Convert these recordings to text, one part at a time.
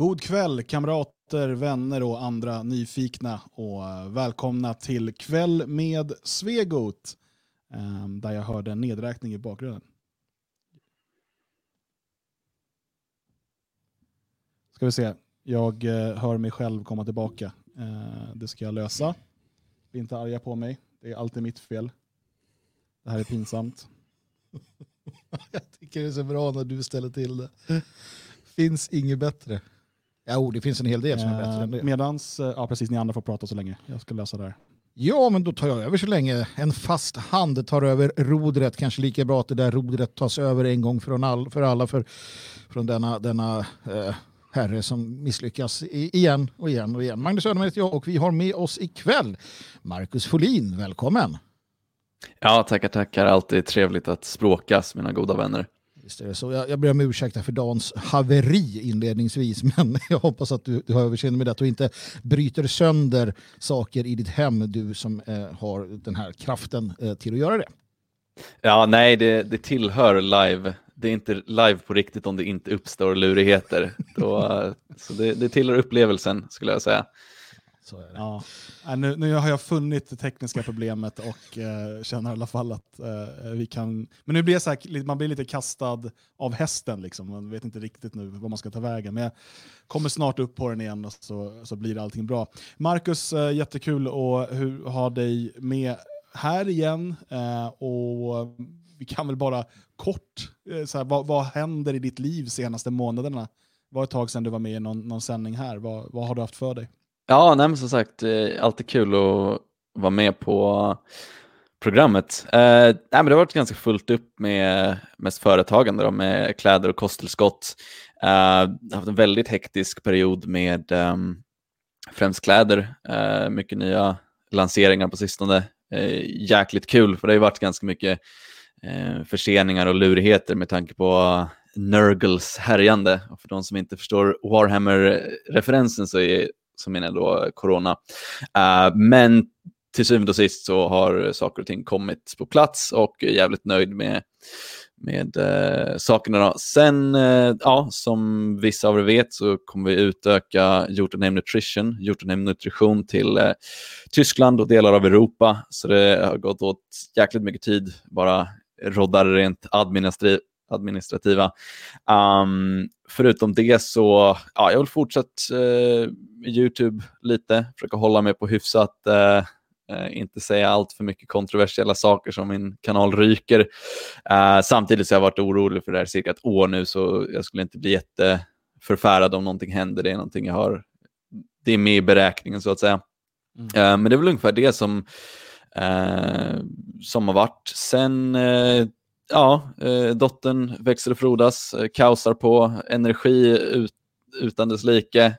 God kväll kamrater, vänner och andra nyfikna och eh, välkomna till Kväll med Svegot ehm, där jag hörde en nedräkning i bakgrunden. Ska vi se, jag eh, hör mig själv komma tillbaka. Eh, det ska jag lösa. Bli inte arga på mig, det är alltid mitt fel. Det här är pinsamt. jag tycker det är så bra när du ställer till det. Finns inget bättre. Jo, det finns en hel del som är bättre än det. Eh, medans, ja precis, ni andra får prata så länge. Jag ska lösa det här. Ja, men då tar jag över så länge. En fast hand tar över rodret. Kanske lika bra att det där rodret tas över en gång för, all, för alla för, från denna, denna eh, herre som misslyckas igen och igen och igen. Magnus Söderman heter jag och vi har med oss ikväll Marcus Folin. Välkommen! Ja, tackar, tackar. Alltid trevligt att språkas, mina goda vänner. Visst är det så. Jag, jag ber om ursäkt för Dans haveri inledningsvis, men jag hoppas att du, du har överseende med det och inte bryter sönder saker i ditt hem, du som eh, har den här kraften eh, till att göra det. Ja, nej, det, det tillhör live. Det är inte live på riktigt om det inte uppstår lurigheter. Då, eh, så det, det tillhör upplevelsen, skulle jag säga. Ja. Nu, nu, har jag funnit det tekniska problemet och eh, känner i alla fall att eh, vi kan... Men nu blir jag så här, man blir lite kastad av hästen, liksom. man vet inte riktigt nu vad man ska ta vägen. Men jag kommer snart upp på den igen och så, så blir allting bra. Marcus, eh, jättekul att ha dig med här igen. Eh, och vi kan väl bara kort, eh, så här, vad, vad händer i ditt liv senaste månaderna? Det var ett tag sedan du var med i någon, någon sändning här. Vad, vad har du haft för dig? Ja, nej, men som sagt, eh, alltid kul att vara med på programmet. Eh, nej, men det har varit ganska fullt upp med mest företagande då, med kläder och kosttillskott. Eh, jag har haft en väldigt hektisk period med eh, främst kläder, eh, mycket nya lanseringar på sistone. Eh, jäkligt kul, för det har ju varit ganska mycket eh, förseningar och lurigheter med tanke på Nurgles härjande. Och för de som inte förstår Warhammer-referensen så är som menar då eh, corona. Uh, men till syvende och sist så har saker och ting kommit på plats och är jävligt nöjd med, med uh, sakerna. Då. Sen, uh, ja, som vissa av er vet så kommer vi utöka Jotunheim Nutrition, Jotunheim Nutrition till uh, Tyskland och delar av Europa. Så det har gått åt jäkligt mycket tid, bara roddar rent administrativa. Um, förutom det så, ja, jag vill fortsätta uh, YouTube lite, försöka hålla mig på hyfsat, uh, uh, inte säga allt för mycket kontroversiella saker som min kanal ryker. Uh, samtidigt så har jag varit orolig för det här cirka ett år nu, så jag skulle inte bli jätteförfärad om någonting händer. Det är någonting jag har, det är med i beräkningen så att säga. Mm. men det är väl ungefär det som, som har varit. Sen ja, eh, dottern växer och frodas, eh, kaosar på, energi ut, utan dess like.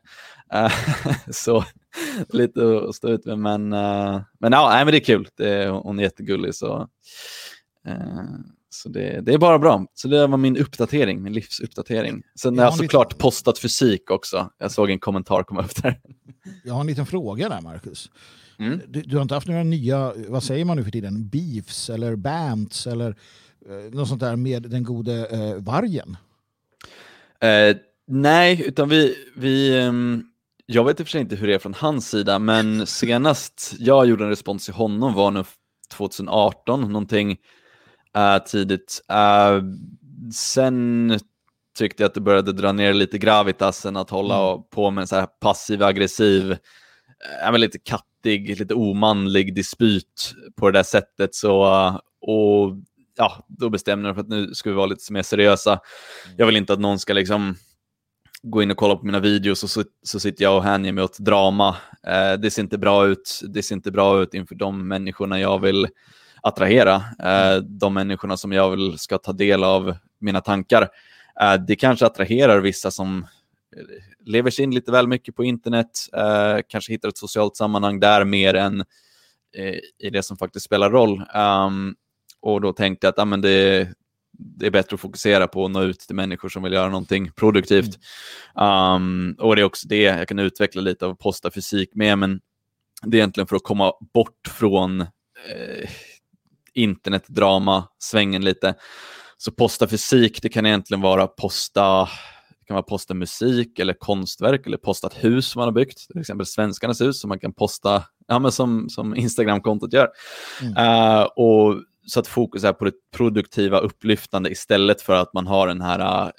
Eh, så lite att stå ut med, men, eh, men, ja, nej, men det är kul. Det, hon är jättegullig. Så, så det, det, är bara bra. Så det var min uppdatering, min livsuppdatering. Sen har jag såklart postat fysik också. Jag såg en kommentar komma upp där. Jag har en liten fråga där, Marcus. Mm. Du, du, har inte haft några nya, vad säger man nu för tiden, beefs eller bants eller något sånt där med den gode eh, vargen? Eh, nej, utan vi, vi um, jag vet i och för sig inte hur det är från hans sida, men senast jag gjorde en respons till honom var nog 2018, någonting uh, tidigt. Uh, sen tyckte jag att det började dra ner lite gravitasen att hålla mm. på med en så här passiv aggressiv, äh, lite kattig, lite omanlig dispyt på det där sättet. Så, och ja, då bestämde jag för att nu ska vi vara lite mer seriösa. Mm. Jag vill inte att någon ska liksom gå in och kolla på mina videos och så, så sitter jag och hänger mig åt drama. Eh, det ser inte bra ut. Det ser inte bra ut inför de människorna jag vill attrahera. Eh, mm. de människorna som jag vill ska ta del av mina tankar. Eh, det kanske attraherar vissa som lever sig in lite väl mycket på internet, eh, kanske hittar ett socialt sammanhang där mer än eh, i det som faktiskt spelar roll. Um, och då tänkte jag att ah, men det, det är bättre att fokusera på att nå ut till människor som vill göra någonting produktivt. Mm. Um, och det är också det jag kan utveckla lite av posta fysik med, men det är egentligen för att komma bort från eh, internetdrama, svängen lite. Så posta fysik, det kan egentligen vara posta kan vara posta musik eller konstverk eller posta ett hus man har byggt, till exempel Svenskarnas hus som man kan posta, ja, men som, som Instagram-kontot gör. Mm. Uh, och så att fokus är på det produktiva, upplyftande istället för att man har den här, uh,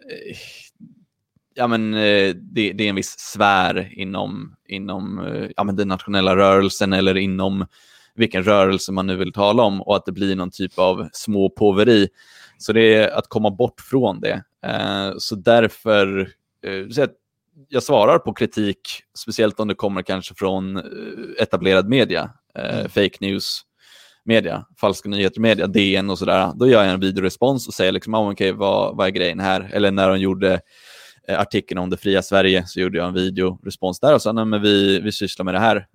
ja men uh, det, det, är en viss sfär inom, inom ja, men den nationella rörelsen eller inom vilken rörelse man nu vill tala om och att det blir någon typ av småpåveri. Så det är att komma bort från det. Så därför, så jag svarar på kritik, speciellt om det kommer kanske från etablerad media, mm. fake news media, falska nyheter media, DN och sådär. Då gör jag en videorespons och säger liksom, ah, okay, vad, vad är grejen här? Eller när de gjorde artikeln om det fria Sverige så gjorde jag en videorespons där och sa, nej men vi, vi sysslar med det här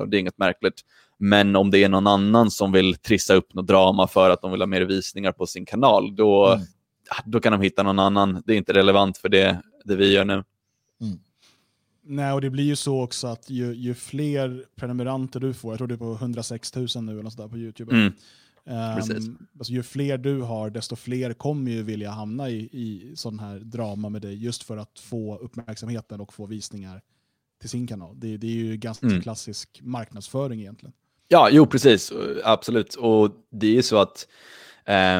och det är inget märkligt. Men om det är någon annan som vill trissa upp något drama för att de vill ha mer visningar på sin kanal, då, mm. då kan de hitta någon annan. Det är inte relevant för det, det vi gör nu. Mm. Nej, och det blir ju så också att ju, ju, fler prenumeranter du får, jag tror du är på 106 000 nu eller sådär på YouTube. Mm. Um, alltså, ju fler du har, desto fler kommer ju vilja hamna i, i sån här drama med dig, just för att få uppmärksamheten och få visningar till sin kanal. Det, det är ju ganska mm. klassisk marknadsföring egentligen. Ja, jo precis, absolut. Och det är så att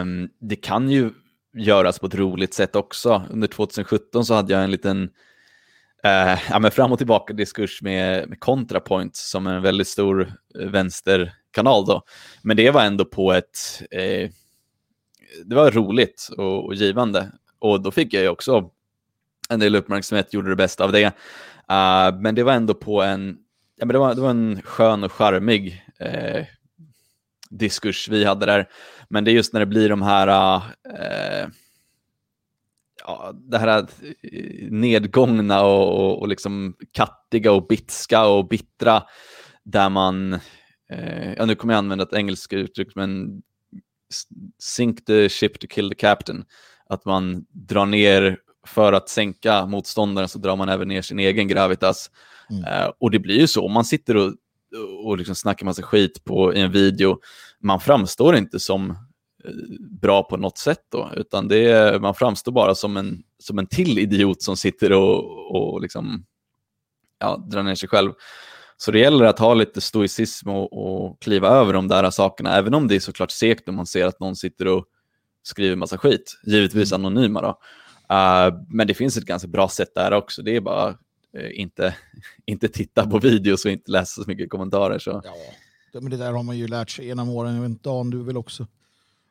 um, det kan ju göras på ett roligt sätt också. Under 2017 så hade jag en liten Eh, ja, men fram och tillbaka diskurs med, med ContraPoint som är en väldigt stor eh, vänsterkanal. Då. Men det var ändå på ett... Eh, det var roligt och, och givande. Och då fick jag ju också en del uppmärksamhet, gjorde det bästa av det. Uh, men det var ändå på en ja, men det, var, det var en skön och charmig eh, diskurs vi hade där. Men det är just när det blir de här, eh, ja, det här eh, nedgångna och, och, och, liksom kattiga och bitska och bittra där man, eh, ja nu kommer jag använda ett engelskt uttryck, men sink the ship to kill the captain. Att man drar ner för att sänka motståndaren så drar man även ner sin egen gravitas. Mm. Uh, och det blir ju så, om man sitter och, och liksom snackar massa skit på, i en video, man framstår inte som bra på något sätt då, utan det är, man framstår bara som en, som en till idiot som sitter och, och liksom, ja, drar ner sig själv. Så det gäller att ha lite stoicism och, och kliva över de där sakerna, även om det är såklart segt om man ser att någon sitter och skriver massa skit, givetvis mm. anonyma då. Uh, men det finns ett ganska bra sätt där också. Det är bara uh, inte, inte titta på videos och inte läsa så mycket kommentarer. Så. Ja, men det där har man ju lärt sig genom åren. Jag vet inte, Dan, du väl också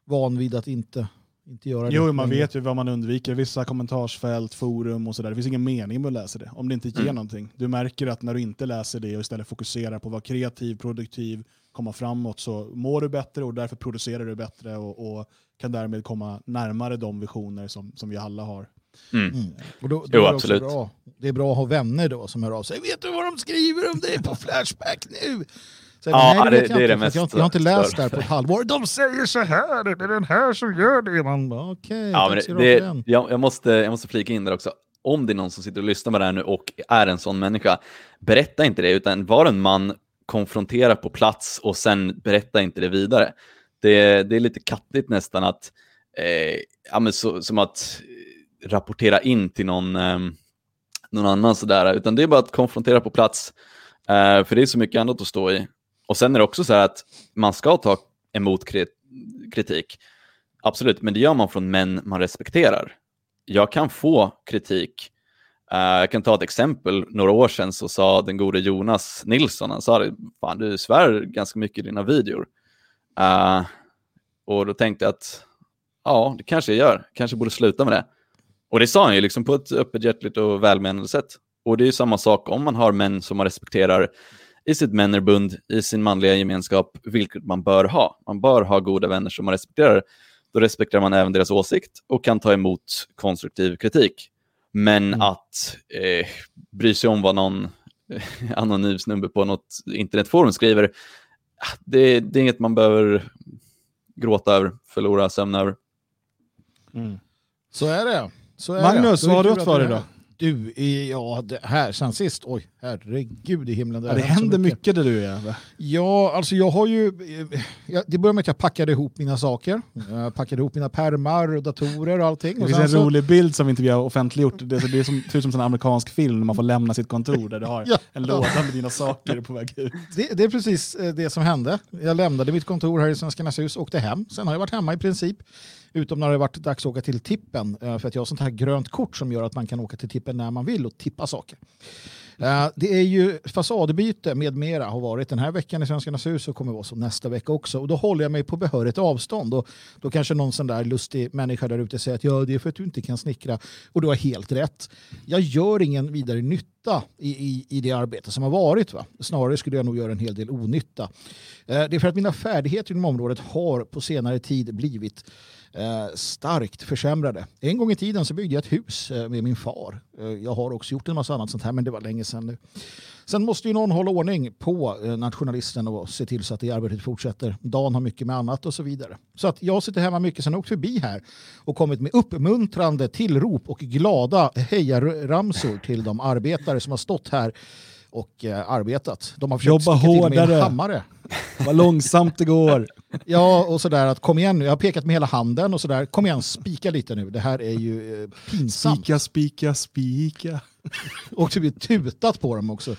van vid att inte, inte göra det? Jo, man vet ju vad man undviker. Vissa kommentarsfält, forum och sådär. Det finns ingen mening med att läsa det om det inte ger mm. någonting. Du märker att när du inte läser det och istället fokuserar på att vara kreativ, produktiv, komma framåt så mår du bättre och därför producerar du bättre och, och kan därmed komma närmare de visioner som, som vi alla har. Mm. Mm. Och då, då jo, är det absolut. Bra. Det är bra att ha vänner då som hör av sig. Vet du vad de skriver om dig på Flashback nu? Så, ja, nej, det, det, det är det mest jag, jag har inte läst det här på ett halvår. De säger så här, det är den här som gör det. Man bara, okay, ja, men det, det, jag, jag, måste, jag måste flika in där också. Om det är någon som sitter och lyssnar på det här nu och är en sån människa, berätta inte det, utan var en man, konfrontera på plats och sen berätta inte det vidare det, det är lite kattigt nästan att, eh, ja, men så, som att rapportera in till någon, eh, någon annan sådär, utan det är bara att konfrontera på plats. Eh, för det är så mycket annat att stå i. Och sen är det också så här att man ska ta emot kritik. Absolut, men det gör man från män man respekterar. Jag kan få kritik. Uh, jag kan ta ett exempel. Några år sedan så sa den gode Jonas Nilsson, han sa det, fan du svär ganska mycket i dina videor. Uh, och då tänkte jag att ja, det kanske jag gör. Kanske borde sluta med det. Och det sa han ju liksom på ett öppet, hjärtligt och välmenande sätt. Och det är ju samma sak om man har män som man respekterar i sitt männerbund, i sin manliga gemenskap, vilket man bör ha. Man bör ha goda vänner som man respekterar. Då respekterar man även deras åsikt och kan ta emot konstruktiv kritik. Men mm. att eh, bry sig om vad någon anonym snubbe på något internetforum skriver, det, det är inget man behöver gråta över, förlora sömn över. Mm. Så är det. Så är Magnus, det. vad har du åt för idag? Du, ja, det här sen sist, oj, herregud i himlen. Det, ja, det händer mycket. mycket där du är. Ja, alltså jag har ju, eh, det började med att jag packade ihop mina saker. Jag packade ihop mina permar och datorer och allting. Det finns en så... rolig bild som inte vi har offentliggjort. Det, det är som, ser ut som en amerikansk film när man får lämna sitt kontor där du har ja. en låda med dina saker på väg ut. Det, det, är precis eh, det som hände. Jag lämnade mitt kontor här i Svenskarnas hus, och åkte hem. Sen har jag varit hemma i princip. Utom när det varit dags att åka till tippen. Eh, för att jag har sånt här grönt kort som gör att man kan åka till tippen när man vill och tippa saker. Eh, det är ju fasadbyte med mera har varit den här veckan i Svenskarnas hus och kommer vara så nästa vecka också. Och då håller jag mig på behörigt avstånd. Och då kanske någon sån där lustig människa där ute säger att ja, det är för att du inte kan snickra. Och du har helt rätt. Jag gör ingen vidare nytta i, i, i det arbete som har varit. Va? Snarare skulle jag nog göra en hel del onytta. Eh, det är för att mina färdigheter inom området har på senare tid blivit starkt försämrade. En gång i tiden så byggde jag ett hus eh, med min far. Eh, jag har också gjort en massa annat sånt här men det var länge sedan nu. Sen måste ju någon hålla ordning på nationalisten och se till så att det arbetet fortsätter. Dan har mycket med annat och så vidare. Så att jag sitter hemma mycket, sen har jag åkt förbi här och kommit med uppmuntrande tillrop och glada hejaramsor till de arbetare som har stått här och arbetat. De har försökt Jobba hårdare. till med en hammare. Vad långsamt det går. Ja, och sådär att kom igen nu. Jag har pekat med hela handen och sådär. Kom igen, spika lite nu. Det här är ju eh, pinsamt. Spika, spika, spika. och det blir tutat på dem också.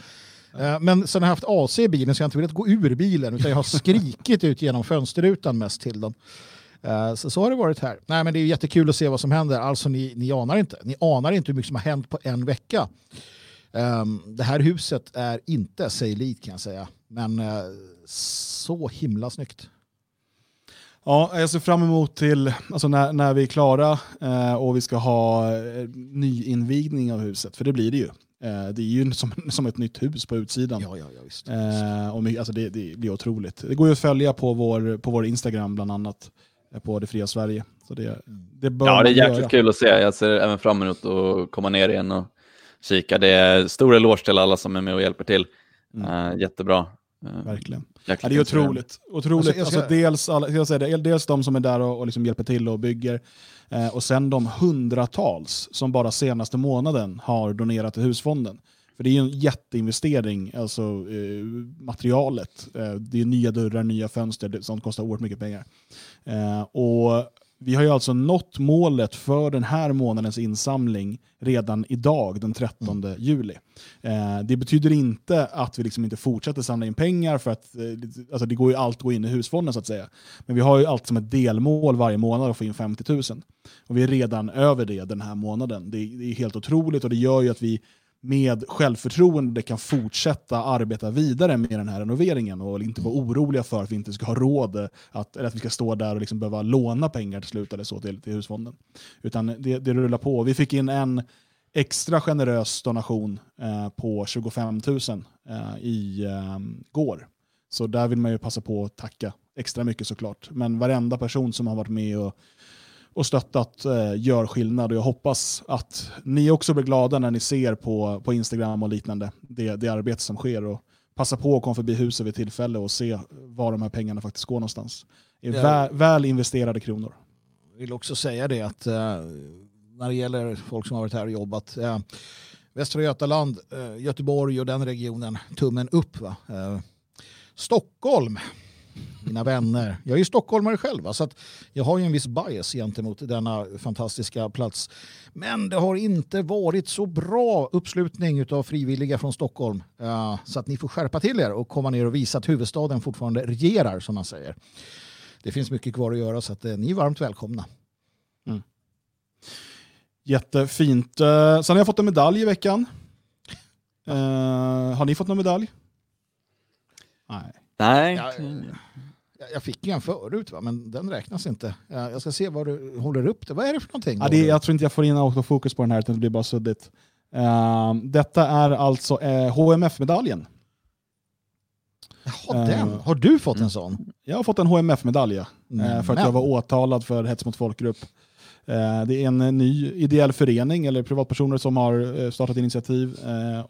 Eh, men sen har jag haft AC i bilen så jag har inte velat gå ur bilen utan jag har skrikit ut genom fönsterrutan mest till dem. Eh, så, så har det varit här. Nej, men det är jättekul att se vad som händer. Alltså ni, ni anar inte. Ni anar inte hur mycket som har hänt på en vecka. Um, det här huset är inte sig lik kan jag säga. Men uh, så himla snyggt. Ja, jag ser fram emot till alltså när, när vi är klara eh, och vi ska ha eh, nyinvigning av huset, för det blir det ju. Eh, det är ju som, som ett nytt hus på utsidan. Ja, ja, ja, visst. Eh, och alltså det, det blir otroligt. Det går ju att följa på vår, på vår Instagram bland annat, eh, på Det Fria Sverige. Så det, det bör ja, det är jäkligt göra. kul att se. Jag ser även fram emot att komma ner igen och kika. Det är stor eloge till alla som är med och hjälper till. Mm. Uh, jättebra. Uh, Verkligen. Ja, det är otroligt. otroligt. Alltså, alltså, dels, alla, jag säga det, dels de som är där och, och liksom hjälper till och bygger, eh, och sen de hundratals som bara senaste månaden har donerat till husfonden. För det är ju en jätteinvestering, alltså eh, materialet. Eh, det är nya dörrar, nya fönster, sånt kostar oerhört mycket pengar. Eh, och vi har ju alltså nått målet för den här månadens insamling redan idag, den 13 mm. juli. Eh, det betyder inte att vi liksom inte fortsätter samla in pengar, för att eh, alltså det går ju allt gå in i husfonden så att säga. Men vi har ju allt som ett delmål varje månad att få in 50 000. Och vi är redan över det den här månaden. Det, det är helt otroligt och det gör ju att vi med självförtroende kan fortsätta arbeta vidare med den här renoveringen och inte vara oroliga för att vi inte ska ha råd, att, eller att vi ska stå där och liksom behöva låna pengar till slut eller så till, till husfonden. Utan det, det rullar på. Vi fick in en extra generös donation eh, på 25 000 eh, i eh, går. Så där vill man ju passa på att tacka extra mycket såklart. Men varenda person som har varit med och och stöttat eh, gör skillnad. Och jag hoppas att ni också blir glada när ni ser på, på Instagram och liknande det, det arbete som sker. Och passa på att komma förbi huset vid tillfälle och se var de här pengarna faktiskt går någonstans. Det är ja. väl, väl, investerade kronor. Jag vill också säga det att eh, när det gäller folk som har varit här och jobbat. Eh, Västra Götaland, eh, Göteborg och den regionen, tummen upp. Va? Eh, Stockholm mina vänner. Jag är ju stockholmare själv, så att jag har ju en viss bias gentemot denna fantastiska plats. Men det har inte varit så bra uppslutning av frivilliga från Stockholm. Uh, så att ni får skärpa till er och komma ner och visa att huvudstaden fortfarande regerar, som man säger. Det finns mycket kvar att göra, så att, uh, ni är varmt välkomna. Mm. Jättefint. Uh, sen har jag fått en medalj i veckan. Uh, har ni fått någon medalj? Nej. Nej. Ja, jag fick ju en förut, va? men den räknas inte. Jag ska se vad du håller upp det. Vad är det för någonting? Ja, det jag tror inte jag får in autofokus på den här, utan det blir bara suddigt. Uh, detta är alltså uh, eh, HMF-medaljen. Jaha, den. Uh, har du fått en sån? Jag har fått en HMF-medalj uh, för att jag var åtalad för hets mot folkgrupp. det är en ny ideell förening eller privatpersoner som har startat initiativ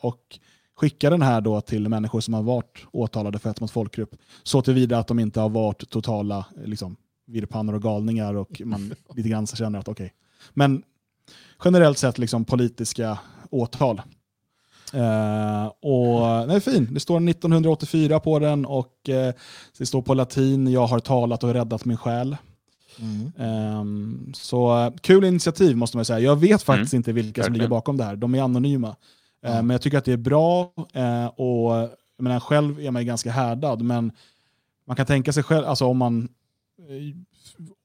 och skicka den här då till människor som har varit åtalade för hets mot folkgrupp. Så tillvida att de inte har varit totala liksom, virrpannor och galningar och man lite grann känner att okej. Okay. Men generellt sett liksom politiska årtal. Uh, och den är fin. Det står 1984 på den och uh, det står på latin, jag har talat och räddat min själ. Mm. Um, så kul initiativ måste man säga. Jag vet faktiskt mm. inte vilka som ligger bakom det här. De är anonyma. Mm. Men jag tycker att det är bra och jag menar, själv är man ganska härdad, men man kan tänka sig själv, alltså om man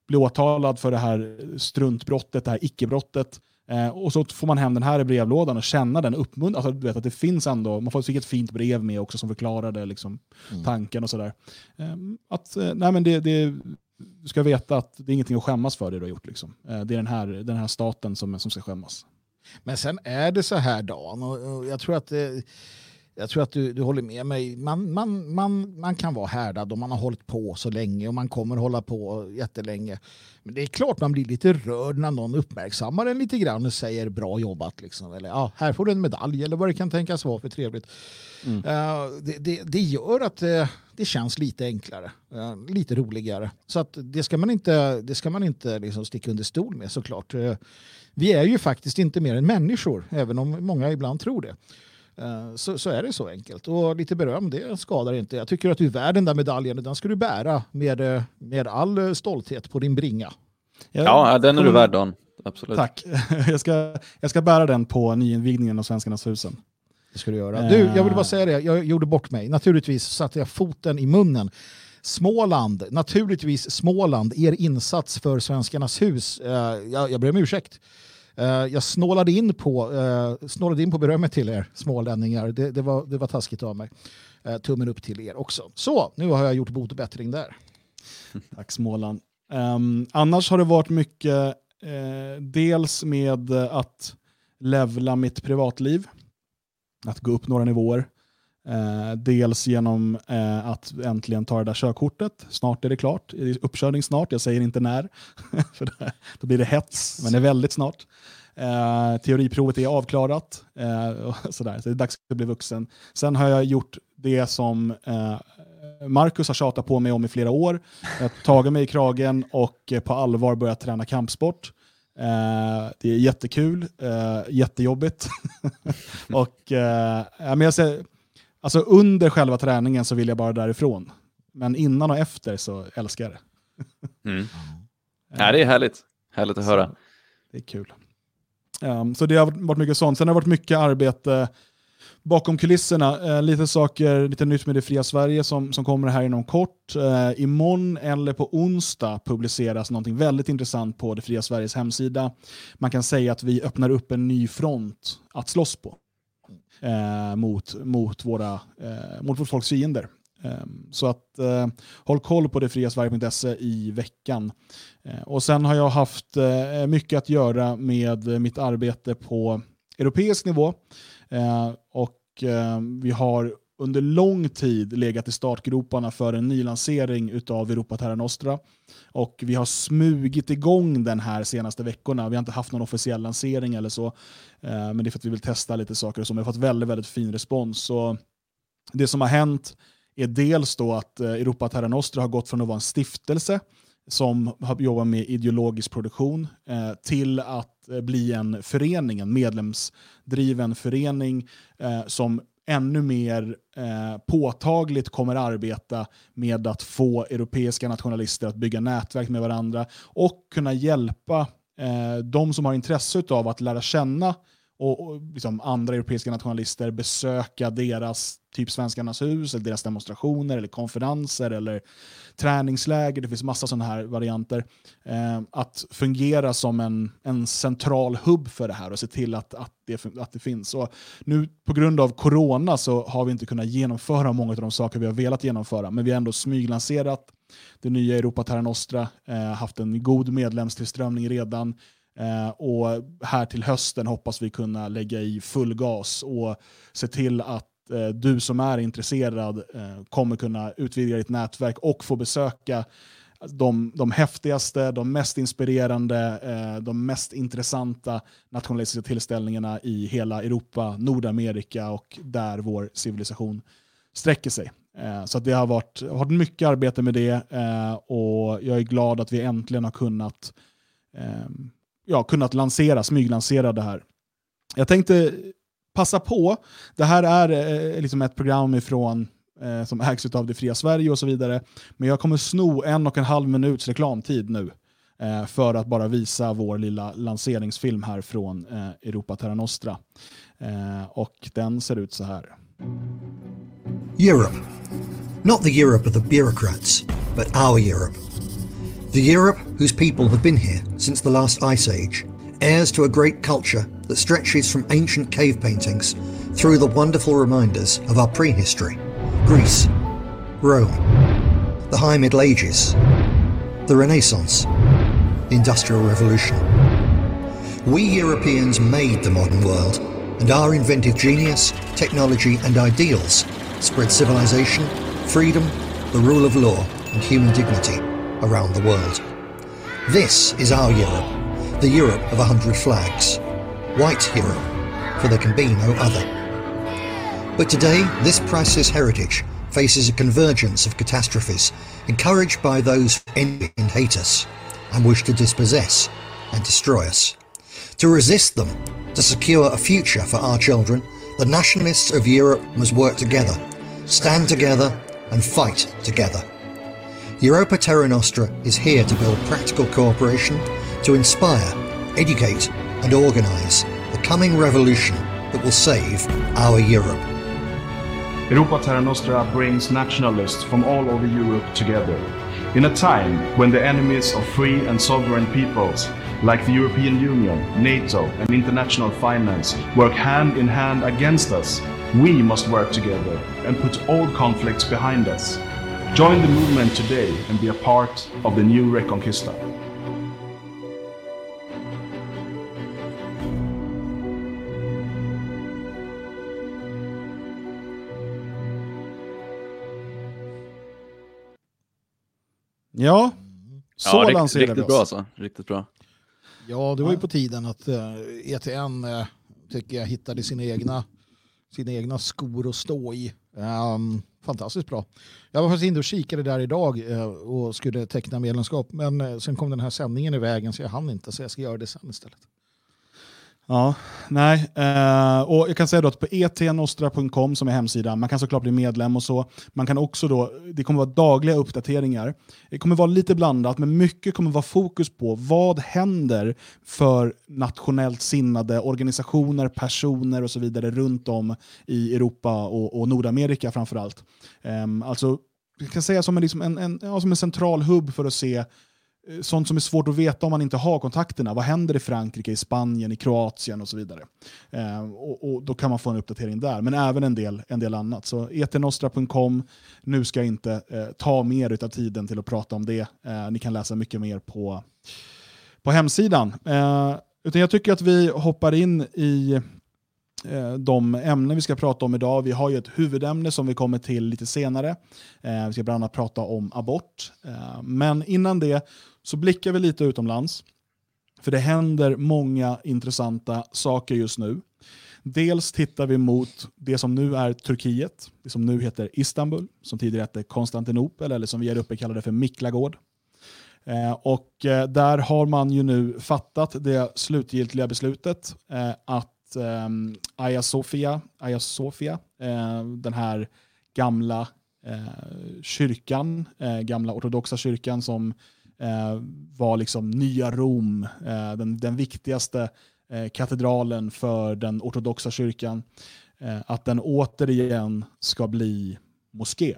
blir åtalad för det här struntbrottet, det här icke-brottet, Eh, och så får man hem den här i brevlådan och känna den uppmuntran. Alltså, du vet att det finns ändå, man får ett fint brev med också som förklarade liksom, mm. tanken och sådär. Eh, att, eh, nej men det, det, du ska veta att det är ingenting att skämmas för det du har gjort. Liksom. Eh, det är den här, den här staten som, som ska skämmas. Men sen är det så här Dan, och, och jag tror att det, jag tror att du, du håller med mig. Man, man, man, man kan vara härdad och man har hållit på så länge och man kommer hålla på jättelänge. Men det är klart man blir lite rörd när någon uppmärksammar en lite grann och säger bra jobbat. Liksom. Eller ja, här får du en medalj eller vad det kan tänkas vara för trevligt. Mm. Uh, det, det, det, gör att uh, det känns lite enklare, uh, lite roligare. Så att det ska man inte, det ska man inte liksom sticka under stol med såklart. Vi är ju faktiskt inte mer än människor, även om många ibland tror det. Eh, så, så, är det så enkelt. Och lite beröm, det skadar inte. Jag tycker att du är värd den där medaljen. Den ska du bära med, eh, med all stolthet på din bringa. Ja, den är du värd Dan. Absolut. Tack. Jag ska, jag ska bära den på nyinvigningen av Svenskarnas husen. Det ska du göra. Du, jag vill bara säga det, jag gjorde bort mig. Naturligtvis satte jag foten i munnen. Småland, naturligtvis Småland, er insats för Svenskarnas hus. Eh, jag, jag ber om ursäkt. Uh, jag snålade in, på, uh, snålade in på berömmet till er smålänningar. Det, det, var, det var taskigt av mig. Uh, tummen upp till er också. Så, nu har jag gjort bot och bättring där. Tack Småland. Um, annars har det varit mycket, dels med att levla mitt privatliv. Att gå upp några nivåer. Eh, dels genom eh, att äntligen ta det där körkortet. Snart är det klart. Uppkörning snart, jag säger inte när. för då blir det hets, men det är väldigt snart. Eh, teoriprovet är avklarat. Eh, och sådär. Så det är dags att bli vuxen. Sen har jag gjort det som eh, Marcus har tjatat på mig om i flera år. Jag har tagit mig i kragen och eh, på allvar börjat träna kampsport. Eh, det är jättekul, eh, jättejobbigt. och, eh, men jag säger, alltså under själva träningen så vill jag bara därifrån. Men innan och efter så älskar jag det. mm. Ja, det är härligt. Härligt att höra. Det är kul. Um, så det har varit mycket sånt. Sen har det varit mycket arbete bakom kulisserna. Uh, lite saker, lite nytt med det fria Sverige som, som kommer här inom kort. Uh, imorgon eller på onsdag publiceras någonting väldigt intressant på det fria Sveriges hemsida. Man kan säga att vi öppnar upp en ny front att slåss på eh, mot, mot, våra, eh, mot vårt folks fiender. Ehm, så att eh, håll koll på detfriasverige.se i veckan. Eh, och sen har jag haft eh, mycket att göra med mitt arbete på europeisk nivå. Eh, och eh, vi har under lång tid legat i startgroparna för en nylansering av Europa Terra Nostra. Och vi har smugit igång den här senaste veckorna. Vi har inte haft någon officiell lansering eller så. Eh, men det är för att vi vill testa lite saker och så. Men Vi har fått väldigt, väldigt fin respons. Så det som har hänt är dels då att eh, Europa Terra Nostra har gått från att vara en stiftelse som har jobbat med ideologisk produktion eh, till att bli en förening, en medlemsdriven förening som ännu mer eh, påtagligt kommer arbeta med att få europeiska nationalister att bygga nätverk med varandra och kunna hjälpa eh, de som har intresse av att lära känna och, och liksom andra europeiska nationalister besöka deras typ Svenskarnas hus, eller deras demonstrationer, eller konferenser eller träningsläger. Det finns massa sådana här varianter. Eh, att fungera som en, en central hubb för det här och se till att, att, det, att det finns. Och nu på grund av corona så har vi inte kunnat genomföra många av de saker vi har velat genomföra, men vi har ändå smyglanserat det nya Europa Terra Nostra, eh, haft en god medlemstillströmning redan. Eh, och här till hösten hoppas vi kunna lägga i full gas och se till att eh, du som är intresserad eh, kommer kunna utvidga ditt nätverk och få besöka de, de häftigaste, de mest inspirerande, eh, de mest intressanta nationalistiska tillställningarna i hela Europa, Nordamerika och där vår civilisation sträcker sig. Eh, så det har varit, varit mycket arbete med det eh, och jag är glad att vi äntligen har kunnat ehm, ja, kunnat lansera, smyglansera det här. jag tänkte passa på, det här är eh, liksom ett program ifrån eh, som ägs av det fria Sverige och så vidare. Men jag kommer sno en och en halv minuts reklamtid nu eh, för att bara visa vår lilla lanseringsfilm här från eh, Europa Terra Nostra. Eh, och den ser ut så här. Europe. Not the Europe of the bureaucrats, but our Europe. The Europe whose people have been here since the last ice age, heirs to a great culture that stretches from ancient cave paintings through the wonderful reminders of our prehistory Greece, Rome, the High Middle Ages, the Renaissance, the Industrial Revolution. We Europeans made the modern world, and our inventive genius, technology, and ideals spread civilization, freedom, the rule of law, and human dignity around the world. This is our Europe, the Europe of a hundred flags. White Europe, for there can be no other. But today, this priceless heritage faces a convergence of catastrophes encouraged by those who envy and hate us and wish to dispossess and destroy us. To resist them, to secure a future for our children, the nationalists of Europe must work together, stand together, and fight together. Europa Terra Nostra is here to build practical cooperation, to inspire, educate, and organise the coming revolution that will save our Europe. Europa Terra Nostra brings nationalists from all over Europe together. In a time when the enemies of free and sovereign peoples, like the European Union, NATO, and international finance, work hand in hand against us, we must work together and put old conflicts behind us. Join the movement today and be a part of the new Reconquista. Ja, så ja, rikt, lanserade vi riktigt oss. bra alltså. Riktigt bra. Ja, det var ju på tiden att uh, ETN uh, tycker jag hittade sina egna, sina egna skor att stå i. Um, fantastiskt bra. Jag var faktiskt inne och kikade där idag uh, och skulle teckna medlemskap, men uh, sen kom den här sändningen i vägen så jag hann inte, så jag ska göra det sen istället. Ja, nej. Eh, och jag kan säga då att på etnostra.com som är hemsidan, man kan såklart bli medlem och så. Man kan också då, det kommer vara dagliga uppdateringar. Det kommer vara lite blandat, men mycket kommer vara fokus på vad händer för nationellt sinnade organisationer, personer och så vidare runt om i Europa och, och Nordamerika framförallt. Eh, alltså, jag kan säga som en, liksom en, en, ja, som en central hubb för att se Eh, sånt som är svårt att veta om man inte har kontakterna. Vad händer i Frankrike, i Spanien, i Kroatien och så vidare. Eh, och, och, Då kan man få en uppdatering där, men även en del, en del annat. Så etnostra.com, nu ska jag inte eh, ta mer av tiden till att prata om det. Eh, ni kan läsa mycket mer på, på hemsidan. Eh, utan jag tycker att vi hoppar in i eh, de ämnen vi ska prata om idag. Vi har ju ett huvudämne som vi kommer till lite senare. Eh, vi ska bland annat prata om abort. Men innan det så blickar vi lite utomlands. För det händer många intressanta saker just nu. Dels tittar vi mot det som nu är Turkiet, det som nu heter Istanbul, som tidigare hette Konstantinopel, eller som vi här uppe kallade för Miklagård. Eh, och eh, där har man ju nu fattat det slutgiltiga beslutet eh, att Aya Hagia Aya Sofia eh, den här gamla eh, kyrkan, gamla ortodoxa kyrkan som Eh, var liksom nya Rom, eh, den, den viktigaste eh, katedralen för den ortodoxa kyrkan, eh, att den återigen ska bli moské.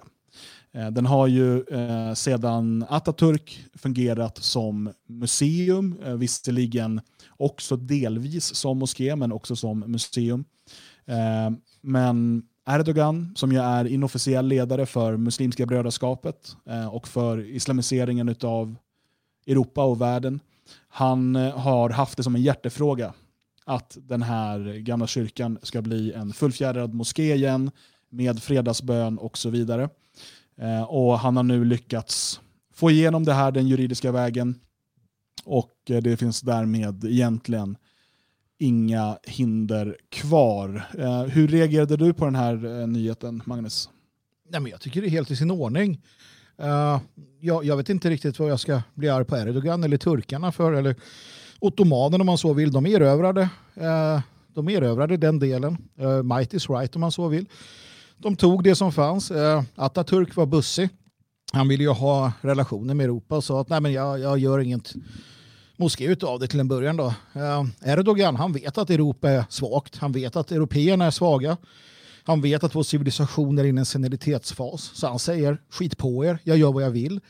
Eh, Den har ju eh, sedan Atatürk fungerat som museum, eh, visserligen också delvis som moské, men också som museum. Eh, men Erdogan, som ju är inofficiell ledare för Muslimska brödraskapet eh, och för islamiseringen av Europa och världen, han eh, har haft det som en hjärtefråga att den här gamla kyrkan ska bli en fullfjädrad moské igen med fredagsbön och så vidare. Eh, och han har nu lyckats få igenom det här den juridiska vägen och eh, det finns därmed egentligen inga hinder kvar. Hur reagerade du på den här nyheten, Magnus? Nej, men jag tycker det är helt i sin ordning. Uh, jag, jag vet inte riktigt vad jag ska bli arg på Erdogan eller turkarna för, eller ottomanerna om man så vill. De erövrade. Uh, de erövrade den delen. Uh, might is right om man så vill. De tog det som fanns. Uh, Atatürk var bussig. Han ville ju ha relationer med Europa och sa att Nej, men jag, jag gör inget moské av det till en början. Då. Uh, Erdogan han vet att Europa är svagt. Han vet att européerna är svaga. Han vet att vår civilisation är inne i en senilitetsfas. Så han säger skit på er, jag gör vad jag vill.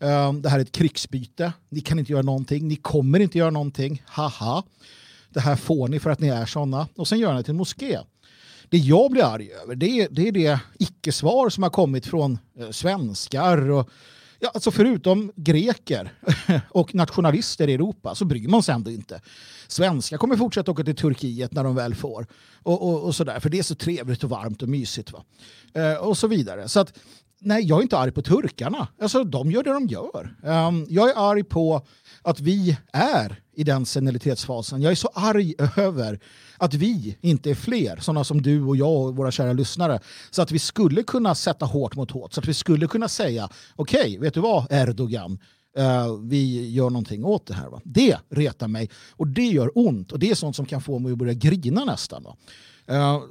Ehm, det här är ett krigsbyte. Ni kan inte göra någonting. Ni kommer inte göra någonting. Haha. Det här får ni för att ni är sådana. Och sen gör han det till en moské. Det jag blir arg över det är det, är det icke-svar som har kommit från eh, svenskar och Ja, alltså förutom greker och nationalister i Europa så bryr man sig ändå inte. Svenskar kommer fortsätta åka till Turkiet när de väl får. Och, och, och sådär, för det är så trevligt och varmt och mysigt. Va? Eh, och så vidare. Så att, nej, jag är inte arg på turkarna. Alltså, de gör det de gör. Um, jag är arg på att vi är i den senilitetsfasen. Jag är så arg över att vi inte är fler, sådana som du och jag och våra kära lyssnare, så att vi skulle kunna sätta hårt mot hårt, så att vi skulle kunna säga okej, okay, vet du vad Erdogan, Uh, vi gör någonting åt det här. Va? Det retar mig och det gör ont och det är sånt som kan få mig att börja grina nästan. Va? Uh,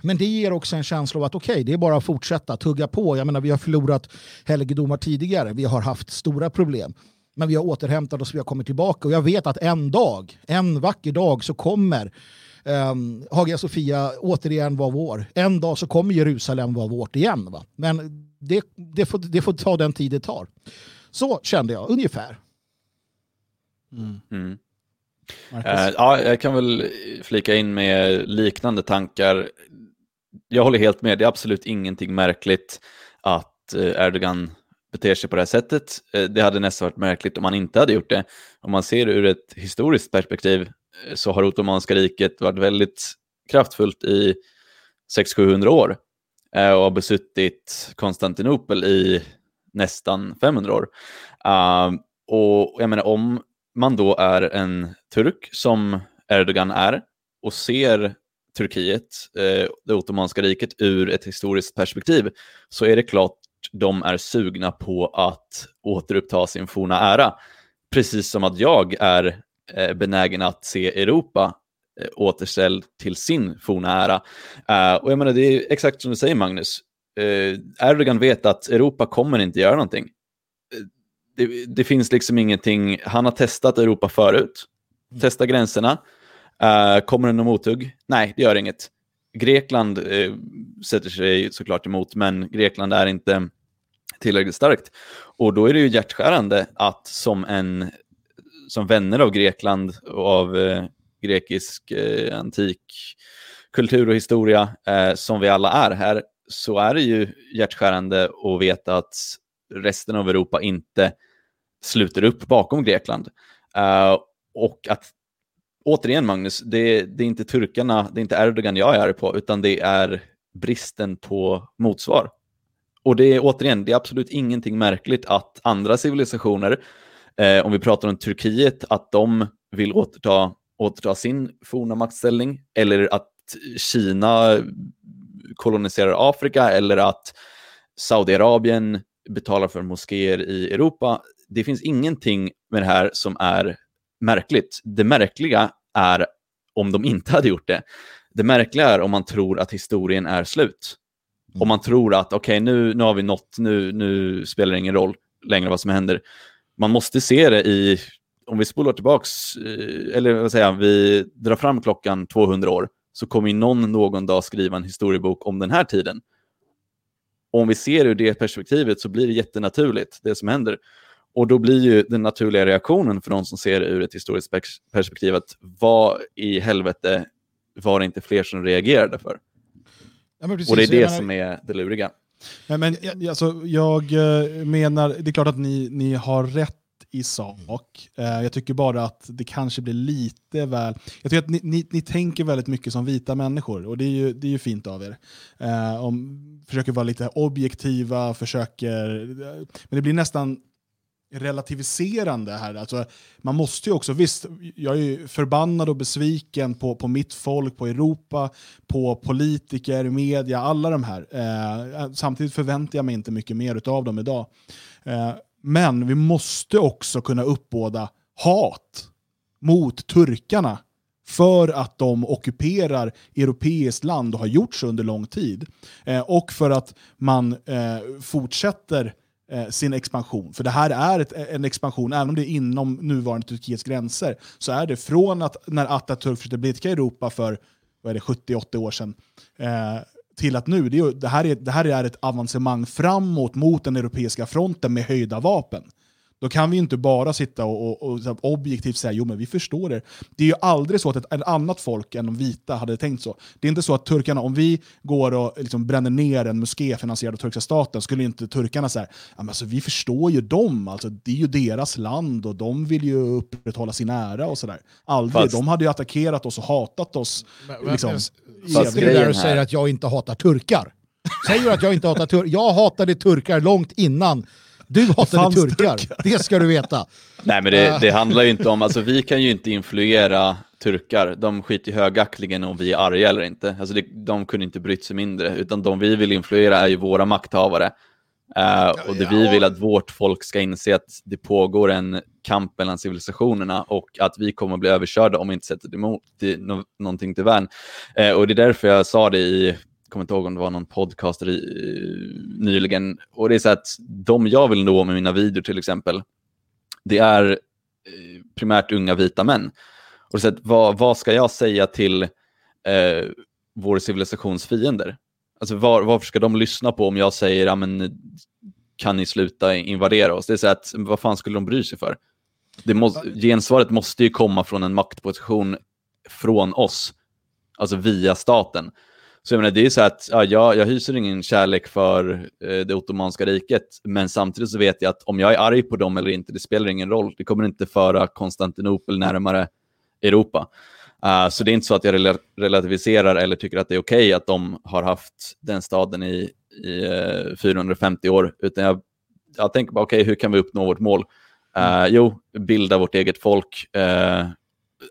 men det ger också en känsla av att okej, okay, det är bara att fortsätta tugga på. Jag menar, vi har förlorat helgedomar tidigare. Vi har haft stora problem. Men vi har återhämtat oss, vi har kommit tillbaka och jag vet att en dag, en vacker dag så kommer um, Hagia Sofia återigen vara vår. En dag så kommer Jerusalem vara vårt igen. Va? Men det, det, får, det får ta den tid det tar. Så kände jag ungefär. Mm. Mm. Uh, ja, jag kan väl flika in med liknande tankar. Jag håller helt med, det är absolut ingenting märkligt att eh, Erdogan beter sig på det här sättet. Eh, det hade nästan varit märkligt om han inte hade gjort det. Om man ser det ur ett historiskt perspektiv så har Ottomanska riket varit väldigt kraftfullt i 600-700 år och har besuttit Konstantinopel i nästan 500 år. Uh, och jag menar om man då är en turk som Erdogan är och ser Turkiet, eh, det ottomanska riket, ur ett historiskt perspektiv så är det klart de är sugna på att återuppta sin forna ära. Precis som att jag är eh, benägen att se Europa eh, återställd till sin forna ära. Ehm, och jag menar, det är exakt som du säger Magnus. Uh, Erdogan vet att Europa kommer inte göra någonting det, det, finns liksom ingenting, han har testat Europa förut. Mm. Testa gränserna. Uh, kommer det någon mothugg? Nej, det gör inget. Grekland uh, sätter sig såklart emot, men Grekland är inte tillräckligt starkt. Och då är det ju hjärtskärande att som, en, som vänner av Grekland och av uh, grekisk antik kultur och historia, som vi alla är här, så är det ju hjärtskärande att veta att resten av Europa inte sluter upp bakom Grekland. Uh, och att, återigen Magnus, det, det, är inte turkarna, det är inte Erdogan jag är arg på, utan det är bristen på motsvar. Och det är återigen, det är absolut ingenting märkligt att andra civilisationer, eh, om vi pratar om Turkiet, att de vill återta, återta sin forna maktställning, eller att Kina koloniserar Afrika, eller att Saudiarabien betalar för moskéer i Europa det finns ingenting med det här som är märkligt. Det märkliga är om de inte hade gjort det. Det märkliga är om man tror att historien är slut. Mm. Om man tror att okej, okay, nu, nu har vi nått, nu, nu spelar det ingen roll längre vad som händer. Man måste se det i, om vi spolar tillbaks, eh, eller vad säger vi drar fram klockan 200 år, så kommer någon någon dag skriva en historiebok om den här tiden. Och om vi ser ur det perspektivet så blir det jättenaturligt, det som händer. Och då blir ju den naturliga reaktionen för de som ser det ur ett historiskt perspektiv att vad i helvete var det inte fler som reagerade för? Ja, precis, och det är det menar... som är det luriga. Ja, men, alltså, jag eh, menar, det är klart att ni, ni har rätt i sak. Eh, jag tycker bara att det kanske blir lite väl... Jag tycker att ni, ni, ni, tänker väldigt mycket som vita människor och det är ju, det är ju fint av er. Eh, om, försöker vara lite objektiva, försöker... Men det blir nästan relativiserande här. Alltså, man måste ju också, visst, jag är förbannad och besviken på, på mitt folk, på Europa, på politiker, media, alla de här. Eh, samtidigt förväntar jag mig inte mycket mer av dem idag. Eh, men vi måste också kunna uppbåda hat mot turkarna för att de ockuperar europeiskt land och har gjort så under lång tid. Eh, och för att man eh, fortsätter eh, sin expansion. För det här är ett, en expansion, även om det är inom nuvarande Turkiets gränser, så är det från att när Atatürk försökte blidka Europa för 70-80 år sedan, eh, till att nu, det, är, det, här är, det här är ett avancemang framåt mot den europeiska fronten med höjda vapen. Då kan vi inte bara sitta och, och, och objektivt säga jo men vi förstår det. Det är ju aldrig så att ett, ett, annat folk än de vita hade tänkt så. Det är inte så att turkarna, om vi går och liksom bränner ner en moské finansierad av turkiska staten, skulle inte turkarna säga alltså, vi förstår ju dem, alltså, det är ju deras land och de vill ju upprätthålla sin ära och sådär. Aldrig, Fast... de hade ju attackerat oss och hatat oss. Men, liksom, det där och säger att jag inte hatar turkar. Säger att jag inte hatar turkar? Jag hatade turkar långt innan du hatade turkar, turkar, det ska du veta. Nej men det, det, handlar ju inte om, alltså vi kan ju inte influera turkar, de skiter högaktligen om vi är arga eller inte. Alltså det, de kunde inte brytt sig mindre, utan de vi vill influera är ju våra makthavare. Uh, och det vi vill att vårt folk ska inse att det pågår en kamp mellan civilisationerna och att vi kommer att bli överkörda om vi inte sätter emot det, no, någonting till värn. Uh, och det är därför jag sa det i kommer inte ihåg om det var någon podcast i, nyligen. Och det är så att de jag vill nå med mina videor till exempel, det är eh, primärt unga vita män. Och så att, vad, vad ska jag säga till eh, vår civilisations fiender? Alltså var, varför ska de lyssna på om jag säger, ja men kan ni sluta invadera oss? Det är så att, vad fan skulle de bry sig för? Det måste, gensvaret måste ju komma från en maktposition från oss, alltså via staten. Så jag menar, det är så att ja, jag, jag hyser ingen kärlek för eh, det ottomanska riket, men samtidigt så vet jag att om jag är arg på dem eller inte, det spelar ingen roll. Det kommer inte föra Konstantinopel närmare Europa. Uh, så det är inte så att jag rel relativiserar eller tycker att det är okej okay att de har haft den staden i, i eh, uh, 450 år, utan jag, jag tänker bara, okej, okay, hur kan vi uppnå vårt mål? Uh, jo, bilda vårt eget folk, uh,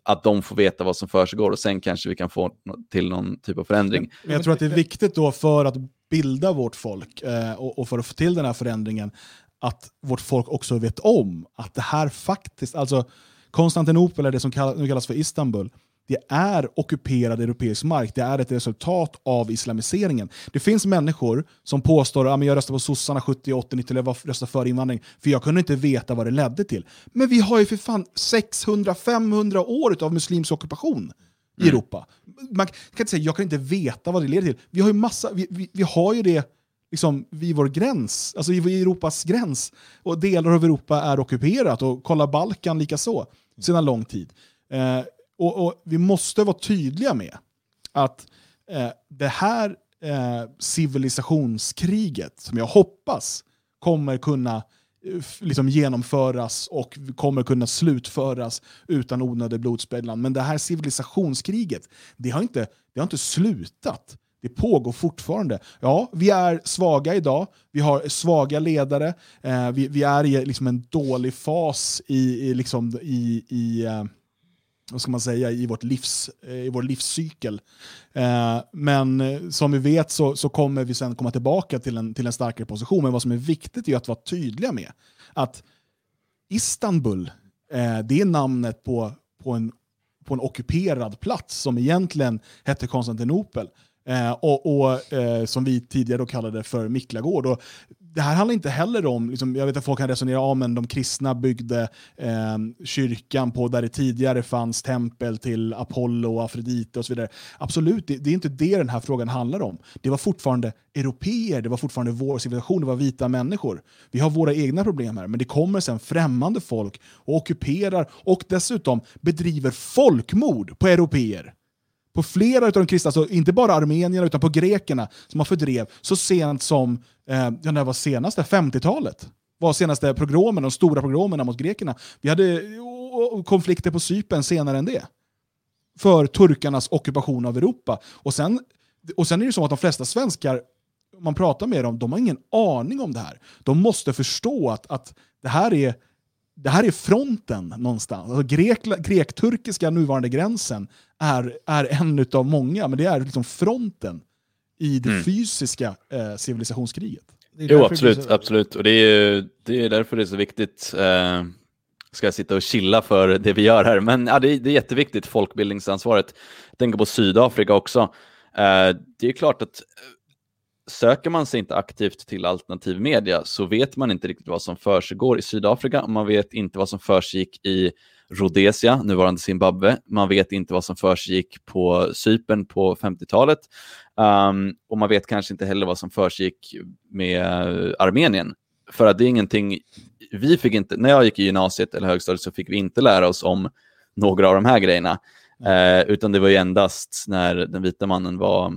att de får veta vad som försiggår och sen kanske vi kan få till någon typ av förändring. Men jag tror att det är viktigt då för att bilda vårt folk eh, och, för att få till den här förändringen att vårt folk också vet om att det här faktiskt, alltså Konstantinopel är det som kallas, nu kallas för Istanbul, det är ockuperad europeisk mark. Det är ett resultat av islamiseringen. Det finns människor som påstår att jag röstade på sossarna 70, 80, 90 eller jag röstade för invandring för jag kunde inte veta vad det ledde till. Men vi har ju för fan 600-500 år av muslimsk ockupation i mm. Europa. Man kan inte säga jag kan inte veta vad det leder till. Vi har ju, massa, vi, vi, vi har ju det liksom vid vår gräns, alltså i Europas gräns. Och delar av Europa är ockuperat och kolla Balkan lika så sedan lång tid. Eh, och, och, vi måste vara tydliga med att eh, det här eh, civilisationskriget, som jag hoppas kommer kunna eh, liksom genomföras och kommer kunna slutföras utan onödig blodspillan. Men det här civilisationskriget, det har inte, det har inte slutat. Det pågår fortfarande. Ja, vi är svaga idag, vi har svaga ledare, eh, vi, vi, är i liksom en dålig fas i, i, liksom, i, i eh, vad ska man säga, i, vårt livs, eh, i vår livscykel. Eh, men eh, som vi vet så, så kommer vi sen komma tillbaka till en, till en starkare position. Men vad som är viktigt är att vara tydliga med att Istanbul, eh, det är namnet på, på, en, på en ockuperad plats som egentligen hette Konstantinopel. Eh, och, och eh, som vi tidigare då kallade för Miklagård. Och det här handlar inte heller om, liksom, jag vet att folk kan resonera om men de kristna byggde eh, kyrkan på där det tidigare fanns tempel till Apollo och Afrodite och så vidare. Absolut, det, det är inte det den här frågan handlar om. Det var fortfarande europeer, det var fortfarande vår civilisation, det var vita människor. Vi har våra egna problem här, men det kommer sen främmande folk och ockuperar och dessutom bedriver folkmord på europeer på flera av de kristna, alltså inte bara armenierna utan på grekerna som man fördrev så sent som, eh, ja, när var senaste? 50-talet var senaste progromen, de stora progromerna mot grekerna. Vi hade konflikter på Cypern senare än det. För turkarnas ockupation av Europa. Och sen, och sen är det så att de flesta svenskar, om man pratar med dem, de har ingen aning om det här. De måste förstå att, att det här är det här är fronten någonstans. Alltså grek-turkiska nuvarande gränsen är, är en av många, men det är liksom fronten i det mm. fysiska eh, civilisationskriget. Jo, absolut, så... absolut. Och det är, det är därför det är så viktigt. Eh, ska sitta och chilla för det vi gör här. Men ja, det, är, det är jätteviktigt, folkbildningsansvaret. Jag tänker på Sydafrika också. Eh, det är klart att söker man sig inte aktivt till alternativ media så vet man inte riktigt vad som försiggår i Sydafrika. Man vet inte vad som försiggick i Rhodesia, nuvarande Zimbabwe. Man vet inte vad som försiggick på Cypern på 50-talet. Um, ehm, och man vet kanske inte heller vad som försiggick med Armenien. För att det är ingenting, vi fick inte, när jag gick i gymnasiet eller högstadiet så fick vi inte lära oss om några av de här grejerna. Uh, utan det var ju endast när den vita mannen var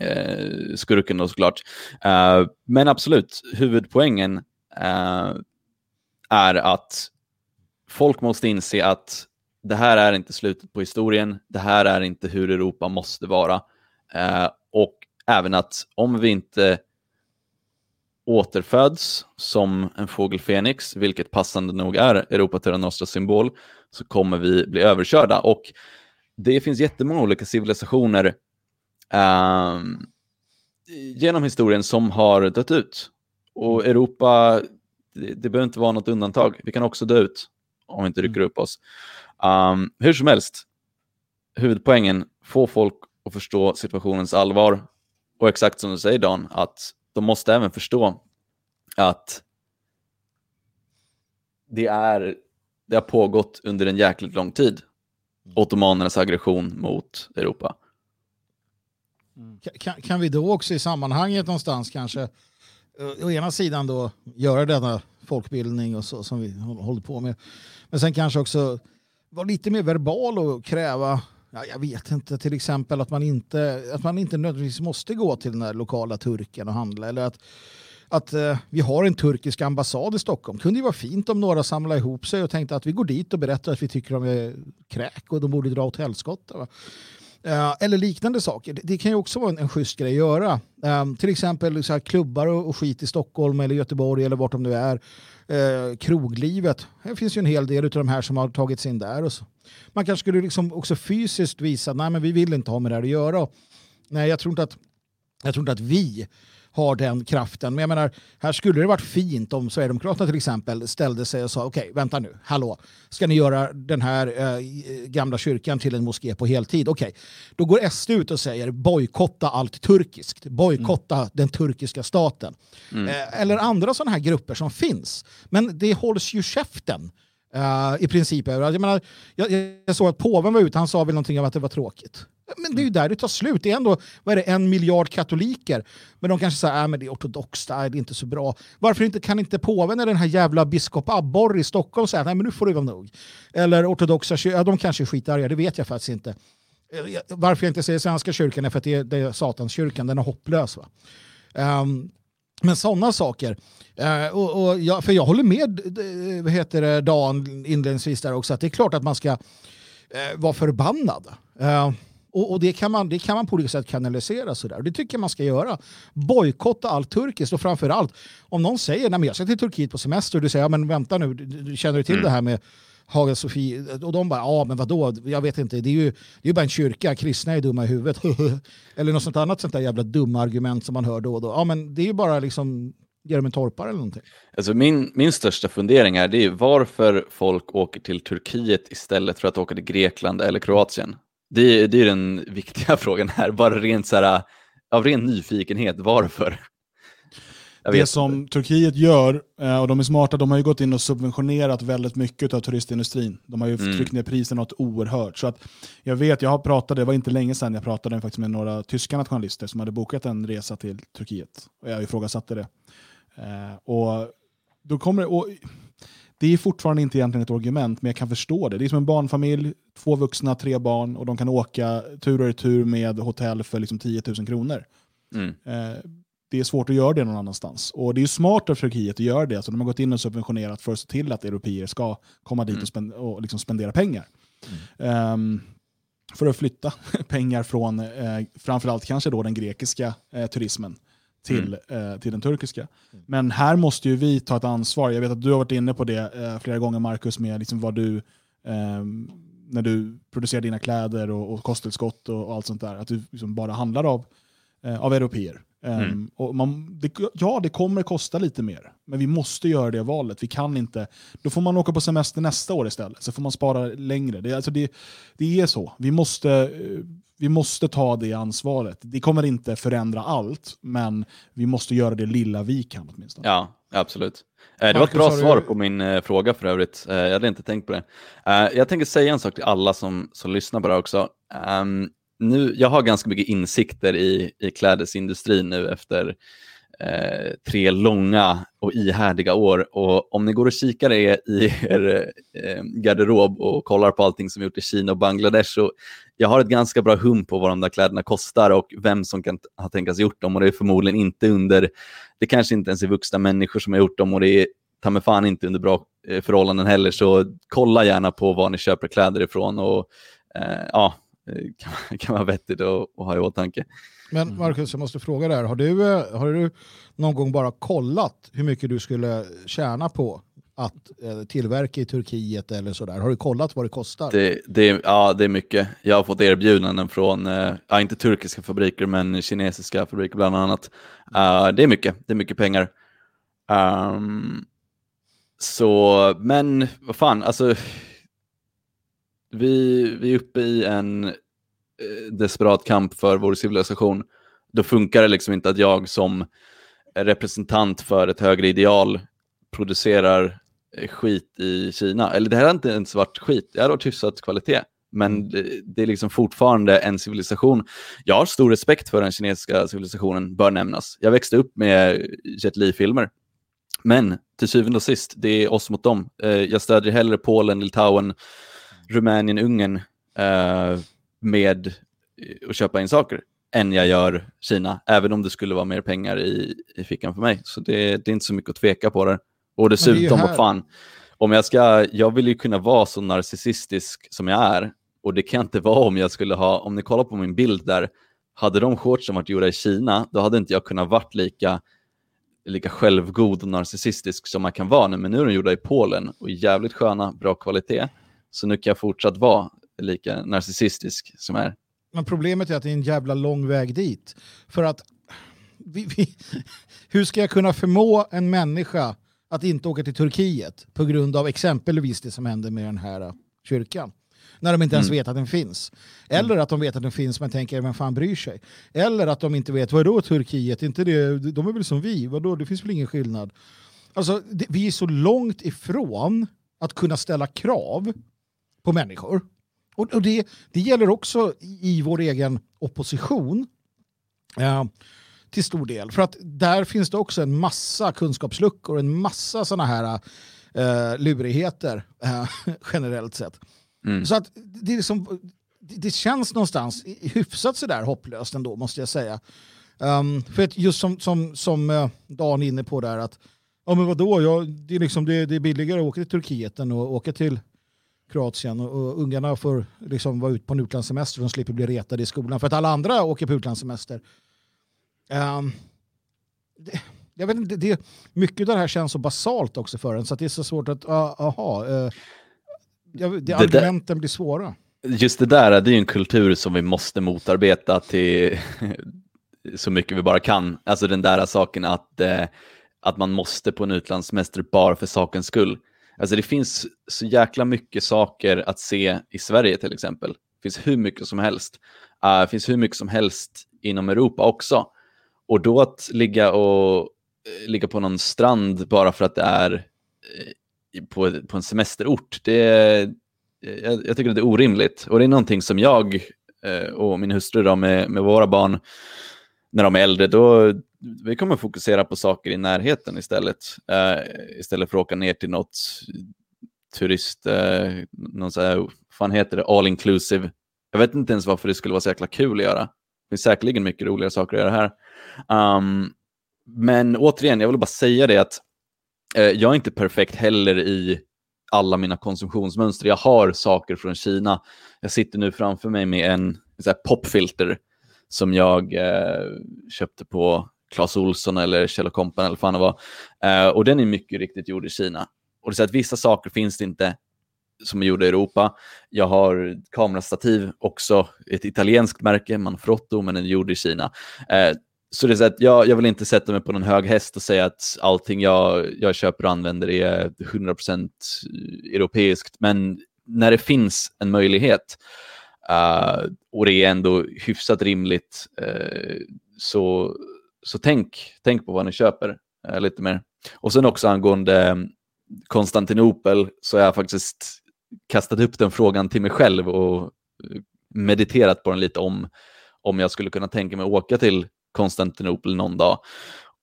eh, skurken då såklart. Eh, men absolut, huvudpoängen eh, är att folk måste inse att det här är inte slutet på historien. Det här är inte hur Europa måste vara. Eh, och även att om vi inte återföds som en fågel Fenix, vilket passande nog är Europa Terra Nostra symbol, så kommer vi bli överkörda. Och det finns jättemånga olika civilisationer genom historien som har dött ut. Och Europa, det, det behöver inte vara något undantag. Vi kan också dö ut om vi inte rycker mm. upp oss. Um, hur som helst, huvudpoängen, få folk att förstå situationens allvar. Och exakt som du säger Dan, att de måste även förstå att det, är, det har pågått under en jäkligt lång tid. Mm. Ottomanernas aggression mot Europa. Mm. Kan, kan, vi då också i sammanhanget någonstans kanske eh, å ena sidan då göra denna folkbildning och så som vi håller på med men sen kanske också vara lite mer verbal och kräva Ja, jag vet inte, till exempel att man inte, att man inte nödvändigtvis måste gå till den här lokala turken och handla. Eller att, att eh, vi har en turkisk ambassad i Stockholm. Kunde ju vara fint om några samlade ihop sig och tänkte att vi går dit och berättar att vi tycker de är kräk och de borde dra åt helskotta. Eh, eller liknande saker. Det, det, kan ju också vara en, en schysst grej att göra. Um, till exempel så här, klubbar och, och skit i Stockholm eller Göteborg eller vart de nu är eh, kroglivet. Det finns ju en hel del av de här som har tagits in där. Och så. Man kanske skulle liksom också fysiskt visa att vi vill inte ha med det här att göra. Nej, jag tror inte att, jag tror inte att vi har den kraften. Men jag menar, här skulle det varit fint om Sverigedemokraterna till exempel ställde sig och sa okej, okay, vänta nu, hallå, ska ni göra den här eh, gamla kyrkan till en moské på heltid? Okej, okay. då går SD ut och säger bojkotta allt turkiskt, bojkotta mm. den turkiska staten. Mm. Eh, eller andra sådana här grupper som finns. Men det hålls ju käften. Uh, I princip Jag, menar, jag, jag såg att påven var ute, han sa väl någonting om att det var tråkigt. Men det är ju där det tar slut. Det är ändå vad är det, en miljard katoliker. Men de kanske säger att äh, det är ortodoxt, äh, det är inte så bra. Varför inte, kan inte påven eller den här jävla biskop Abborre i Stockholm säga att nu får det vara nog? Eller ortodoxa ja, de kanske är skitarga, det vet jag faktiskt inte. Eh, varför jag inte säger Svenska kyrkan är för att det är, det är Satanskyrkan, den är hopplös. Va? Um, men sådana saker. Uh, och, och jag, för jag håller med vad heter det, Dan inledningsvis där också, att det är klart att man ska uh, vara förbannad. Uh, och, och, det, kan man, det kan man på olika sätt kanalisera sådär. Det tycker jag man ska göra. Bojkotta allt turkiskt och framförallt om någon säger att jag ska till Turkiet på semester och du säger ja, men vänta nu, du, känner du till mm. det här med Haga Sofie? Och de bara ja men vadå, jag vet inte, det är ju, det är bara en kyrka, kristna är dumma i huvudet. eller något sånt annat sånt där jävla dumma argument som man hör då och då. Ja men det är ju bara liksom ge dem en torpare eller någonting. Alltså min, min största fundering är, det är varför folk åker till Turkiet istället för att åka till Grekland eller Kroatien. Det, det är den viktiga frågan här, bara rent så här, av ren nyfikenhet, varför? det som Turkiet gör, eh, och de är smarta, de har ju gått in och subventionerat väldigt mycket av turistindustrin. De har ju mm. tryckt ner priserna något oerhört. Så att jag vet, jag har pratat, det var inte länge sedan jag pratade faktiskt med några tyska nationalister som hade bokat en resa till Turkiet. Och jag ifrågasatte det. Eh, och då kommer, och det är fortfarande inte egentligen ett argument, men jag kan förstå det. Det är som en barnfamilj, två vuxna, tre barn och de kan åka tur och retur med hotell för liksom 10 000 kronor. Mm. Eh, det är svårt att göra det någon annanstans. Och det är smart av Turkiet att göra det. Så de har gått in och subventionerat för att se till att europeer ska komma dit mm. och, spend och liksom spendera pengar. Mm. Um, för att flytta pengar från eh, framförallt kanske då den grekiska eh, turismen till, mm. eh, till den turkiska. Mm. Men här måste ju vi ta ett ansvar. Jag vet att du har varit inne på det eh, flera gånger Marcus, med liksom vad du, eh, när du producerar dina kläder och, och kosttillskott och, och, allt sånt där, att du liksom bara handlar av, eh, av europeer. Um, Mm. och man, det, ja, det kommer kosta lite mer, men vi måste göra det valet. Vi kan inte, då får man åka på semester nästa år istället, så får man spara längre. Det, alltså det, det är så. Vi måste, eh, vi måste ta det ansvaret. Det kommer inte förändra allt, men vi måste göra det lilla vi kan åtminstone. Ja, absolut. Eh, Det var ett bra svar på min eh, fråga för övrigt. Eh, Jag hade inte tänkt på det. Jag tänker säga en sak till alla som, som lyssnar på det här också. Ehm, nu, jag har ganska mycket insikter i, i klädesindustrin nu efter eh, tre långa och ihärdiga år. Och om ni går och kikar i, i er eh, garderob och kollar på allting som gjort i Kina och Bangladesh, så jag har ett ganska bra hum på vad de där kläderna kostar och vem som kan ha tänkas gjort dem. Och det är förmodligen inte under, det kanske inte ens är vuxna människor som har gjort dem och det är ta mig fan inte under bra eh, förhållanden heller. Så kolla gärna på var ni köper kläder ifrån och eh, ja, kan, kan vara vettigt att, ha i åtanke. Men Marcus, jag måste fråga där. Har du, eh, har du någon gång bara kollat hur mycket du skulle tjäna på att eh, tillverka i Turkiet eller sådär? Har du kollat vad det kostar? Det, det, ja, det är mycket. Jag har fått erbjudanden från, eh, ja, inte turkiska fabriker, men kinesiska fabriker bland annat. Eh, det är mycket, det är mycket pengar. Ehm, så, men vad fan, alltså. Vi, vi är uppe i en eh, desperat kamp för vår civilisation. Då funkar det liksom inte att jag som representant för ett högre ideal producerar eh, skit i Kina. Eller det här har inte ens varit skit, det har varit hyfsat kvalitet. Men det, det är liksom fortfarande en civilisation. Jag har stor respekt för den kinesiska civilisationen, bör nämnas. Jag växte upp med Jet Li-filmer. Men till syvende och sist, det är oss mot dem. Eh, jag stödjer hellre Polen, Litauen, Rumänien, Ungern eh, med att köpa in saker än jag gör Kina, även om det skulle vara mer pengar i, i fickan för mig. Så det, det är inte så mycket att tveka på det. Och dessutom, vad fan, om jag ska, jag vill ju kunna vara så narcissistisk som jag är, och det kan jag inte vara om jag skulle ha, om ni kollar på min bild där, hade de shortsen varit gjorda i Kina, då hade inte jag kunnat varit lika, lika självgod och narcissistisk som man kan vara nu, men nu är de gjorda i Polen och jävligt sköna, bra kvalitet. Så nu kan jag fortsatt vara lika narcissistisk som jag är. Men problemet är att det är en jävla lång väg dit. För att vi, vi, hur ska jag kunna förmå en människa att inte åka till Turkiet på grund av exempelvis det som hände med den här kyrkan? När de inte ens Mm. vet att den finns. Eller att de vet att den finns men tänker vem fan bryr sig? Eller att de inte vet, vadå Turkiet? Inte det, de är väl som vi? Vadå? Det finns väl ingen skillnad? Alltså, det, vi är så långt ifrån att kunna ställa krav på människor. Och, och det, det gäller också i, i vår egen opposition. Eh, till stor del. För att där finns det också en massa kunskapsluckor, en massa sådana här eh, lurigheter eh, generellt sett. Mm. Så att det, är liksom, det, känns någonstans hyfsat sådär hopplöst ändå måste jag säga. Um, för att just som, som, som uh, Dan är inne på där att ja men vadå, ja, det, är liksom, det, det är billigare att åka till Turkiet än att åka till Kroatien och, och ungarna får liksom vara ute på en utlandssemester och de slipper bli retade i skolan för att alla andra åker på utlandssemester. Um, det, jag vet inte, det, mycket av det här känns så basalt också för en så det är så svårt att, uh, aha, uh, det, där- argumenten blir svåra. Just det där, det är ju en kultur som vi måste motarbeta till så mycket vi bara kan. Alltså den där saken att, eh, att man måste på en utlandssemester bara för sakens skull. Alltså det finns så jäkla mycket saker att se i Sverige till exempel. Det finns hur mycket som helst. Uh, Det finns hur mycket som helst inom Europa också. Och då att ligga, och, eh, ligga på någon strand bara för att det är eh, på, på en semesterort, det, eh, jag, jag tycker att det är orimligt. Och det är någonting som jag och min hustru då, med, med våra barn, när de är äldre, då vi kommer fokusera på saker i närheten istället. Uh, istället för att åka ner till något turist, uh, någon så här, vad fan heter det, all inclusive. Jag vet inte ens varför det skulle vara så jäkla kul att göra. Det finns säkerligen mycket roligare saker att göra här. Um, men återigen, jag vill bara säga det att uh, jag är inte perfekt heller i alla mina konsumtionsmönster. Jag har saker från Kina. Jag sitter nu framför mig med en så popfilter som jag eh, köpte på Clas Olsson eller Kjell Company eller vad fan det var. Eh, och den är mycket riktigt gjord i Kina. Och det är så att vissa saker finns det inte som är gjorda i Europa. Jag har kamerastativ också, ett italienskt märke, Manfrotto, men den är gjord i Kina. Eh, så det är så att jag, jag vill inte sätta mig på någon hög häst och säga att allting jag, jag köper och använder är 100% europeiskt, men när det finns en möjlighet uh, och det är ändå hyfsat rimligt, uh, så, så tänk, tänk på vad ni köper eh, lite mer. Och sen också angående eh, Konstantinopel så har jag faktiskt kastat upp den frågan till mig själv och eh, mediterat på den lite om, om jag skulle kunna tänka mig att åka till Konstantinopel någon dag.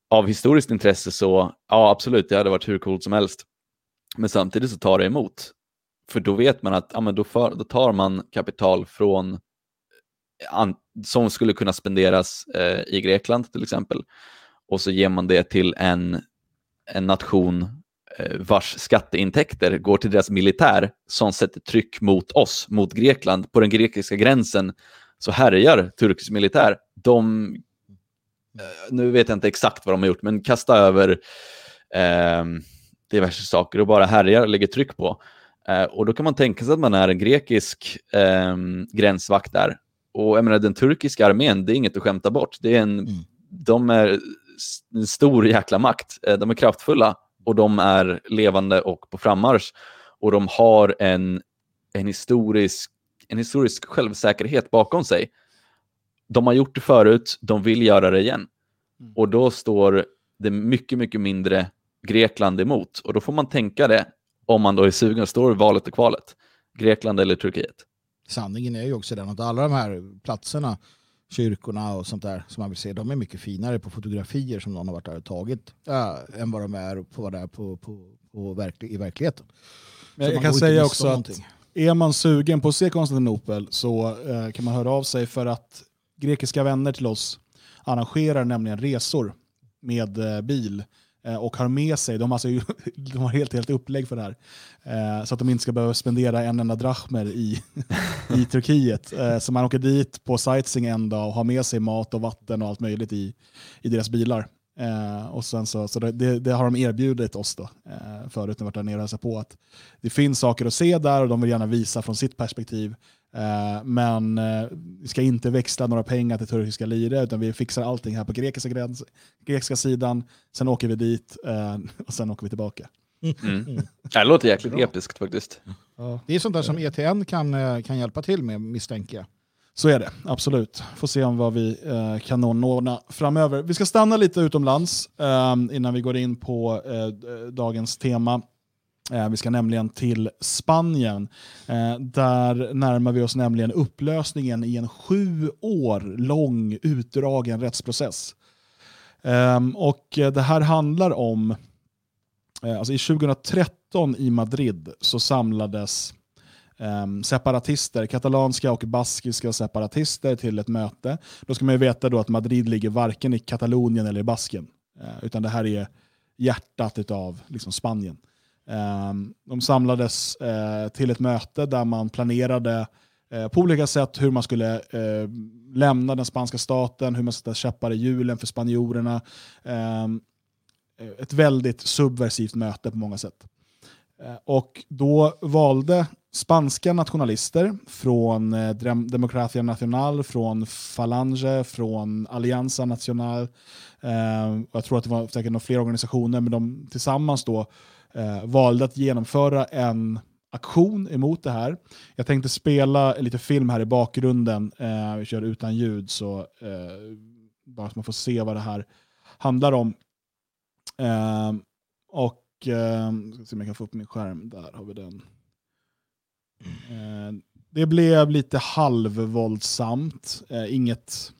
Av historiskt intresse så, ja absolut, det hade varit hur coolt som helst. Men samtidigt så tar det emot. För då vet man att ja, men då, för, då tar man kapital från an, som skulle kunna spenderas eh, i Grekland till exempel. Och så ger man det till en, en nation eh, vars skatteintäkter går till deras militär som sätter tryck mot oss, mot Grekland. På den grekiska gränsen så härjar turkisk militär. De Eh, nu vet jag inte exakt vad de har gjort, men kasta över eh, diverse saker och bara härjar och lägger tryck på. Eh, och då kan man tänka sig att man är en grekisk eh, gränsvakt där. Och jag menar, den turkiska armén, det är inget att skämta bort. Det är en, mm. De är en stor jäkla makt. Eh, de är kraftfulla och de är levande och på frammarsch. Och de har en, en, historisk, en historisk självsäkerhet bakom sig de har gjort det förut, de vill göra det igen. Mm. Och då står det mycket, mycket mindre Grekland emot. Och då får man tänka det om man då är sugen, står valet och kvalet. Grekland eller Turkiet. Sanningen är ju också den att alla de här platserna, kyrkorna och sånt där som man vill se, de är mycket finare på fotografier som någon har varit där och tagit äh, än vad de är på, där på, på, på verklig, i verkligheten. Men jag kan säga också att är man sugen på att se Konstantinopel så eh, kan man höra av sig för att grekiska vänner till oss arrangerar nämligen resor med eh, bil Eh, och har med sig, de, alltså, de har helt, helt upplägg för det här, eh, så att de inte ska behöva spendera en enda drachmer i, i Turkiet. Eh, så man åker dit på sightseeing en dag och har med sig mat och vatten och allt möjligt i, i deras bilar. Eh, och sen så, så det, det, har de erbjudit oss då, förut när vi varit där nere och på att det finns saker att se där och de vill gärna visa från sitt perspektiv men eh, vi ska inte växla några pengar till turkiska lire utan vi fixar allting här på grekiska, gräns, grekiska sidan. Sen åker vi dit eh, och sen åker vi tillbaka. Mm. Mm. Det låter jäkligt Bra. episkt faktiskt. Ja. Det är sånt där som ETN kan, kan hjälpa till med misstänker jag. Så är det, absolut. Får se om vad vi kan ordna framöver. Vi ska stanna lite utomlands innan vi går in på dagens tema. Eh, vi ska nämligen till Spanien. Eh, där närmar vi oss nämligen upplösningen i en sju år lång utdragen rättsprocess. Ehm, och eh, det här handlar om, alltså i 2013 i Madrid så samlades ehm, separatister, katalanska och baskiska separatister till ett möte. Då ska man ju veta då att Madrid ligger varken i Katalonien eller i Basken, utan det här är hjärtat av liksom Spanien. Ehm, de samlades eh, till ett möte där man planerade eh, på olika sätt hur man skulle eh, lämna den spanska staten, hur man skulle sätta käppar i hjulen för spanjorerna. Ehm, ett väldigt subversivt möte på många sätt. Eh, och då valde spanska nationalister från Democracia Nacional, från Falange, från Alianza Nacional, ehm, jag tror att det var säkert några fler organisationer, men de tillsammans då eh, valde att genomföra en aktion emot det här. Jag tänkte spela lite film här i bakgrunden. Eh, vi kör utan ljud så eh, bara så man får se vad det här handlar om. Eh, och eh, ska se om jag kan få upp min skärm. Där har vi den. Eh, det blev lite halvvåldsamt. Eh, inget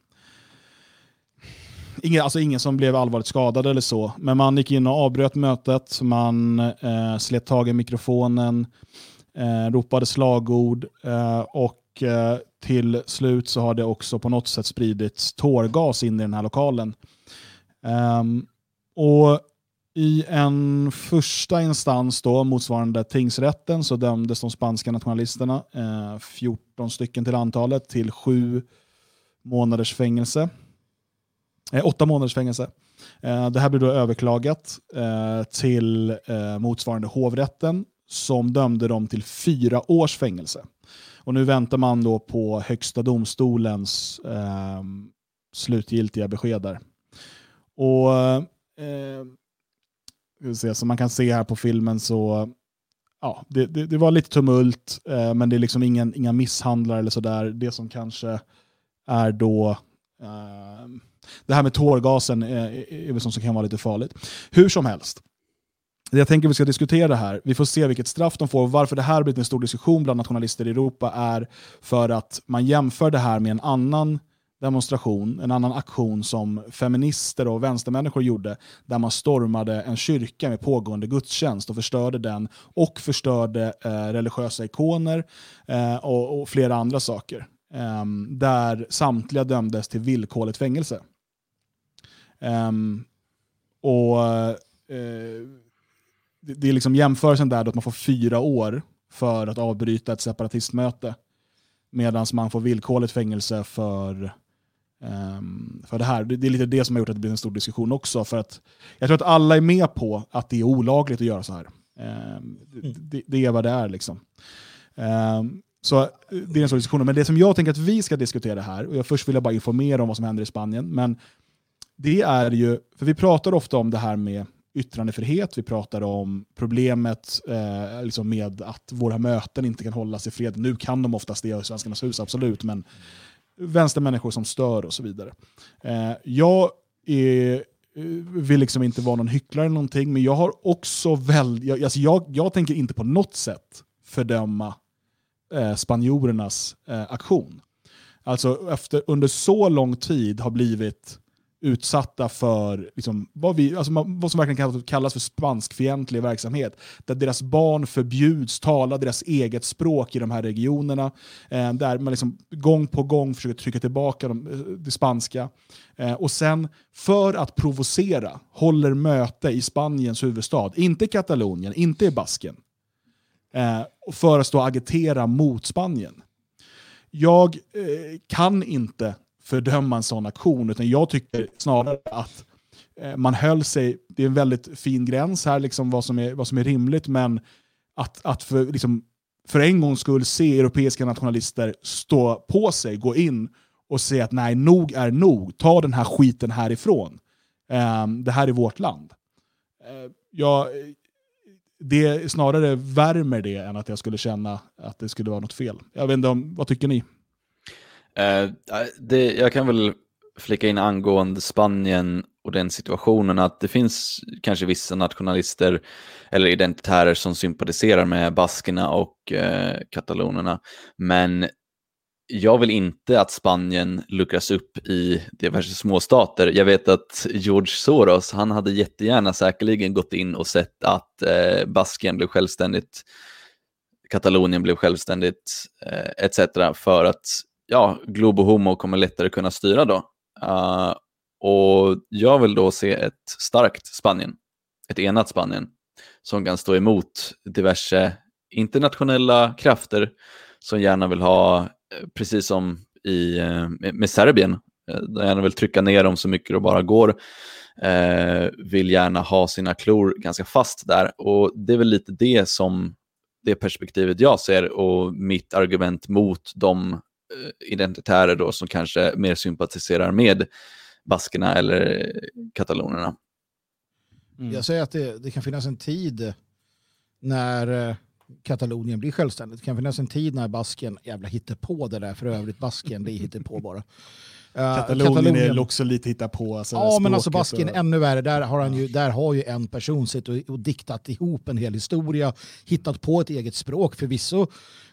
Ingen, alltså ingen som blev allvarligt skadad eller så, men man gick in och avbröt mötet, man eh, slet tag i mikrofonen, eh, ropade slagord eh, och eh, till slut så har det också på något sätt spridits tårgas in i den här lokalen. Um, och i en första instans då, motsvarande tingsrätten så dömdes de spanska nationalisterna, eh, 14 stycken till antalet, till sju månaders fängelse. Eh, åtta månaders fängelse. Eh, det här blir då överklagat eh, till eh, motsvarande hovrätten som dömde dem till fyra års fängelse. Och nu väntar man då på högsta domstolens eh, slutgiltiga besked där. Och eh, Som man kan se här på filmen så ja, det, det, det var lite tumult, eh, men det är liksom ingen, inga misshandlar eller sådär. Det som kanske är då eh, det här med tårgasen eh, är, är väl som kan vara lite farligt. Hur som helst, jag tänker vi ska diskutera det här. Vi får se vilket straff de får. Varför det här blivit en stor diskussion bland nationalister i Europa är för att man jämför det här med en annan demonstration, en annan aktion som feminister och vänstermänniskor gjorde, där man stormade en kyrka med pågående gudstjänst och förstörde den och förstörde eh, religiösa ikoner eh, och, och, flera andra saker. Eh, där samtliga dömdes till villkorligt fängelse. Ehm, och eh, det är liksom jämförelsen där att man får fyra år för att avbryta ett separatistmöte medan man får villkorligt fängelse för um, för det här. Det, är lite det som har gjort att det blir en stor diskussion också. För att jag tror att alla är med på att det är olagligt att göra så här. Um, det, det, är vad det är. liksom. Um, så det är en stor diskussion. Men det som jag tänker att vi ska diskutera här, och jag först vill jag bara informera om vad som händer i Spanien, men det är ju, för vi pratar ofta om det här med yttrandefrihet, vi pratar om problemet eh, liksom med att våra möten inte kan hållas i fred. Nu kan de oftast det i Svenskarnas hus, absolut, men vänstermänniskor som stör och så vidare. Eh, jag är, eh, vill liksom inte vara någon hycklare eller någonting, men jag har också väl, jag, alltså jag, jag tänker inte på något sätt fördöma eh, spanjorernas eh, aktion. Alltså efter, under så lång tid har blivit utsatta för liksom, vad, vi, alltså, vad som verkligen kallas för spanskfientlig verksamhet. Där deras barn förbjuds tala deras eget språk i de här regionerna. Eh, där man liksom gång på gång försöker trycka tillbaka de, eh, det spanska. Eh, och sen, för att provocera, håller möte i Spaniens huvudstad. Inte i Katalonien, inte i Basken. Eh, för att stå och agitera mot Spanien. Jag eh, kan inte fördöma en sån aktion, utan jag tycker snarare att eh, man höll sig, det är en väldigt fin gräns här, liksom vad, som är, vad som är rimligt, men att, att för, liksom, för en gångs skull se europeiska nationalister stå på sig, gå in och säga att nej, nog är nog, ta den här skiten härifrån. Um, det här är vårt land. Uh, jag, det snarare värmer det än att jag skulle känna att det skulle vara något fel. Jag vet inte om, vad tycker ni? Uh, det, jag kan väl flika in angående Spanien och den situationen att det finns kanske vissa nationalister eller identitärer som sympatiserar med baskerna och eh, katalonerna. Men jag vill inte att Spanien luckras upp i diverse småstater. Jag vet att George Soros, han hade jättegärna säkerligen gått in och sett att eh, Baskien blev självständigt, Katalonien blev självständigt eh, etc. för att ja, Globo Homo kommer lättare kunna styra då. Uh, och jag vill då se ett starkt Spanien, ett enat Spanien, som kan stå emot diverse internationella krafter som gärna vill ha, eh, precis som i, eh, med Serbien, de gärna vill trycka ner dem så mycket det bara går, vill gärna ha sina klor ganska fast där. Och det är väl lite det som det perspektivet jag ser och mitt argument mot de identitärer då som kanske mer sympatiserar med baskerna eller katalonerna. Mm. Jag säger att det, det, kan finnas en tid när eh, Katalonien blir självständigt. Det kan finnas en tid när Basken, jävla hittar på det där för övrigt, Basken det hittar på bara. Katalonien, Katalonien är också lite hitta på. Alltså ja, men alltså Basken och... ännu värre. Där har, han ju, där har ju en person suttit och, och diktat ihop en hel historia, hittat på ett eget språk. Förvisso,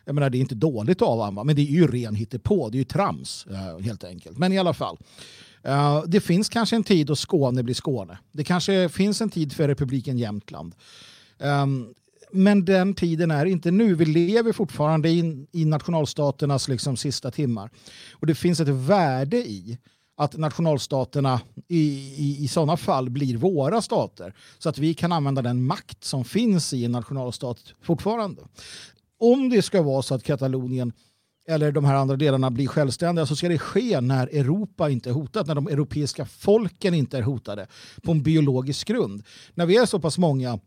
jag menar det är inte dåligt av honom, men det är ju ren hittepå. Det är ju trams uh, helt enkelt. Men i alla fall. Uh, det finns kanske en tid då Skåne blir Skåne. Det kanske finns en tid för republiken Jämtland. Um, men den tiden är inte nu. Vi lever fortfarande i, i nationalstaternas liksom sista timmar. Och det finns ett värde i att nationalstaterna i, i, i sådana fall blir våra stater. Så att vi kan använda den makt som finns i en nationalstat fortfarande. Om det ska vara så att Katalonien eller de här andra delarna blir självständiga så ska det ske när Europa inte är hotat, när de europeiska folken inte är hotade på en biologisk grund. När vi är så pass många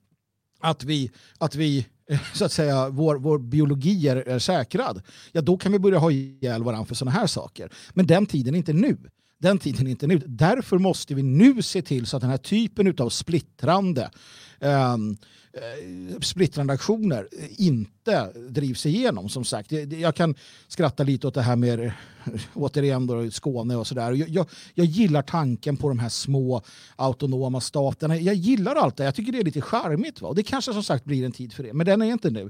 att vi, att vi så att säga, vår, vår biologi är, är säkrad, ja då kan vi börja ha ihjäl varandra för sådana här saker. Men den tiden är inte nu. Den tiden är inte nu. Därför måste vi nu se till så att den här typen av splittrande ehm, eh, splittrande aktioner inte drivs igenom. Som sagt, jag kan skratta lite åt det här med återigen då, Skåne och sådär. Jag, jag, jag gillar tanken på de här små autonoma staterna. Jag gillar allt det. Jag tycker det är lite charmigt. Va? Och det kanske som sagt blir en tid för det, men den är inte nu.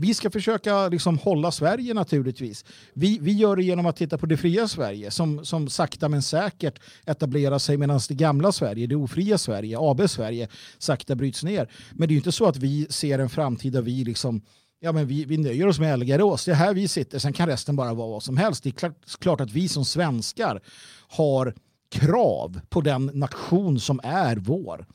Vi ska försöka liksom hålla Sverige naturligtvis. Vi, vi gör det genom att titta på det fria Sverige som, som sakta men säkert etablerar sig medan det gamla Sverige, det ofria Sverige, AB Sverige, sakta bryts ner. Men det är ju inte så att vi ser en framtid där vi liksom ja, men vi, vi nöjer oss med Elgarås. Det är här vi sitter, sen kan resten bara vara vad som helst. Det är klart, klart att vi som svenskar har krav på den nation som är vår.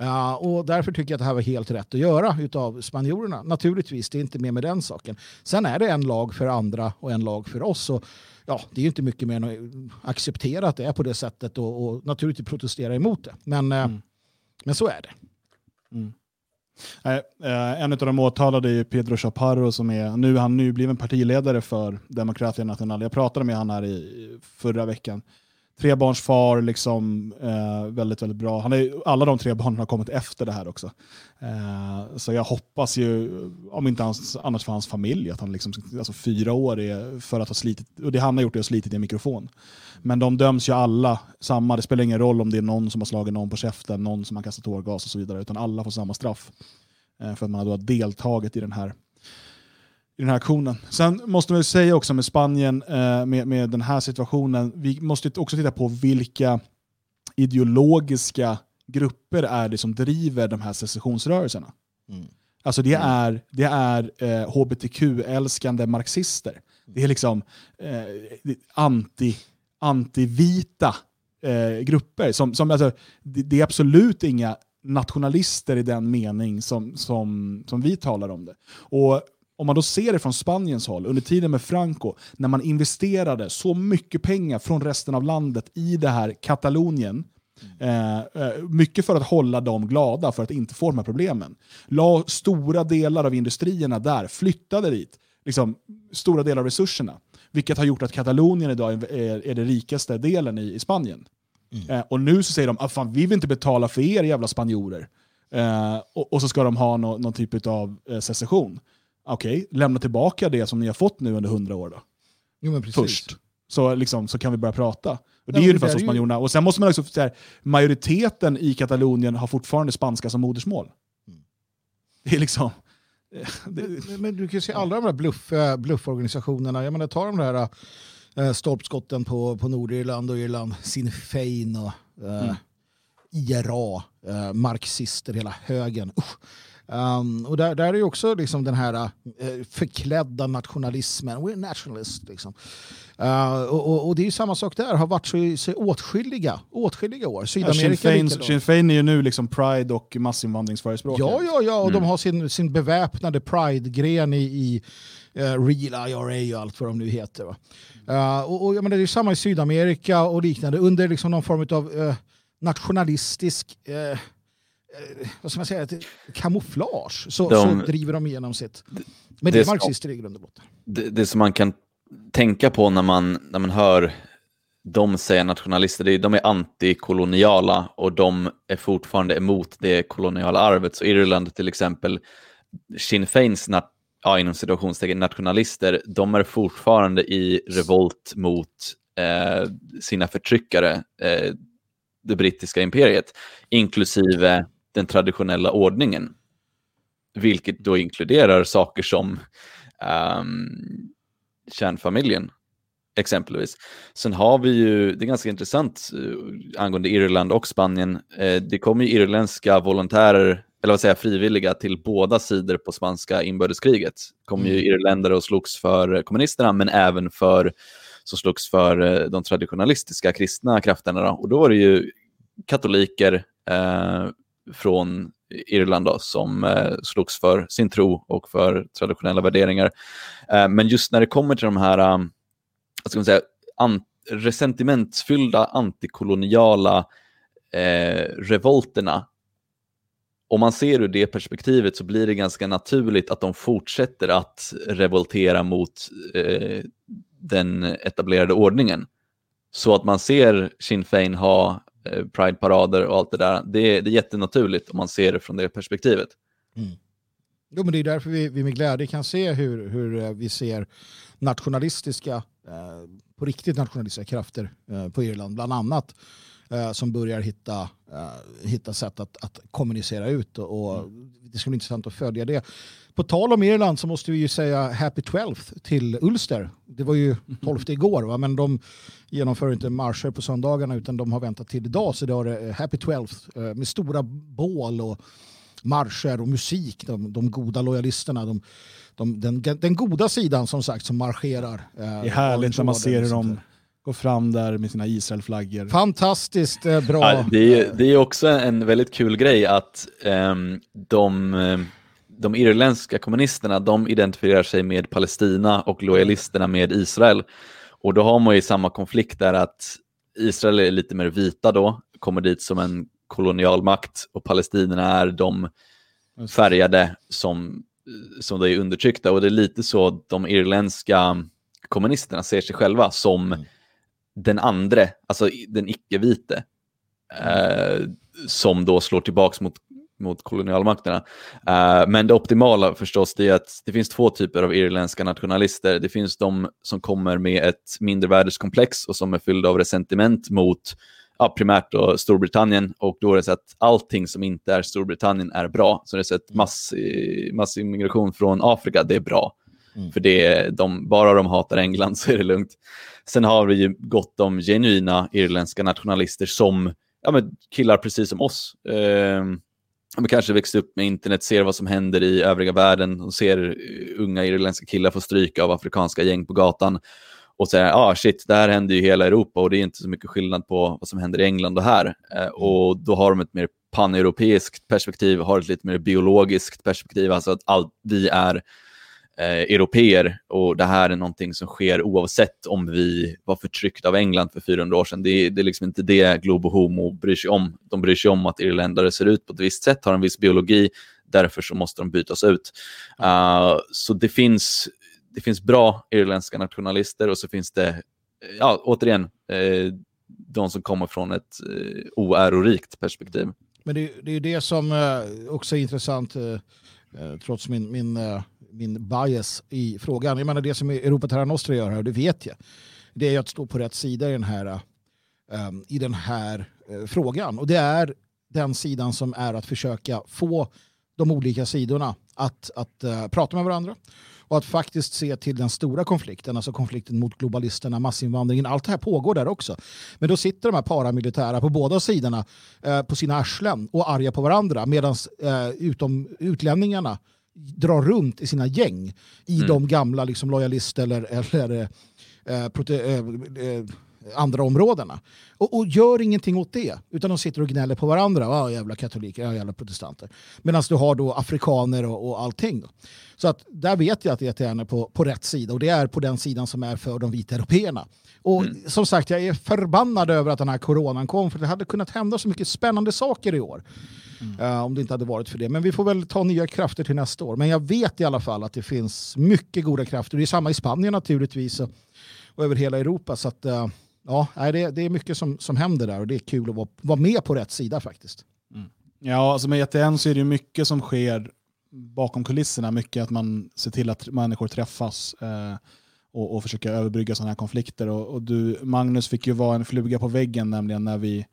Uh, och därför tycker jag att det här var helt rätt att göra utav spanjorerna. Naturligtvis, det är inte mer med den saken. Sen är det en lag för andra och en lag för oss. Och, ja, det är inte mycket mer än att acceptera att det är på det sättet och, och naturligtvis protestera emot det. Men, uh, mm. men så är det. Mm. Eh, en av de åtalade är Pedro Chaparro som är nu han nu bliven partiledare för Demokratia Nacional. Jag pratade med honom här i förra veckan trebarnsfar, liksom, eh, väldigt, väldigt bra. Han är, alla de tre barnen har kommit efter det här också. Eh, så jag hoppas ju, om inte hans, annars för hans familj, att han liksom, alltså fyra år är för att ha slitit, och det han har gjort är att ha slitit i en mikrofon. Men de döms ju alla samma, det spelar ingen roll om det är någon som har slagit någon på käften, någon som har kastat tårgas och så vidare, utan alla får samma straff. Eh, för att man har deltagit i den här i den här aktionen. Sen måste man säga också med Spanien, eh, med, med den här situationen, vi måste också titta på vilka ideologiska grupper är det som driver de här secessionsrörelserna. Mm. Alltså det är, det är eh, hbtq-älskande marxister. Det är liksom eh, anti, antivita eh, grupper. Som, som, alltså, det, det, är absolut inga nationalister i den mening som, som, som vi talar om det. Och om man då ser det från Spaniens håll, under tiden med Franco, när man investerade så mycket pengar från resten av landet i det här Katalonien, eh, eh, mycket för att hålla dem glada för att inte få de här problemen. La stora delar av industrierna där, flyttade dit, liksom, stora delar av resurserna. Vilket har gjort att Katalonien idag är, är den rikaste delen i, i Spanien. Mm. Eh, och nu så säger de att ah, vi vill inte betala för er jävla spanjorer. Eh, och, och, så ska de ha no, någon typ av eh, secession. Okej, okay, lämna tillbaka det som ni har fått nu under hundra år då. Jo, Först. Så, liksom, så kan vi börja prata. Och det är ju ungefär som spanjorerna. Och sen måste man också säga majoriteten i Katalonien har fortfarande spanska som modersmål. Mm. Det är liksom... Det... Men, men, du kan ju se alla de här bluff, eh, blufforganisationerna. Jag menar, ta de där äh, stolpskotten på, på Nordirland och Irland, Sinn Fein och äh, mm. IRA, äh, marxister, hela högen. Usch. Um, och där, där är ju också liksom den här uh, förklädda nationalismen. We're nationalist. Liksom. Uh, och, och, det är ju samma sak där, har varit så, i åtskilliga, åtskilliga år. Sydamerika ja, Sinn Fein är ju nu liksom Pride och massinvandringsförespråkare. Ja, ja, ja, och mm. de har sin, sin beväpnade Pride-gren i, i uh, Real IRA och allt vad de nu heter. Uh, och, och jag menar, det är samma i Sydamerika och liknande, under liksom någon form av nationalistisk Eh, vad ska man säga, ett kamouflage så, de, så driver de igenom sitt. Men det, det är marxister i grund och botten. Det, det som man kan tänka på när man, när man hör de säger nationalister, de är antikoloniala och de är fortfarande emot det koloniala arvet. Så Irland till exempel, Sinn Feins ja, inom situationstecken nationalister, de är fortfarande i revolt mot eh, sina förtryckare, eh, det brittiska imperiet, inklusive den traditionella ordningen. Vilket då inkluderar saker som um, kärnfamiljen exempelvis. Sen har vi ju, det är ganska intressant uh, angående Irland och Spanien, uh, det kommer ju irländska volontärer, eller vad säger frivilliga till båda sidor på spanska inbördeskriget. kom ju mm. irländare och slogs för kommunisterna, men även för som slogs för uh, de traditionalistiska kristna krafterna. Då. Och då var det ju katoliker, eh, från Irland då, som eh, slogs för sin tro och för traditionella värderingar. Eh, men just när det kommer till de här um, ska man säga, an resentimentsfyllda antikoloniala eh, revolterna om man ser ur det perspektivet så blir det ganska naturligt att de fortsätter att revoltera mot eh, den etablerade ordningen. Så att man ser Sinn Fein ha Eh, Pride-parader och allt det där, det, det är jättenaturligt om man ser det från det perspektivet. Mm. Jo, men det är därför vi, vi med glädje kan se hur, hur eh, vi ser nationalistiska, eh, på riktigt nationalistiska krafter eh, på Irland, bland annat, eh, som börjar hitta, eh, hitta sätt att, att kommunicera ut. Och, och Det ska bli intressant att följa det. På tal om Irland så måste vi ju säga Happy 12th till Ulster. Det var ju 12 igår, va? men de genomför inte marscher på söndagarna utan de har väntat till idag. Så idag är det Happy 12th eh, med stora bål och marscher och musik. De, de goda lojalisterna, de, de, den, den goda sidan som sagt som marscherar. eh, Det är härligt när man ser hur och de. Går fram där med sina Israelflaggor. Fantastiskt eh, bra. Ja, det, är, det är också en väldigt kul grej att ehm, de, eh, de irländska kommunisterna de identifierar sig med Palestina och lojalisterna med Israel. Och då har man ju samma konflikt där att Israel är lite mer vita då, kommer dit som en kolonialmakt och palestinierna är de färgade som, som de är undertryckta. Och det är lite så de irländska kommunisterna ser sig själva som den andre, alltså den icke-vite, eh, som då slår tillbaks mot, mot kolonialmakterna. Eh, men det optimala förstås det är att det finns två typer av irländska nationalister. Det finns de som kommer med ett mindervärdeskomplex och som är fyllda av resentiment mot ja, primärt då Storbritannien och då är det så att allting som inte är Storbritannien är bra. Så det är så att mass, massimmigration från Afrika, det är bra. För det är de, bara de hatar England så är det lugnt. Sen har vi ju gott om genuina irländska nationalister som ja, men killar precis som oss. Eh, de kanske växte upp med internet, ser vad som händer i övriga världen och ser unga irländska killar få stryka av afrikanska gäng på gatan och säger ah shit, det här händer ju i hela Europa och det är inte så mycket skillnad på vad som händer i England och här. Eh, och då har de ett mer paneuropeiskt perspektiv, har ett lite mer biologiskt perspektiv, alltså att all, vi är eh, europeer och det här är någonting som sker oavsett om vi var förtryckta av England för 400 år sedan. Det är, det är liksom inte det Globo Homo bryr sig om. De bryr sig om att irländare ser ut på ett visst sätt, har en viss biologi, därför så måste de bytas ut. Uh, så det finns, det finns bra irländska nationalister och så finns det, ja, återigen, eh, de som kommer från ett eh, oärorikt perspektiv. Men det, det är ju det som eh, också är intressant, eh, eh, trots min, min, eh, min bias i frågan. Jag menar det som Europa Terra Nostra gör här, och det vet jag, det är ju att stå på rätt sida i den här, ehm, i den här eh, frågan. Och det är den sidan som är att försöka få de olika sidorna att, att uh, prata med varandra och att faktiskt se till den stora konflikten, alltså konflikten mot globalisterna, massinvandringen, allt det här pågår där också. Men då sitter de här paramilitära på båda sidorna uh, på sina arslen och arga på varandra medan uh, utom utlänningarna drar runt i sina gäng i de gamla liksom, lojalister eller, eller eh, prote, eh, eh, andra områdena. Och, och gör ingenting åt det, utan de sitter och gnäller på varandra. Ja, jävla katoliker, ja, jävla protestanter. Medan du har då afrikaner och, och allting. Då. Så att där vet jag att ETN är på, på rätt sida och det är på den sidan som är för de vita européerna. Och som sagt, jag är förbannad över att den här coronan kom för det hade kunnat hända så mycket spännande saker i år. Eh, om det inte hade varit för det. Men vi får väl ta nya krafter till nästa år. Men jag vet i alla fall att det finns mycket goda krafter. Det är samma i Spanien naturligtvis och, och över hela Europa. Så att, eh, ja, det, det är mycket som, som händer där och det är kul att vara, vara med på rätt sida faktiskt. Ja, alltså med ETN så är det mycket som sker bakom kulisserna. Mycket att man ser till att människor träffas eh, och, och försöker överbrygga sådana här konflikter. Och, och du, Magnus fick ju vara en fluga på väggen nämligen när vi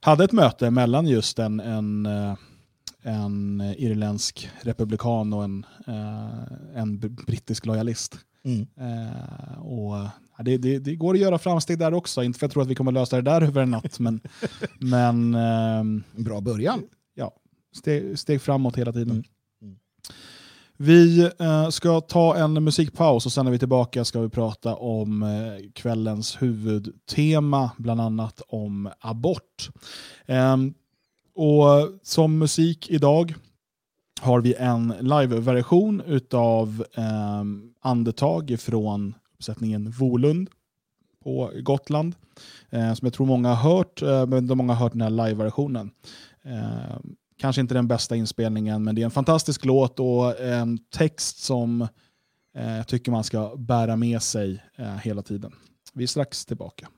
hade ett möte mellan just en, en, eh, en irländsk republikan och en, eh, en brittisk lojalist. Mm. Eh, och det, det, det går att göra framsteg där också. Inte för att jag tror att vi kommer lösa det där över en natt, men, men En bra början. ja, steg, steg framåt hela tiden. Mm. Mm. Vi eh, ska ta en musikpaus och sen när vi är tillbaka ska vi prata om eh, kvällens huvudtema, bland annat om abort. Ehm, och som musik idag har vi en live-version utav ehm, Andetag från uppsättningen Volund på Gotland. Eh, som jag tror många har hört, eh, men de många har hört den här live-versionen. Eh, kanske inte den bästa inspelningen, men det är en fantastisk låt och en text som eh, jag tycker man ska bära med sig eh, hela tiden. Vi är strax tillbaka.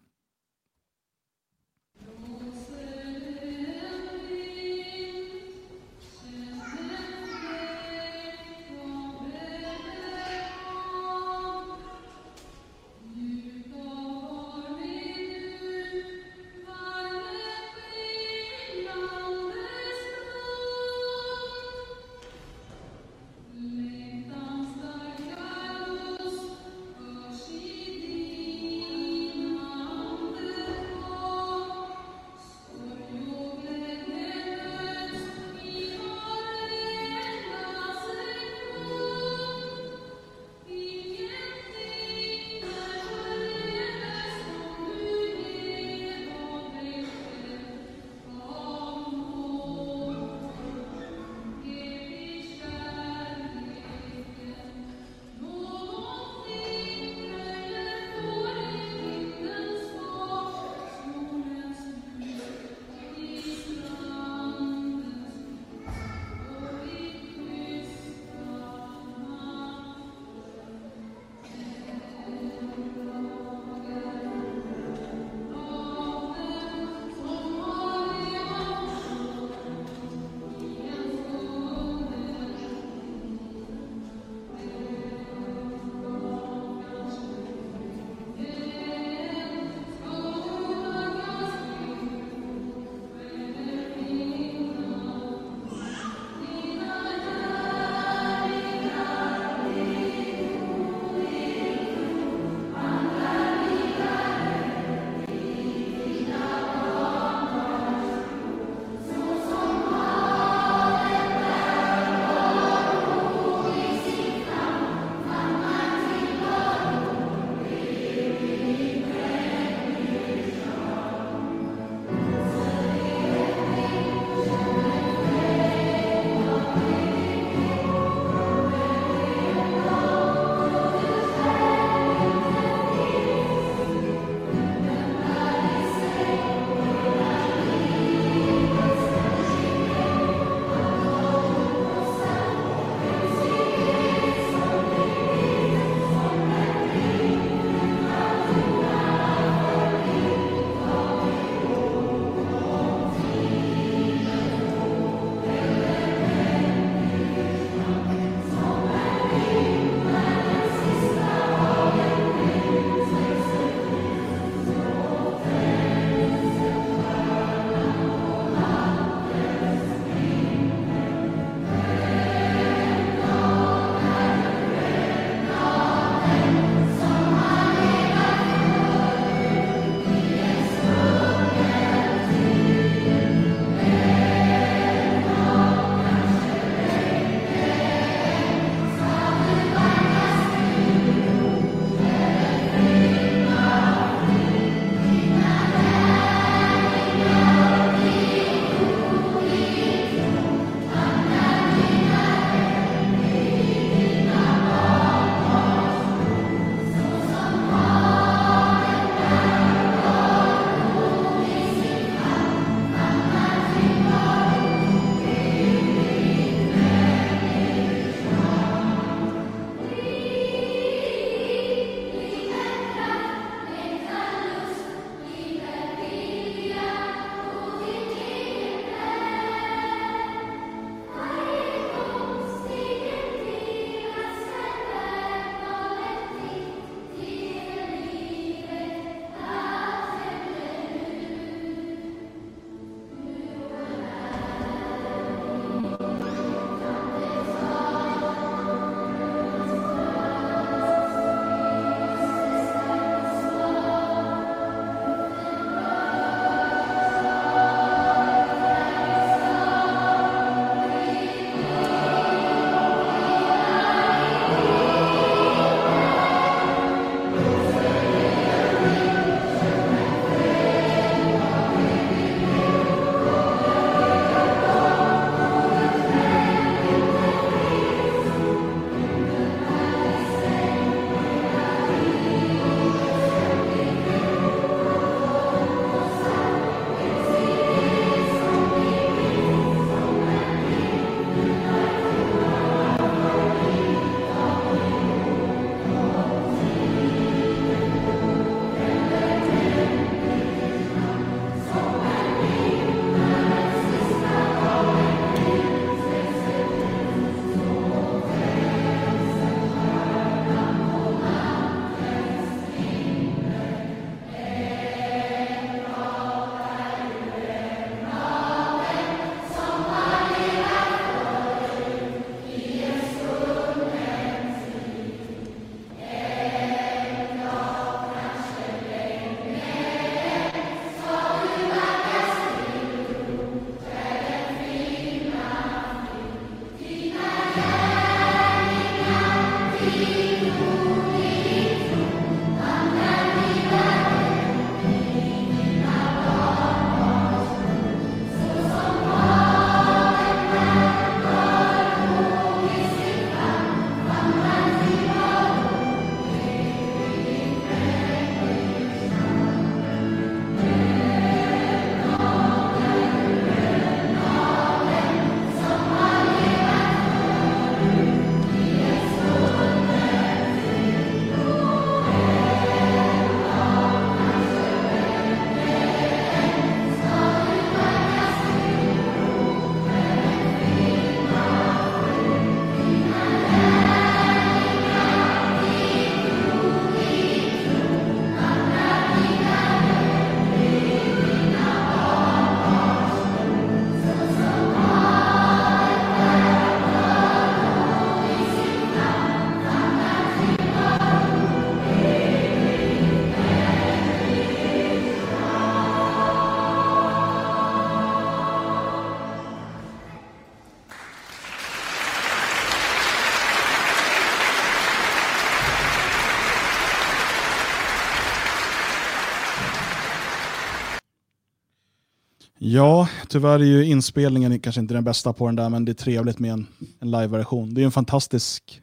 Ja, tyvärr är ju inspelningen kanske inte den bästa på den där, men det är trevligt med en, en live-version. Det är en fantastisk,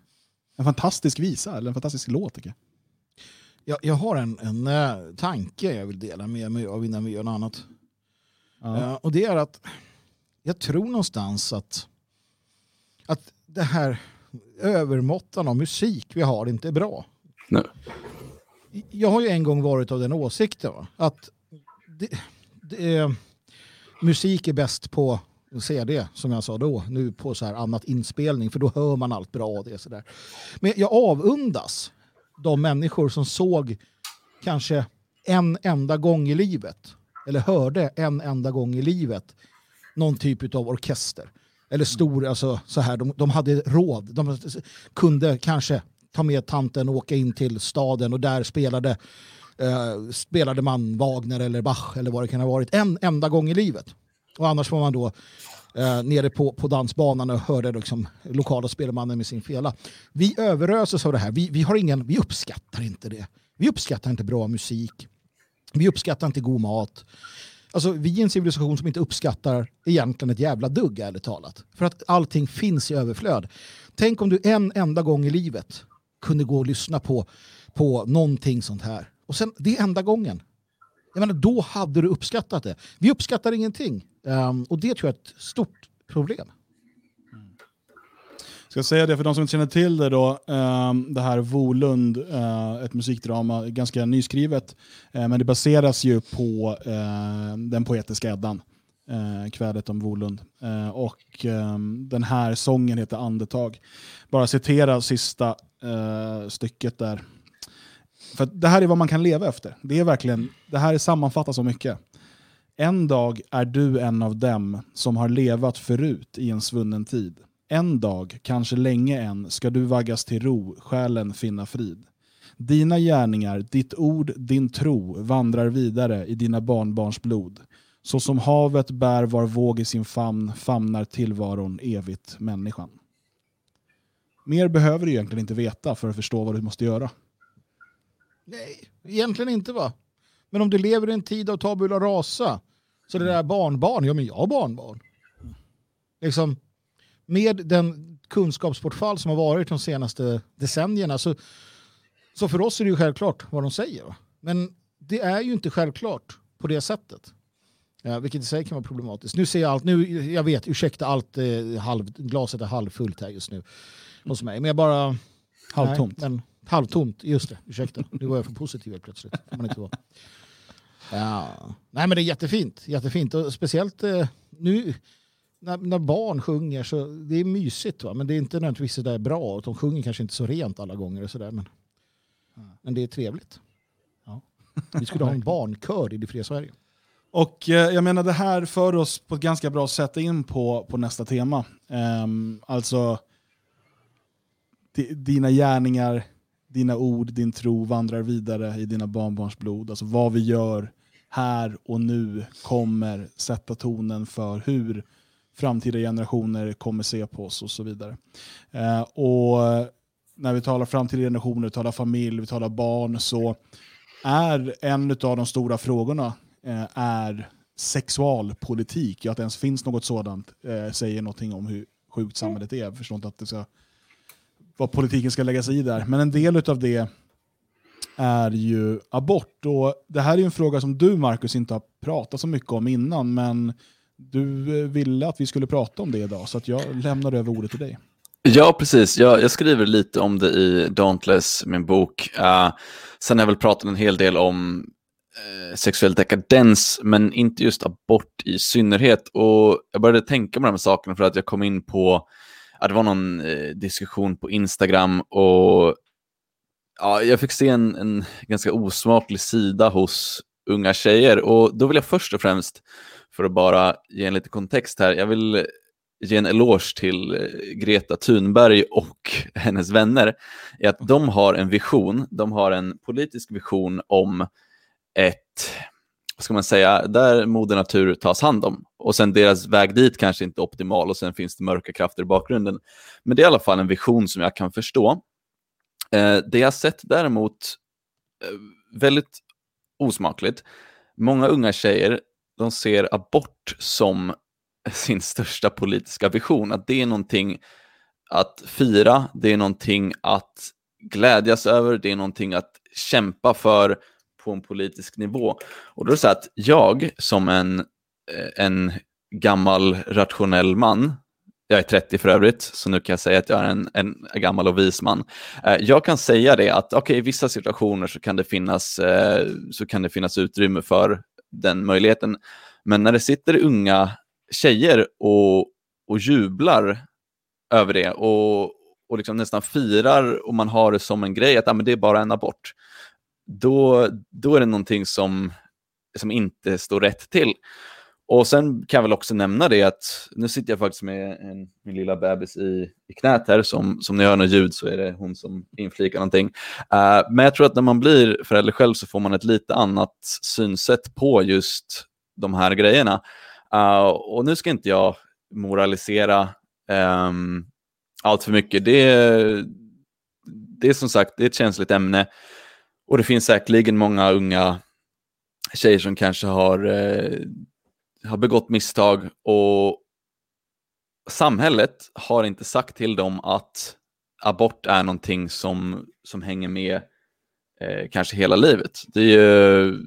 en fantastisk visa, eller en fantastisk låt tycker jag. Jag, jag har en, en uh, tanke jag vill dela med mig av innan vi gör något annat. Ja. Uh, och det är att jag tror någonstans att, att det här övermåttan av musik vi har inte är bra. Nej. Jag har ju en gång varit av den åsikten va? att det, det är, musik är bäst på CD som jag sa då, nu på så här annat inspelning för då hör man allt bra och det så där. Men jag avundas de människor som såg kanske en enda gång i livet eller hörde en enda gång i livet någon typ av orkester. Eller stor, alltså så här, de, de hade råd. De kunde kanske ta med tanten och åka in till staden och där spelade, eh, spelade man Wagner eller Bach eller vad det kan ha varit en enda gång i livet. Och annars var man då eh, nere på, på dansbanan och hörde liksom lokala spelmannen med sin fela. Vi överöses av det här. Vi, vi, har ingen, vi uppskattar inte det. Vi uppskattar inte bra musik. Vi uppskattar inte god mat. Alltså, vi är en civilisation som inte uppskattar egentligen ett jävla dugg, ärligt talat. För att allting finns i överflöd. Tänk om du en enda gång i livet kunde gå och lyssna på, på någonting sånt här. Och sen, det är enda gången. Jag menar, då hade du uppskattat det. Vi uppskattar ingenting. Um, och det tror jag är ett stort problem. Ska jag säga det för de som inte känner till det då, ehm, det här Volund, eh, ett musikdrama, ganska nyskrivet, eh, men det baseras ju på eh, den poetiska Eddan, kvädet om Volund. Och ehm, den här sången heter Andetag. Bara citera sista stycket där. För det här är vad man kan leva efter. Det är verkligen, det här sammanfattar så mycket. En dag är du en av dem som har levat förut i en svunnen tid. En dag, kanske länge än, ska du vaggas till ro, själen finna frid. Dina gärningar, ditt ord, din tro vandrar vidare i dina barnbarns blod. Så som havet bär var våg i sin famn famnar tillvaron evigt människan. Mer behöver du egentligen inte veta för att förstå vad du måste göra. Nej, egentligen inte va? Men om du lever i en tid av tabula rasa, så det där barnbarn, ja men jag har barnbarn. Liksom, med den kunskapsbortfall som har varit de senaste decennierna så, så för oss är det ju självklart vad de säger. Va? Men det är ju inte självklart på det sättet. Ja, vilket i sig kan vara problematiskt. Nu ser jag allt, nu, jag vet, ursäkta allt, eh, halv, glaset är halvfullt här just nu hos mig. Men jag bara... Halvtomt. Nej, men, halvtomt, just det. Ursäkta. Nu var jag för positiv helt plötsligt. Får man inte vara. Ja. Nej men det är jättefint. jättefint. Och speciellt eh, nu när, när, barn sjunger så det är mysigt va? men det är inte nödvändigtvis så där bra. De sjunger kanske inte så rent alla gånger och sådär men, men det är trevligt. Ja. Vi skulle ha en barnkör i det fria Sverige. Och eh, jag menar det här för oss på ett ganska bra sätt in på, på nästa tema. Ehm, alltså dina gärningar, dina ord, din tro vandrar vidare i dina barnbarns blod. Alltså vad vi gör här och nu kommer sätta tonen för hur framtida generationer kommer se på oss och så vidare. Eh, och när vi talar framtida generationer, vi talar familj, vi talar barn, så är en av de stora frågorna eh, är sexualpolitik. Ja, att det ens finns något sådant eh, säger någonting om hur sjukt samhället är. Jag förstår inte att det ska, vad politiken ska lägga sig i där. Men en del av det är ju abort. Och det här är en fråga som du, Marcus, inte har pratat så mycket om innan, men du eh, ville att vi skulle prata om det idag, så att jag lämnar över ordet till dig. Ja, precis. Jag, jag skriver lite om det i Dauntless, min bok. Uh, sen har jag väl pratat en hel del om uh, sexuell dekadens, men inte just abort i synnerhet. Och Jag började tänka på de här sakerna för att jag kom in på, ja, det var någon eh, diskussion på Instagram och ja, jag fick se en, en ganska osmaklig sida hos unga tjejer. Och då vill jag först och främst för att bara ge en lite kontext här. Jag vill ge en eloge till eh, Greta Thunberg och hennes vänner. I att de har en vision, de har en politisk vision om ett, vad ska man säga, där moder natur tas hand om. Och sen deras väg dit kanske inte är optimal och sen finns det mörka krafter i bakgrunden. Men det är i alla fall en vision som jag kan förstå. Eh, det jag sett däremot, eh, väldigt osmakligt, många unga tjejer de ser abort som sin största politiska vision. Att det är någonting att fira, det är någonting att glädjas över, det är någonting att kämpa för på en politisk nivå. Och då är det så att jag som en, eh, en gammal rationell man, jag är 30 för övrigt, så nu kan jag säga att jag är en, en gammal och vis man. Eh, jag kan säga det att okay, i vissa situationer så kan, det finnas, eh, så kan det finnas utrymme för den möjligheten. Men när det sitter unga tjejer och, och jublar över det och, och liksom nästan firar och man har det som en grej att ah, men det är bara en abort, då, då är det någonting som, som inte står rätt till. Och sen kan jag väl också nämna det att nu sitter jag faktiskt med en, min lilla bebis i, i knät här, som, som ni hör något ljud så är det hon som inflikar någonting. Uh, men jag tror att när man blir förälder själv så får man ett lite annat synsätt på just de här grejerna. Uh, och nu ska inte jag moralisera um, allt för mycket. Det, det är som sagt det är ett känsligt ämne och det finns säkerligen många unga tjejer som kanske har, eh, har begått misstag och samhället har inte sagt till dem att abort är någonting som, som hänger med eh, kanske hela livet. Det är ju,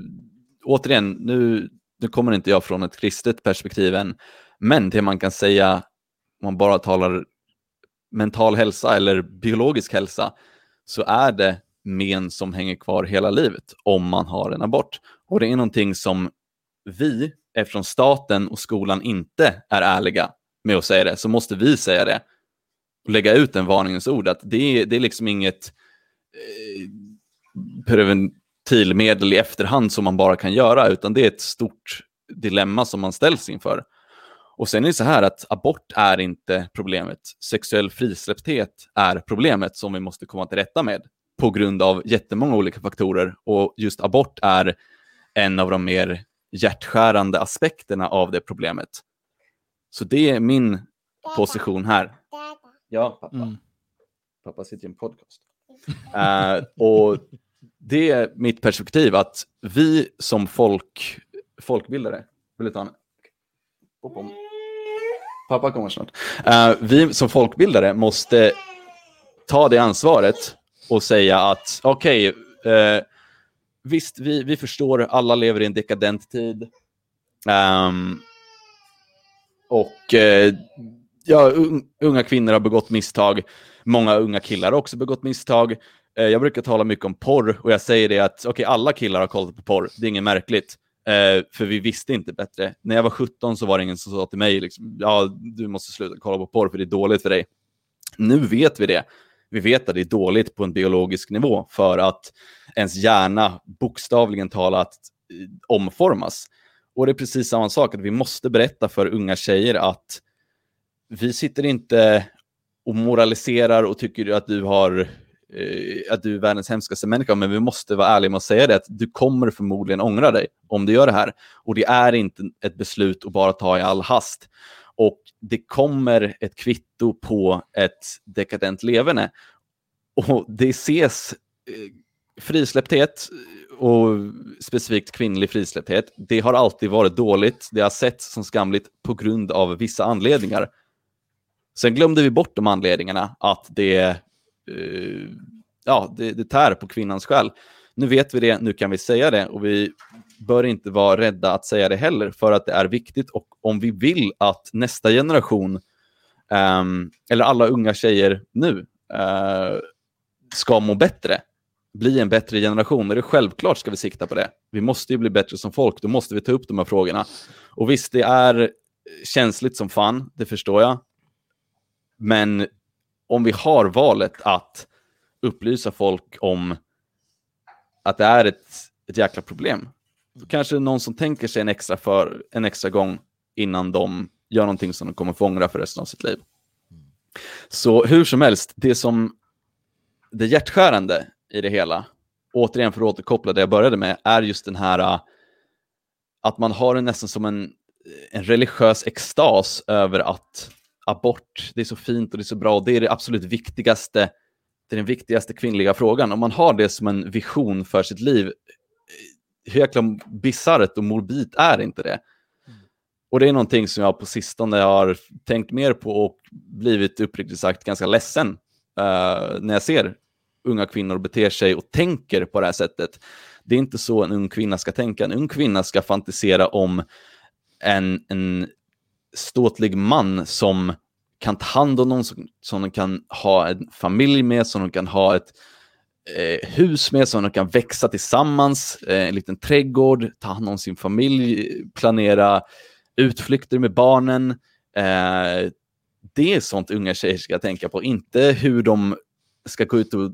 återigen, nu, nu kommer inte jag från ett kristet perspektiv än, men det man kan säga om man bara talar mental hälsa eller biologisk hälsa så är det men som hänger kvar hela livet om man har en abort. Och det är någonting som vi, eftersom staten och skolan inte är ärliga med att säga det, så måste vi säga det och lägga ut en varningens ord att det är, det är liksom inget eh, i efterhand som man bara kan göra, utan det är ett stort dilemma som man ställs inför. Och sen är det så här att abort är inte problemet. Sexuell frisläppthet är problemet som vi måste komma till rätta med på grund av jättemånga olika faktorer. Och just abort är en av de mer hjärtskärande aspekterna av det problemet. Så det är min position här. Ja, pappa. Mm. Pappa sitter i en podcast. Uh, och det är mitt perspektiv att vi som folk, folkbildare, vill du ta en? Pappa kommer snart. Uh, vi som folkbildare måste ta det ansvaret och säga att okej, okay, eh, visst, vi, vi förstår, alla lever i en dekadent tid. Um, och eh, ja, unga kvinnor har begått misstag. Många unga killar har också begått misstag. Eh, jag brukar tala mycket om porr och jag säger det att okay, alla killar har kollat på porr, det är inget märkligt. Eh, för vi visste inte bättre. När jag var 17 så var det ingen som sa till mig, liksom, ja, du måste sluta kolla på porr för det är dåligt för dig. Nu vet vi det. Vi vet att det är dåligt på en biologisk nivå för att ens hjärna bokstavligen talat eh, omformas. Och det är precis samma sak, att vi måste berätta för unga tjejer att vi sitter inte och moraliserar och tycker att du har eh, att du är världens hemskaste människa, men vi måste vara ärliga med att säga det att du kommer förmodligen ångra dig om du gör det här. Och det är inte ett beslut att bara ta i all hast. Och det kommer ett kvitto på ett dekadent leverne. Och det ses eh, frisläppthet och specifikt kvinnlig frisläppthet, det har alltid varit dåligt. Det har setts som skamligt på grund av vissa anledningar. Sen glömde vi bort de anledningarna, att det eh, ja, det, det tär på kvinnans själ. Nu vet vi det, nu kan vi säga det och vi bör inte vara rädda att säga det heller för att det är viktigt och om vi vill att nästa generation um, eller alla unga tjejer nu uh, ska må bättre, bli en bättre generation, är det självklart ska vi sikta på det. Vi måste ju bli bättre som folk, då måste vi ta upp de här frågorna. Och visst, det är känsligt som fan, det förstår jag. Men om vi har valet att upplysa folk om att det är ett, ett jäkla problem, kanske det någon som tänker sig en extra, för, en extra gång innan de gör någonting som de kommer få ångra för resten av sitt liv. Så hur som helst, det som det hjärtskärande i det hela, återigen för att återkoppla det jag började med, är just den här äh, att man har det nästan som en, en religiös extas över att abort, det är så fint och det är så bra och det är det absolut viktigaste, det är den viktigaste kvinnliga frågan. Om man har det som en vision för sitt liv, hur jäkla bisarrt och morbid är inte det? Och det är någonting som jag på sistone har tänkt mer på och blivit uppriktigt sagt ganska ledsen uh, när jag ser unga kvinnor beter sig och tänker på det här sättet. Det är inte så en ung kvinna ska tänka. En ung kvinna ska fantisera om en, en ståtlig man som kan ta hand om någon, som, som de kan ha en familj med, som de kan ha ett eh, hus med, som de kan växa tillsammans, eh, en liten trädgård, ta hand om sin familj, planera utflykter med barnen. Eh, det är sånt unga tjejer ska tänka på, inte hur de ska gå ut och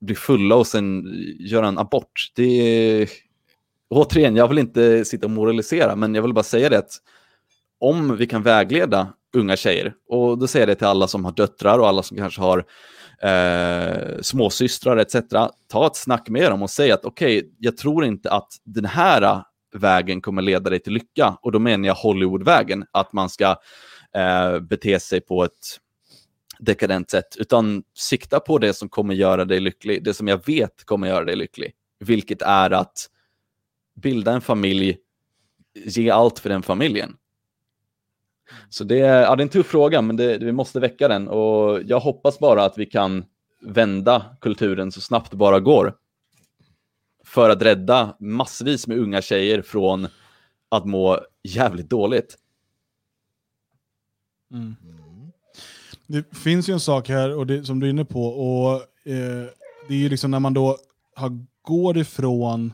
bli fulla och sen göra en abort. Det är... Återigen, jag vill inte sitta och moralisera, men jag vill bara säga det att om vi kan vägleda unga tjejer, och då säger jag det till alla som har döttrar och alla som kanske har eh, småsystrar etc. Ta ett snack med dem och säg att okej, okay, jag tror inte att den här vägen kommer leda dig till lycka. Och då menar jag Hollywoodvägen, att man ska eh, bete sig på ett dekadent sätt, utan sikta på det som kommer göra dig lycklig, det som jag vet kommer göra dig lycklig, vilket är att bilda en familj, ge allt för den familjen. Så det är, ja, det är en tuff fråga, men det, vi måste väcka den och jag hoppas bara att vi kan vända kulturen så snabbt det bara går. För att rädda massvis med unga tjejer från att må jävligt dåligt. Mm. Det finns ju en sak här och det, som du är inne på, och eh, det är ju liksom när man då har, går ifrån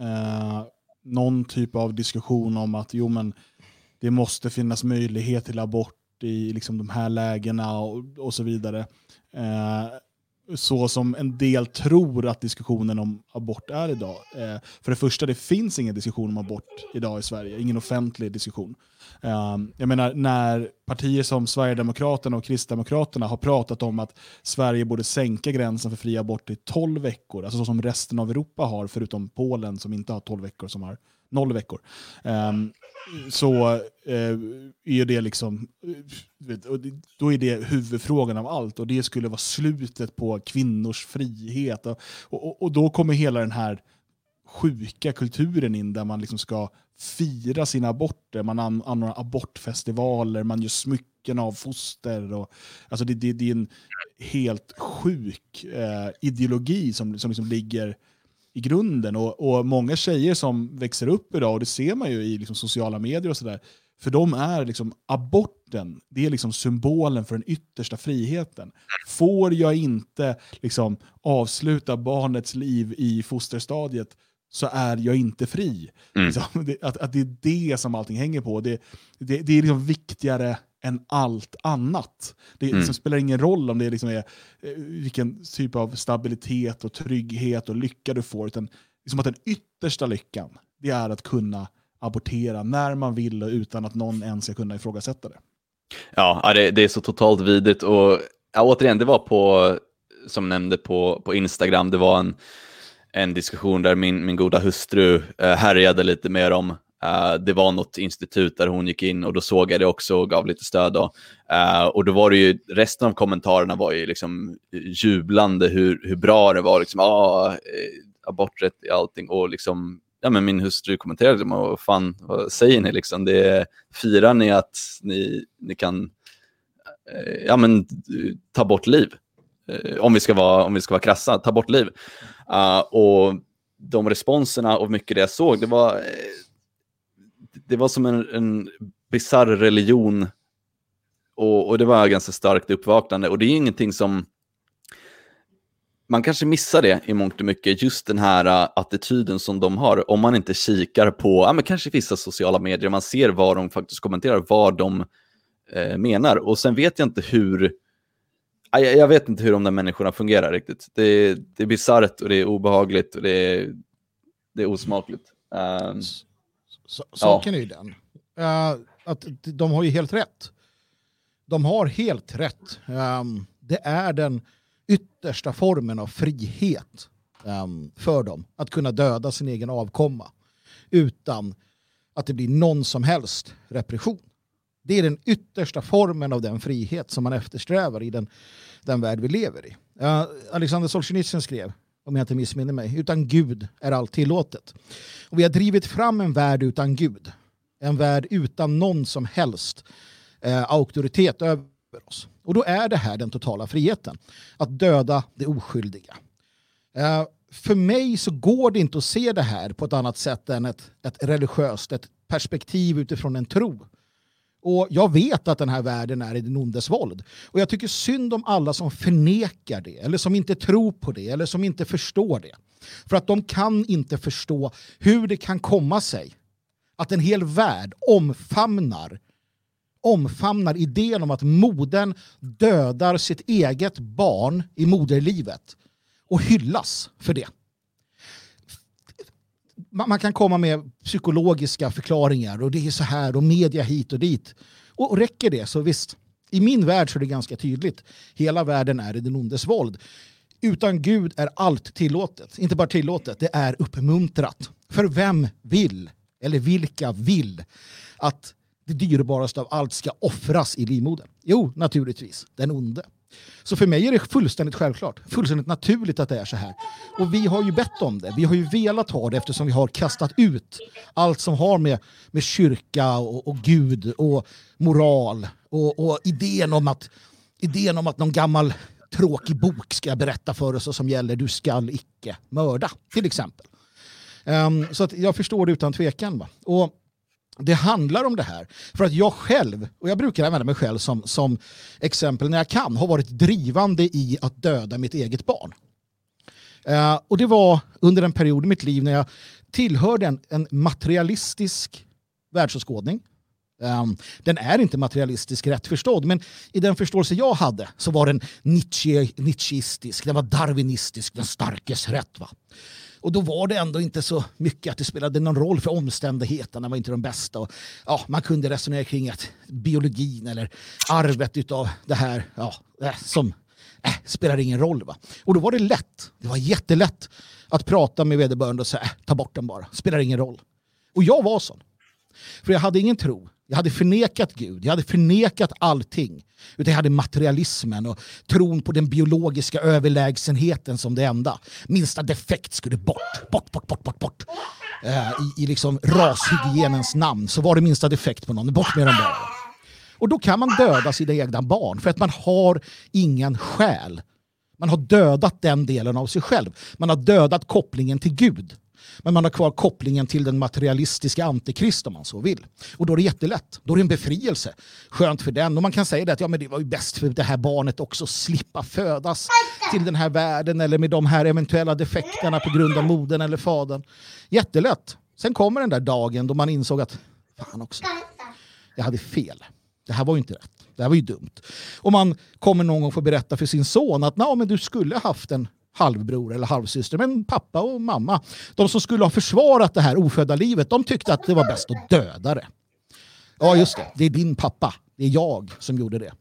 eh, någon typ av diskussion om att jo men det måste finnas möjlighet till abort i liksom de här lägena och, och så vidare. Eh, så som en del tror att diskussionen om abort är idag. Eh, för det första, det finns ingen diskussion om abort idag i Sverige, ingen offentlig diskussion. Eh, jag menar, när partier som Sverigedemokraterna och Kristdemokraterna har pratat om att Sverige borde sänka gränsen för fri abort till 12 veckor, alltså så som resten av Europa har, förutom Polen som inte har 12 veckor, som har noll veckor. Um, så eh, är det liksom, då är det huvudfrågan av allt och det skulle vara slutet på kvinnors frihet. Och, och, och då kommer hela den här sjuka kulturen in där man liksom ska fira sina aborter, man anordnar abortfestivaler, man gör smycken av foster. Och, alltså det, det, det är en helt sjuk eh, ideologi som, som liksom ligger i grunden. Och, och många tjejer som växer upp idag, och det ser man ju i liksom sociala medier och sådär, för dem är liksom aborten det är liksom symbolen för den yttersta friheten. Får jag inte liksom avsluta barnets liv i fosterstadiet så är jag inte fri. Mm. Liksom, att, att det är det som allting hänger på. Det, det, det är liksom viktigare än allt annat. Det mm. liksom spelar ingen roll om det liksom är eh, vilken typ av stabilitet och trygghet och lycka du får, utan liksom att den yttersta lyckan det är att kunna abortera när man vill och utan att någon ens ska kunna ifrågasätta det. Ja, det, det är så totalt vidrigt och ja, återigen, det var på, som nämnde på, på Instagram, det var en, en diskussion där min, min goda hustru eh, härjade lite mer om Uh, det var något institut där hon gick in och då såg jag det också och gav lite stöd. Då. Uh, och då var det ju, resten av kommentarerna var ju liksom jublande hur, hur bra det var. Liksom, ah, eh, aborträtt i allting och liksom, ja men min hustru kommenterade, liksom, vad fan, vad säger ni liksom? Det, firar ni att ni, ni kan uh, ja, men, ta bort liv? om, vi ska vara, om vi ska vara krassa, ta bort liv. och de responserna och mycket det jag såg, det var det var som en, en bisarr religion och, och, det var ganska starkt uppvaknande. Och det är ingenting som... Man kanske missar det i mångt och mycket, just den här äh, attityden som de har, om man inte kikar på, ja, men kanske vissa sociala medier, man ser vad de faktiskt kommenterar, vad de eh, menar. Och sen vet jag inte hur... Äh, jag, jag vet inte hur de där människorna fungerar riktigt. Det, det är bisarrt och det är obehagligt och det är, det är osmakligt. Um, så, saken ja. är ju den uh, att de har ju helt rätt. De har helt rätt. Um, det är den yttersta formen av frihet um, för dem att kunna döda sin egen avkomma utan att det blir någon som helst repression. Det är den yttersta formen av den frihet som man eftersträvar i den, den värld vi lever i. Uh, Alexander Solzhenitsyn skrev om jag inte missminner mig. Utan Gud är allt tillåtet. Och vi har drivit fram en värld utan Gud. En värld utan någon som helst eh, auktoritet över oss. Och då är det här den totala friheten. Att döda det oskyldiga. Eh, för mig så går det inte att se det här på ett annat sätt än ett, ett religiöst, ett perspektiv utifrån en tro. Och jag vet att den här världen är i den ondes våld. Och jag tycker synd om alla som förnekar det, eller som inte tror på det, eller som inte förstår det. För att de kan inte förstå hur det kan komma sig att en hel värld omfamnar omfamnar idén om att modern dödar sitt eget barn i moderlivet och hyllas för det. Man kan komma med psykologiska förklaringar och det är så här och media hit och dit. Och räcker det så visst, i min värld så är det ganska tydligt. Hela världen är i den ondes våld. Utan Gud är allt tillåtet. Inte bara tillåtet, det är uppmuntrat. För vem vill, eller vilka vill, att det dyrbaraste av allt ska offras i livmodern? Jo, naturligtvis den onde. Så för mig är det fullständigt självklart, fullständigt naturligt att det är så här. Och vi har ju bett om det, vi har ju velat ha det eftersom vi har kastat ut allt som har med, med kyrka och, och Gud och moral och, och idén, om att, idén om att någon gammal tråkig bok ska berätta för oss och som gäller du skall icke mörda, till exempel. Um, så att jag förstår det utan tvekan. Va? Och det handlar om det här. För att jag själv, och jag brukar använda mig själv som, som exempel när jag kan, har varit drivande i att döda mitt eget barn. Uh, och det var under en period i mitt liv när jag tillhörde en, en materialistisk världsåskådning. Um, den är inte materialistisk rätt förstådd, men i den förståelse jag hade så var den Nietzsche, Nietzscheistisk, den var darwinistisk, den starkes rätt. Va? Och då var det ändå inte så mycket att det spelade någon roll för omständigheterna var inte de bästa. Och, ja, man kunde resonera kring att biologin eller arvet utav det här ja, eh, som äh, spelar ingen roll. Va? Och då var det lätt, det var jättelätt att prata med vederbörande och säga äh, ta bort den bara, spelar ingen roll. Och jag var sån. För jag hade ingen tro. Jag hade förnekat Gud, jag hade förnekat allting. Utan jag hade materialismen och tron på den biologiska överlägsenheten som det enda. Minsta defekt skulle bort, bort, bort, bort, bort, bort. Eh, I i liksom rashygienens namn så var det minsta defekt på någon, bort med dem bara. Och då kan man döda sina egna barn för att man har ingen själ. Man har dödat den delen av sig själv. Man har dödat kopplingen till Gud. Men man har kvar kopplingen till den materialistiska antikrist om man så vill. Och då är det jättelätt. Då är det en befrielse. Skönt för den. Och man kan säga det att ja, men det var ju bäst för det här barnet också att slippa födas till den här världen eller med de här eventuella defekterna på grund av modern eller fadern. Jättelätt. Sen kommer den där dagen då man insåg att fan också, jag hade fel. Det här var ju inte rätt. Det här var ju dumt. Och man kommer någon gång få berätta för sin son att men du skulle haft en halvbror eller halvsyster, men pappa och mamma. De som skulle ha försvarat det här ofödda livet, de tyckte att det var bäst att döda det. Ja, just det. Det är din pappa. Det är jag som gjorde det.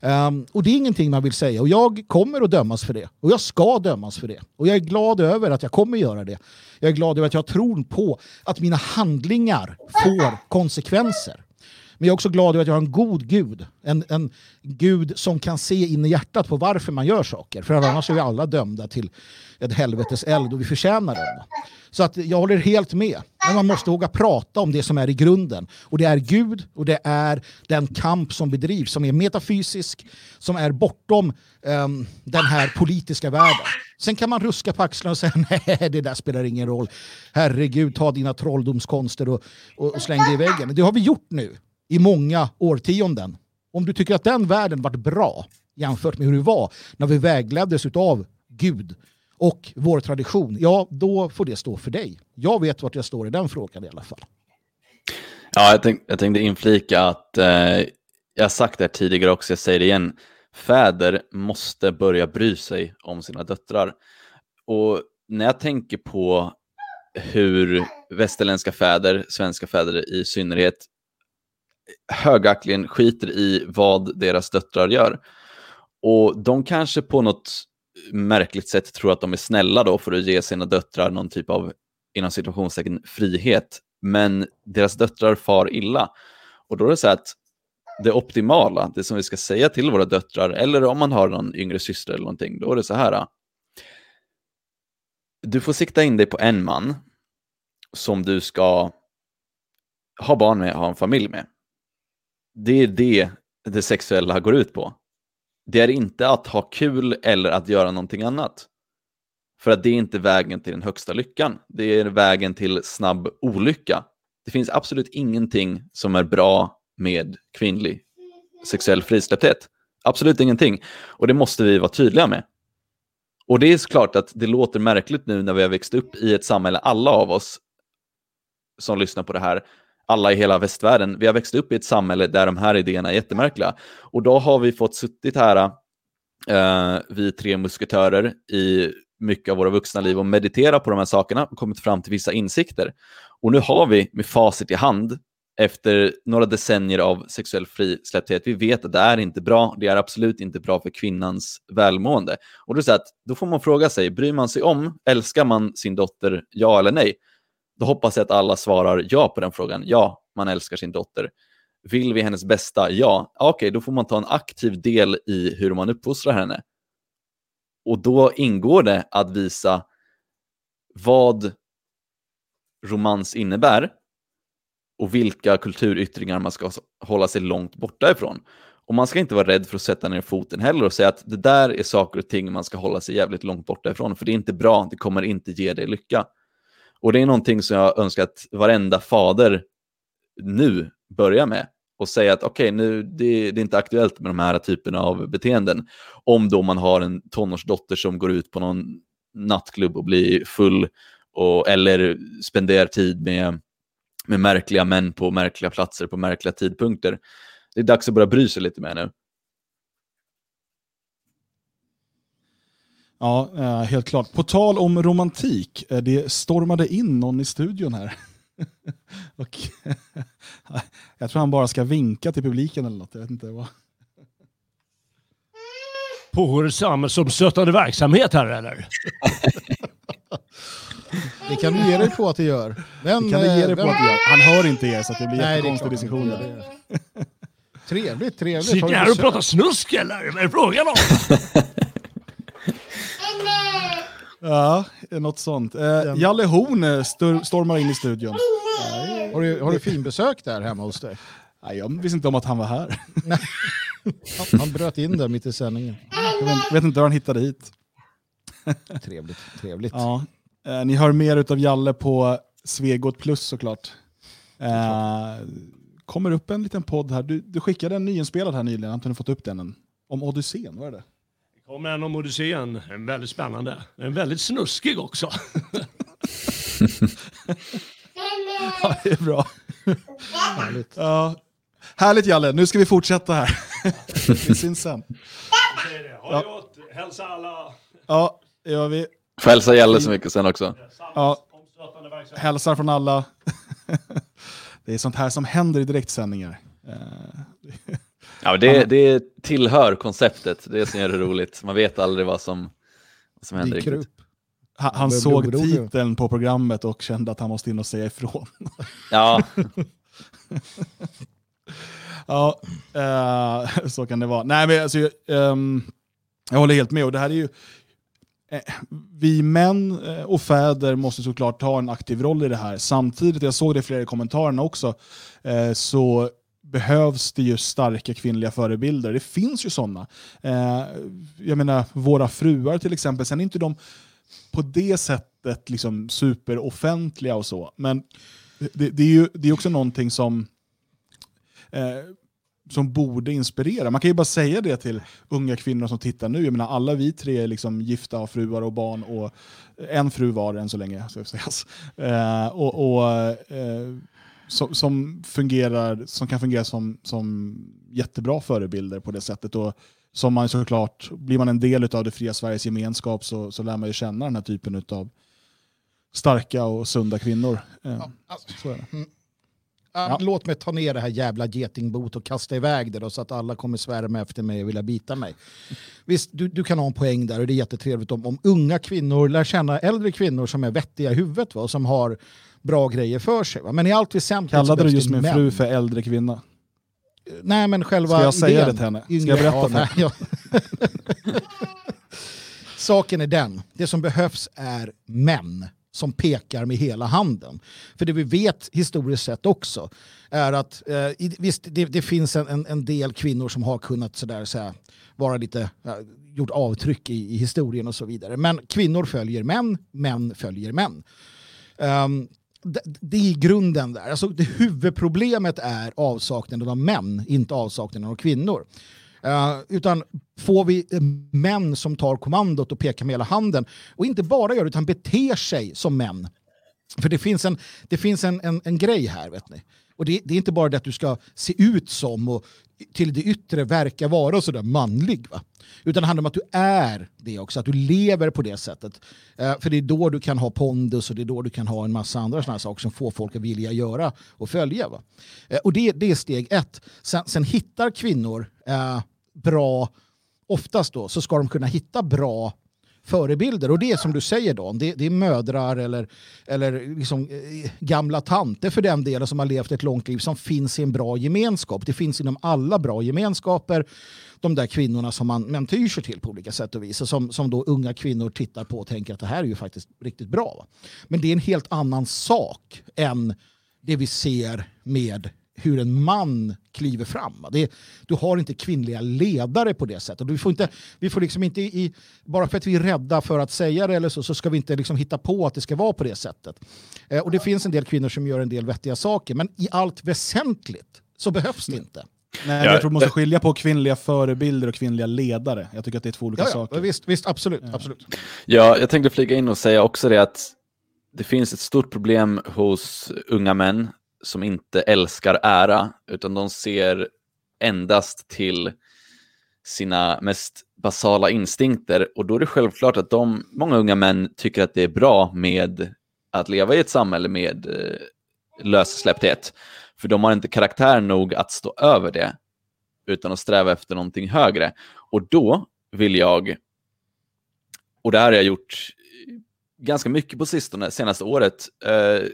Um, och det är ingenting man vill säga. Och jag kommer att dömas för det. Och jag ska dömas för det. Och jag är glad över att jag kommer göra det. Jag är glad över att jag tror på att mina handlingar får konsekvenser. Men jag är också glad över att jag har en god gud. En, en gud som kan se in i hjärtat på varför man gör saker. För annars är vi alla dömda till ett helvetes eld och vi förtjänar den. Så att jag håller helt med. Men man måste våga prata om det som är i grunden. Och det är Gud och det är den kamp som bedrivs som är metafysisk, som är bortom um, den här politiska världen. Sen kan man ruska på axlarna och säga nej, det där spelar ingen roll. Herregud, ta dina trolldomskonster och, och, och släng det i väggen. Det har vi gjort nu i många årtionden. Om du tycker att den världen varit bra jämfört med hur det var när vi vägleddes av Gud och vår tradition, ja då får det stå för dig. Jag vet vart jag står i den frågan i alla fall. Ja, jag, tänk, jag tänkte inflika att eh, jag har sagt det tidigare också, jag säger det igen. Fäder måste börja bry sig om sina döttrar. Och när jag tänker på hur västerländska fäder, svenska fäder i synnerhet, högaktligen skiter i vad deras döttrar gör. Och de kanske på något märkligt sätt tror att de är snälla då för att ge sina döttrar någon typ av, inom situationstecken, frihet. Men deras döttrar far illa. Och då är det så att det optimala, det som vi ska säga till våra döttrar, eller om man har någon yngre syster eller någonting, då är det så här. Du får sikta in dig på en man som du ska ha barn med, ha en familj med. Det är det det sexuella går ut på. Det är inte att ha kul eller att göra någonting annat. För att det är inte vägen till den högsta lyckan. Det är vägen till snabb olycka. Det finns absolut ingenting som är bra med kvinnlig sexuell frisläppthet. Absolut ingenting. Och det måste vi vara tydliga med. Och det är såklart att det låter märkligt nu när vi har växt upp i ett samhälle, alla av oss som lyssnar på det här, alla i hela västvärlden, vi har växt upp i ett samhälle där de här idéerna är jättemärkliga. Och då har vi fått suttit här, eh, vi tre musketörer, i mycket av våra vuxna liv och meditera på de här sakerna och kommit fram till vissa insikter. Och nu har vi med facit i hand efter några decennier av sexuell frisläppthet, vi vet att det är inte bra, det är absolut inte bra för kvinnans välmående. Och då, så att, då får man fråga sig, bryr man sig om, älskar man sin dotter, ja eller nej? Då hoppas jag att alla svarar ja på den frågan, ja, man älskar sin dotter. Vill vi hennes bästa? Ja. Okej, okay, då får man ta en aktiv del i hur man uppfostrar henne. Och då ingår det att visa vad romans innebär och vilka kulturyttringar man ska hålla sig långt borta ifrån. Och man ska inte vara rädd för att sätta ner foten heller och säga att det där är saker och ting man ska hålla sig jävligt långt borta ifrån, för det är inte bra, det kommer inte ge dig lycka. Och det är någonting som jag önskar att varenda fader nu börjar med och säga att okej, okay, nu det, det, är inte aktuellt med de här typerna av beteenden. Om då man har en tonårsdotter som går ut på någon nattklubb och blir full och, eller spenderar tid med med märkliga män på märkliga platser på märkliga tidpunkter. Det är dags att börja bry sig lite mer nu. Ja, eh, helt klart. På tal om romantik, eh, det stormade in någon i studion här. Och jag tror han bara ska vinka till publiken eller något. Jag vet inte vad. Pågår samhällsomstöttande verksamhet här eller? Det kan du ge dig på att det gör. Men, det kan du ge dig vem... på att det gör. Han hör inte er så det blir jättekonstig diskussion. trevligt, trevligt. Sitter ni här och pratar snusk eller? Vad är frågan om? ja, något sånt. Eh, Jalle Horn eh, stormar in i studion. Har du, har du finbesök där hemma hos dig? Nej, jag visste inte om att han var här. han bröt in där mitt i sändningen. Jag vet, vet inte hur han hittade hit. trevligt, trevligt. Ja. Eh, ni hör mer av Jalle på Svegot Plus såklart. Eh, kommer upp en liten podd här. Du, du skickade en nyinspelad här nyligen, har du fått upp den än? Om Odysseen, vad är det? Det kommer en om Odysseen, en väldigt spännande. En väldigt snuskig också. ja, det är bra. Härligt. Ja. Härligt Jalle, nu ska vi fortsätta här. vi syns sen. Ha det gott, hälsa alla. Ja, det gör vi. Får hälsa Jalle så mycket sen också. Ja, hälsar från alla. det är sånt här som händer i direktsändningar. Ja, det, det tillhör konceptet, det som gör det roligt. Man vet aldrig vad som, vad som händer riktigt. Han, han såg titeln på programmet och kände att han måste in och säga ifrån. Ja. ja, uh, så kan det vara. Nej, men alltså, um, jag håller helt med. Och det här är ju Eh, vi män eh, och fäder måste såklart ta en aktiv roll i det här. Samtidigt, jag såg det i flera kommentarerna också, eh, så behövs det ju starka kvinnliga förebilder. Det finns ju sådana. Eh, jag menar, våra fruar till exempel, sen är inte de på det sättet liksom superoffentliga och så, men det, det är ju det är också någonting som eh, som borde inspirera. Man kan ju bara säga det till unga kvinnor som tittar nu. Jag menar, alla vi tre är liksom gifta, har fruar och barn och en fru var än så länge. Så sägas. Eh, och, och eh, som, som, fungerar, som kan fungera som, som jättebra förebilder på det sättet. Och som man såklart, blir man en del av det fria Sveriges gemenskap så, så lär man ju känna den här typen av starka och sunda kvinnor. Eh, ja, alltså, så är det. Ja. Låt mig ta ner det här jävla getingbot och kasta iväg det då, så att alla kommer svärma efter mig och vilja bita mig. Visst, du, du kan ha en poäng där och det är jättetrevligt om, om unga kvinnor lär känna äldre kvinnor som är vettiga i huvudet va, och som har bra grejer för sig. Va? Men i allt väsentligt Kallade du just min män. fru för äldre kvinna? Nej, men själva Ska jag säga idén, det till henne? Ska jag berätta ja, henne? Saken är den, det som behövs är män som pekar med hela handen. För det vi vet historiskt sett också är att eh, visst, det, det finns en, en, en, del kvinnor som har kunnat sådär, så vara lite, ja, gjort avtryck i, i, historien och så vidare. Men kvinnor följer män, män följer män. Ehm, um, det, det är grunden där. Alltså, det huvudproblemet är avsaknaden av män, inte avsaknaden av kvinnor. Eh, utan får vi män som tar kommandot och pekar med hela handen och inte bara gör det utan beter sig som män. För det finns en, det finns en, en, en grej här, vet ni. Och det, det, är inte bara det att du ska se ut som och till det yttre verka vara sådär manlig. Va? Utan det handlar om att du är det också, att du lever på det sättet. Eh, för det är då du kan ha pondus och det är då du kan ha en massa andra sådana saker som får folk att vilja göra och följa. Va? Eh, och det, det är steg ett. Sen, sen hittar kvinnor eh, bra, oftast då, så ska de kunna hitta bra förebilder. Och det är som du säger då, det, det är mödrar eller, eller liksom, eh, gamla tanter för den delen som har levt ett långt liv som finns i en bra gemenskap. Det finns inom alla bra gemenskaper de där kvinnorna som man, mentyr sig till på olika sätt och vis. Och som, som då unga kvinnor tittar på och tänker att det här är ju faktiskt riktigt bra. Va? Men det är en helt annan sak än det vi ser med hur en man kliver fram. Det, du har inte kvinnliga ledare på det sättet. Vi får, inte, vi får liksom inte i, bara för att vi är rädda för att säga det eller så, så ska vi inte liksom hitta på att det ska vara på det sättet. Eh, och det finns en del kvinnor som gör en del vettiga saker, men i allt väsentligt så behövs det inte. Nej, jag tror man måste skilja på kvinnliga förebilder och kvinnliga ledare. Jag tycker att det är två olika ja, saker. Visst, visst absolut, ja. absolut. Ja, jag tänkte flyga in och säga också det att det finns ett stort problem hos unga män som inte älskar ära, utan de ser endast till sina mest basala instinkter. Och då är det självklart att de, många unga män tycker att det är bra med att leva i ett samhälle med eh, lössläppthet. För de har inte karaktär nog att stå över det, utan att sträva efter någonting högre. Och då vill jag, och det här har jag gjort ganska mycket på sistone, senaste året, eh,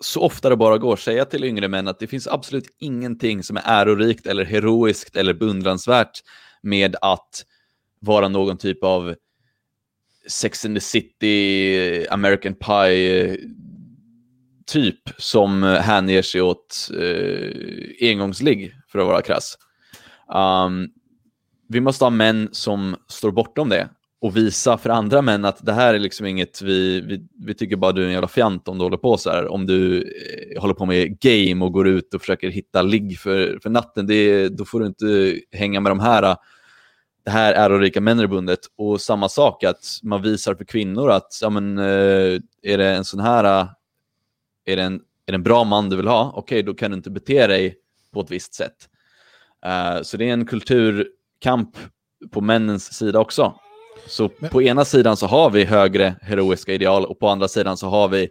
så ofta det bara går säga till yngre män att det finns absolut ingenting som är ärorikt eller heroiskt eller beundransvärt med att vara någon typ av Sex and the City, American Pie typ som hänger sig åt eh, engångsligg för att vara krass. Um, vi måste ha män som står bortom det och visa för andra män att det här är liksom inget vi, vi, vi tycker bara du är en jävla fjant om du håller på så här. Om du eh, håller på med game och går ut och försöker hitta ligg för, för natten, det, då får du inte hänga med de här eh, det här ärorika männerbundet. Och samma sak, att man visar för kvinnor att ja, men, eh, är det en sån här, eh, är det en, är det en bra man du vill ha, okej, okay, då kan du inte bete dig på ett visst sätt. Uh, så det är en kulturkamp på männens sida också. Så Men... på ena sidan så har vi högre heroiska ideal och på andra sidan så har vi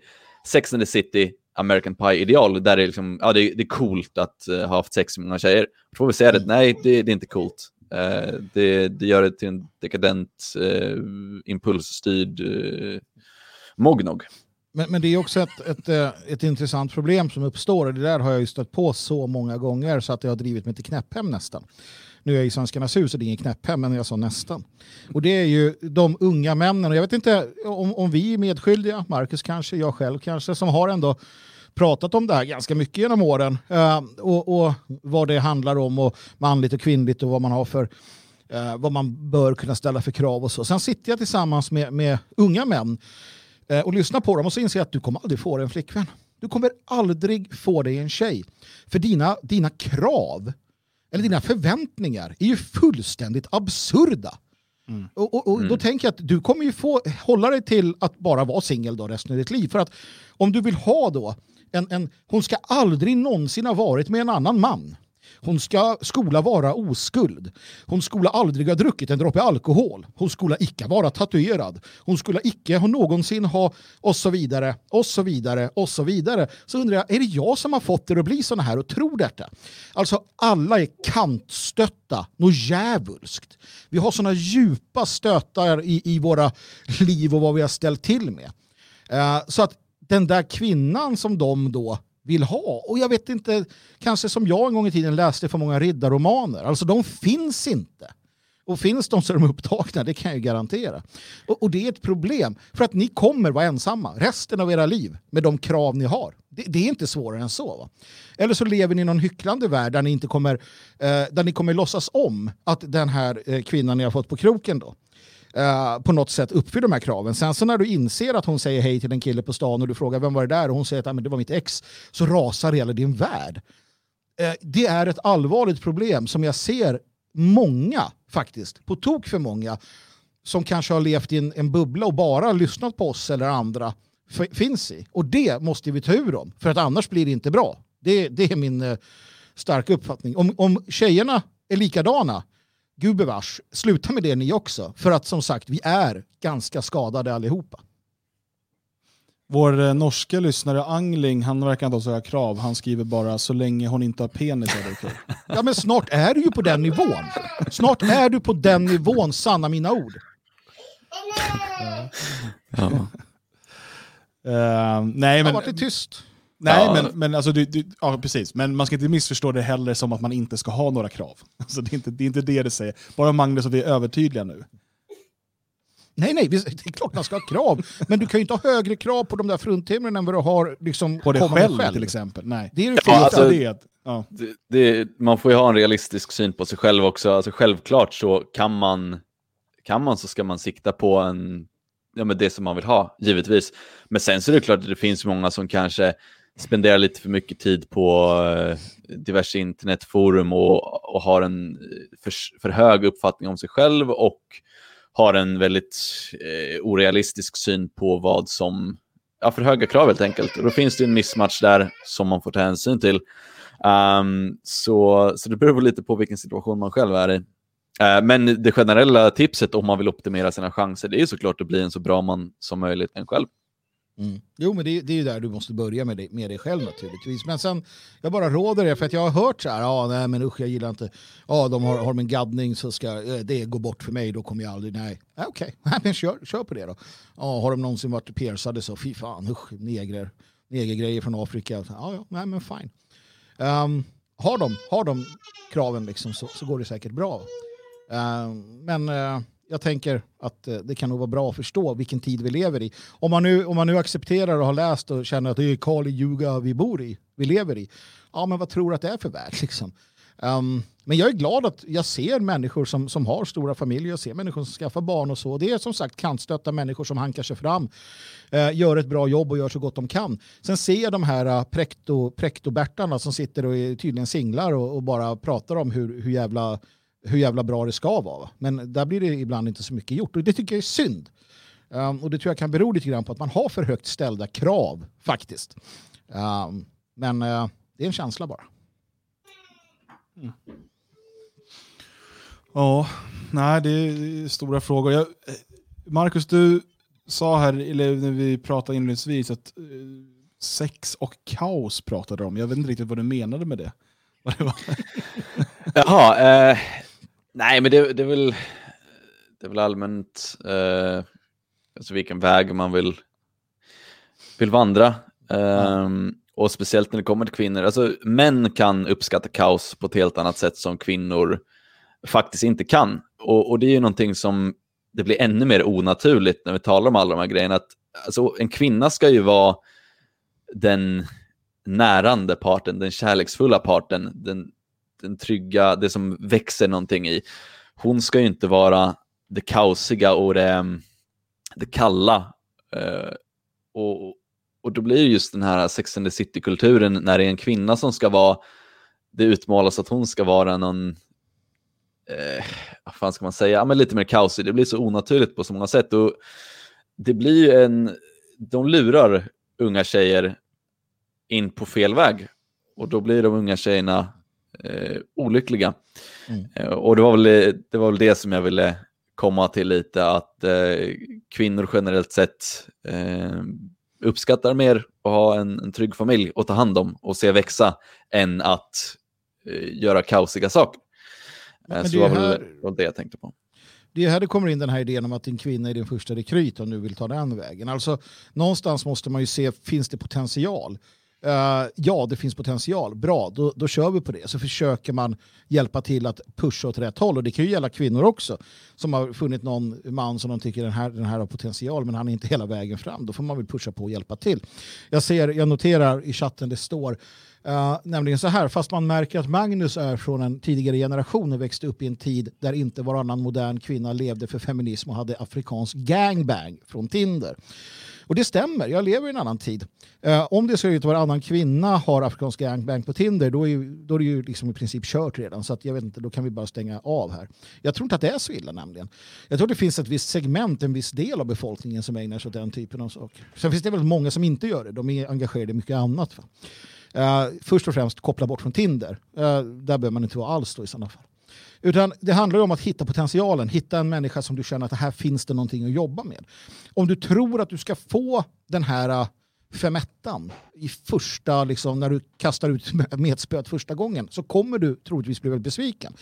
Sex and the City, American Pie-ideal, där det är, liksom, ja, det, det är coolt att uh, ha haft sex med många tjejer. Då får vi säga det, nej, det, det är inte coolt. Uh, det, det, gör det till en dekadent, uh, impulsstyrd uh, mognog. Men, men, det är också ett, ett, ett, intressant problem som uppstår och det där har jag ju stött på så många gånger så att det har drivit mig till knäpphem nästan. Nu är jag i Svenskarnas hus och det är ingen knäpphem, men jag sa nästan. Och det är ju de unga männen, och jag vet inte om, om vi är medskyldiga, Marcus kanske, jag själv kanske, som har ändå pratat om det här ganska mycket genom åren. Uh, och, och, vad det handlar om och manligt och kvinnligt och vad man har för uh, vad man bör kunna ställa för krav och så. Sen sitter jag tillsammans med, med unga män uh, och lyssnar på dem och så inser jag att du kommer aldrig få dig en flickvän. Du kommer aldrig få dig en tjej. För dina, dina krav eller dina förväntningar är ju fullständigt absurda. Mm. Och, och, och mm. då tänker jag att du kommer ju få hålla dig till att bara vara singel resten av ditt liv. För att om du vill ha då en, en, hon ska aldrig någonsin ha varit med en annan man. Hon ska skola vara oskuld. Hon skola aldrig ha druckit en droppe alkohol. Hon skola icke vara tatuerad. Hon skola icke ha någonsin ha och så vidare och så vidare och så vidare. Så undrar jag, är det jag som har fått er att bli såna här och tror detta? Alltså alla är kantstötta, något djävulskt. Vi har såna djupa stötar i, i våra liv och vad vi har ställt till med. Uh, så att den där kvinnan som de då vill ha. Och jag vet inte, kanske som jag en gång i tiden läste för många riddarromaner. Alltså de finns inte. Och finns de så är de upptagna, det kan jag ju garantera. Och, och, det är ett problem, för att ni kommer vara ensamma resten av era liv med de krav ni har. Det, det är inte svårare än så. Va? Eller så lever ni i någon hycklande värld där ni, inte kommer, eh, där ni kommer låtsas om att den här eh, kvinnan ni har fått på kroken då, Eh, på något sätt uppfyller de här kraven. Sen så när du inser att hon säger hej till en kille på stan och du frågar vem var det där och hon säger att det var mitt ex så rasar hela din värld. Eh, det är ett allvarligt problem som jag ser många faktiskt, på tok för många, som kanske har levt i en, en bubbla och bara lyssnat på oss eller andra finns i. Och det måste vi ta ur dem, för att annars blir det inte bra. Det, det är min eh, starka uppfattning. Om, om tjejerna är likadana, gubevars, sluta med det ni också. För att som sagt, vi är ganska skadade allihopa. Vår eh, norska lyssnare Angling, han verkar inte ha så krav. Han skriver bara så länge hon inte har penis är det okej. Ja men snart är du ju på den nivån. Snart är du på den nivån, sanna mina ord. Ja. Uh, nej, men... Vart det tyst? Nej, ja. men, men alltså, du, du, ja, precis. Men man ska inte missförstå det heller som att man inte ska ha några krav. Alltså, det, är inte, det är inte det det säger. Bara Magnus och vi är övertydliga nu. Nej, nej, det är klart man ska ha krav. Men du kan ju inte ha högre krav på de där fruntimren än vad du har liksom, på dig själv, själv, till exempel. Nej. Det är ju ja, alltså, det, ja. det, det, man får ju ha en realistisk syn på sig själv också. Alltså, självklart så kan man, kan man så ska man sikta på en, ja, men det som man vill ha, givetvis. Men sen så är det klart att det finns många som kanske spenderar lite för mycket tid på eh, diverse internetforum och, och har en eh, för, för hög uppfattning om sig själv och har en väldigt eh, orealistisk syn på vad som, ja för höga krav helt enkelt. Och då finns det en missmatch där som man får ta hänsyn till. Um, så, så det beror lite på vilken situation man själv är i. Uh, men det generella tipset om man vill optimera sina chanser, det är såklart att bli en så bra man som möjligt en själv. Mm. Jo, men det, det är ju där du måste börja med, det, med dig själv naturligtvis. Men sen, jag bara råder er för att jag har hört så här, ja, ah, nej men usch jag gillar inte, ja de har, har en gaddning så ska eh, det gå bort för mig, då kommer jag aldrig, nej. Ah, Okej, okay. men kör, kör på det då. Ja, har de någonsin varit piercade så, fy fan, usch, negrer, negergrejer från Afrika. Ja, ja, nej men fine. Um, har, de, har de kraven liksom så, så går det säkert bra. Um, men uh, jag tänker att eh, det kan nog vara bra att förstå vilken tid vi lever i. Om man nu, om man nu accepterar och har läst och känner att det är Kali Juga vi bor i, vi lever i. Ja, men vad tror du att det är för värld? Liksom? Um, men jag är glad att jag ser människor som, som har stora familjer, jag ser människor som skaffar barn och så. Det är som sagt kantstötta människor som hankar sig fram, uh, gör ett bra jobb och gör så gott de kan. Sen ser jag de här eh, uh, prekto, prekto som sitter och är tydligen singlar och, och bara pratar om hur, hur jävla hur jävla bra det ska vara. Men där blir det ibland inte så mycket gjort och det tycker jag är synd. Um, och det tror jag kan bero lite grann på att man har för högt ställda krav faktiskt. Um, men uh, det är en känsla bara. Mm. Ja, nej det är stora frågor. Jag, Marcus, du sa här, eller när vi pratade inledningsvis, att uh, sex och kaos pratade om. Jag vet inte riktigt vad du menade med det. Jaha, eh, Nej, men det, det, är, väl, det är väl allmänt eh, alltså vilken väg man vill, vill vandra. Eh, och speciellt när det kommer till kvinnor. Alltså, män kan uppskatta kaos på ett helt annat sätt som kvinnor faktiskt inte kan. Och, och det är ju någonting som det blir ännu mer onaturligt när vi talar om alla de här grejerna. Att, alltså, en kvinna ska ju vara den närande parten, den kärleksfulla parten, den den trygga, det som växer någonting i. Hon ska ju inte vara det kaosiga och det, mm, det kalla. Eh, och, och då blir just den här Sex and the City-kulturen när det är en kvinna som ska vara, det utmålas att hon ska vara någon, eh, vad fan ska man säga, ja, men lite mer kaosig. Det blir så onaturligt på så många sätt. Och det blir en, de lurar unga tjejer in på fel väg. Och då blir de unga tjejerna eh, olyckliga. Mm. Eh, och det var, väl, det var väl det som jag ville komma till lite, att eh, kvinnor generellt sett eh, uppskattar mer att ha en, en trygg familj att ta hand om och se växa än att göra kaosiga saker. Eh, så det var väl var det jag tänkte på. Det är här det kommer in den här idén om att din kvinna är din första rekryt om du vill ta den vägen. Alltså någonstans måste man ju se, finns det potential? Uh, ja, det finns potential. Bra, då, då kör vi på det. Så försöker man hjälpa till att pusha åt rätt håll. Och det kan ju gälla kvinnor också. Som har funnit någon man som de tycker den här, den här har potential men han är inte hela vägen fram. Då får man väl pusha på och hjälpa till. Jag, ser, jag noterar i chatten det står Uh, nämligen så här, fast man märker att Magnus är från en tidigare generation och växte upp i en tid där inte varannan modern kvinna levde för feminism och hade afrikansk gangbang från Tinder. Och det stämmer, jag lever i en annan tid. Eh, om det ser ut att varannan kvinna har afrikansk gangbang på Tinder då är, då är det ju liksom i princip kört redan. Så att jag vet inte, då kan vi bara stänga av här. Jag tror inte att det är så illa nämligen. Jag tror att det finns ett visst segment, en viss del av befolkningen som ägnar sig åt den typen av saker. Sen finns det väldigt många som inte gör det, de är engagerade i mycket annat. Va? Uh, först och främst koppla bort från Tinder. Uh, där behöver man inte vara alls då i sådana fall. Utan det handlar om att hitta potentialen, hitta en människa som du känner att här finns det någonting att jobba med. Om du tror att du ska få den här äh, femettan i första, liksom, när du kastar ut metspöet första gången så kommer du troligtvis bli väldigt besviken.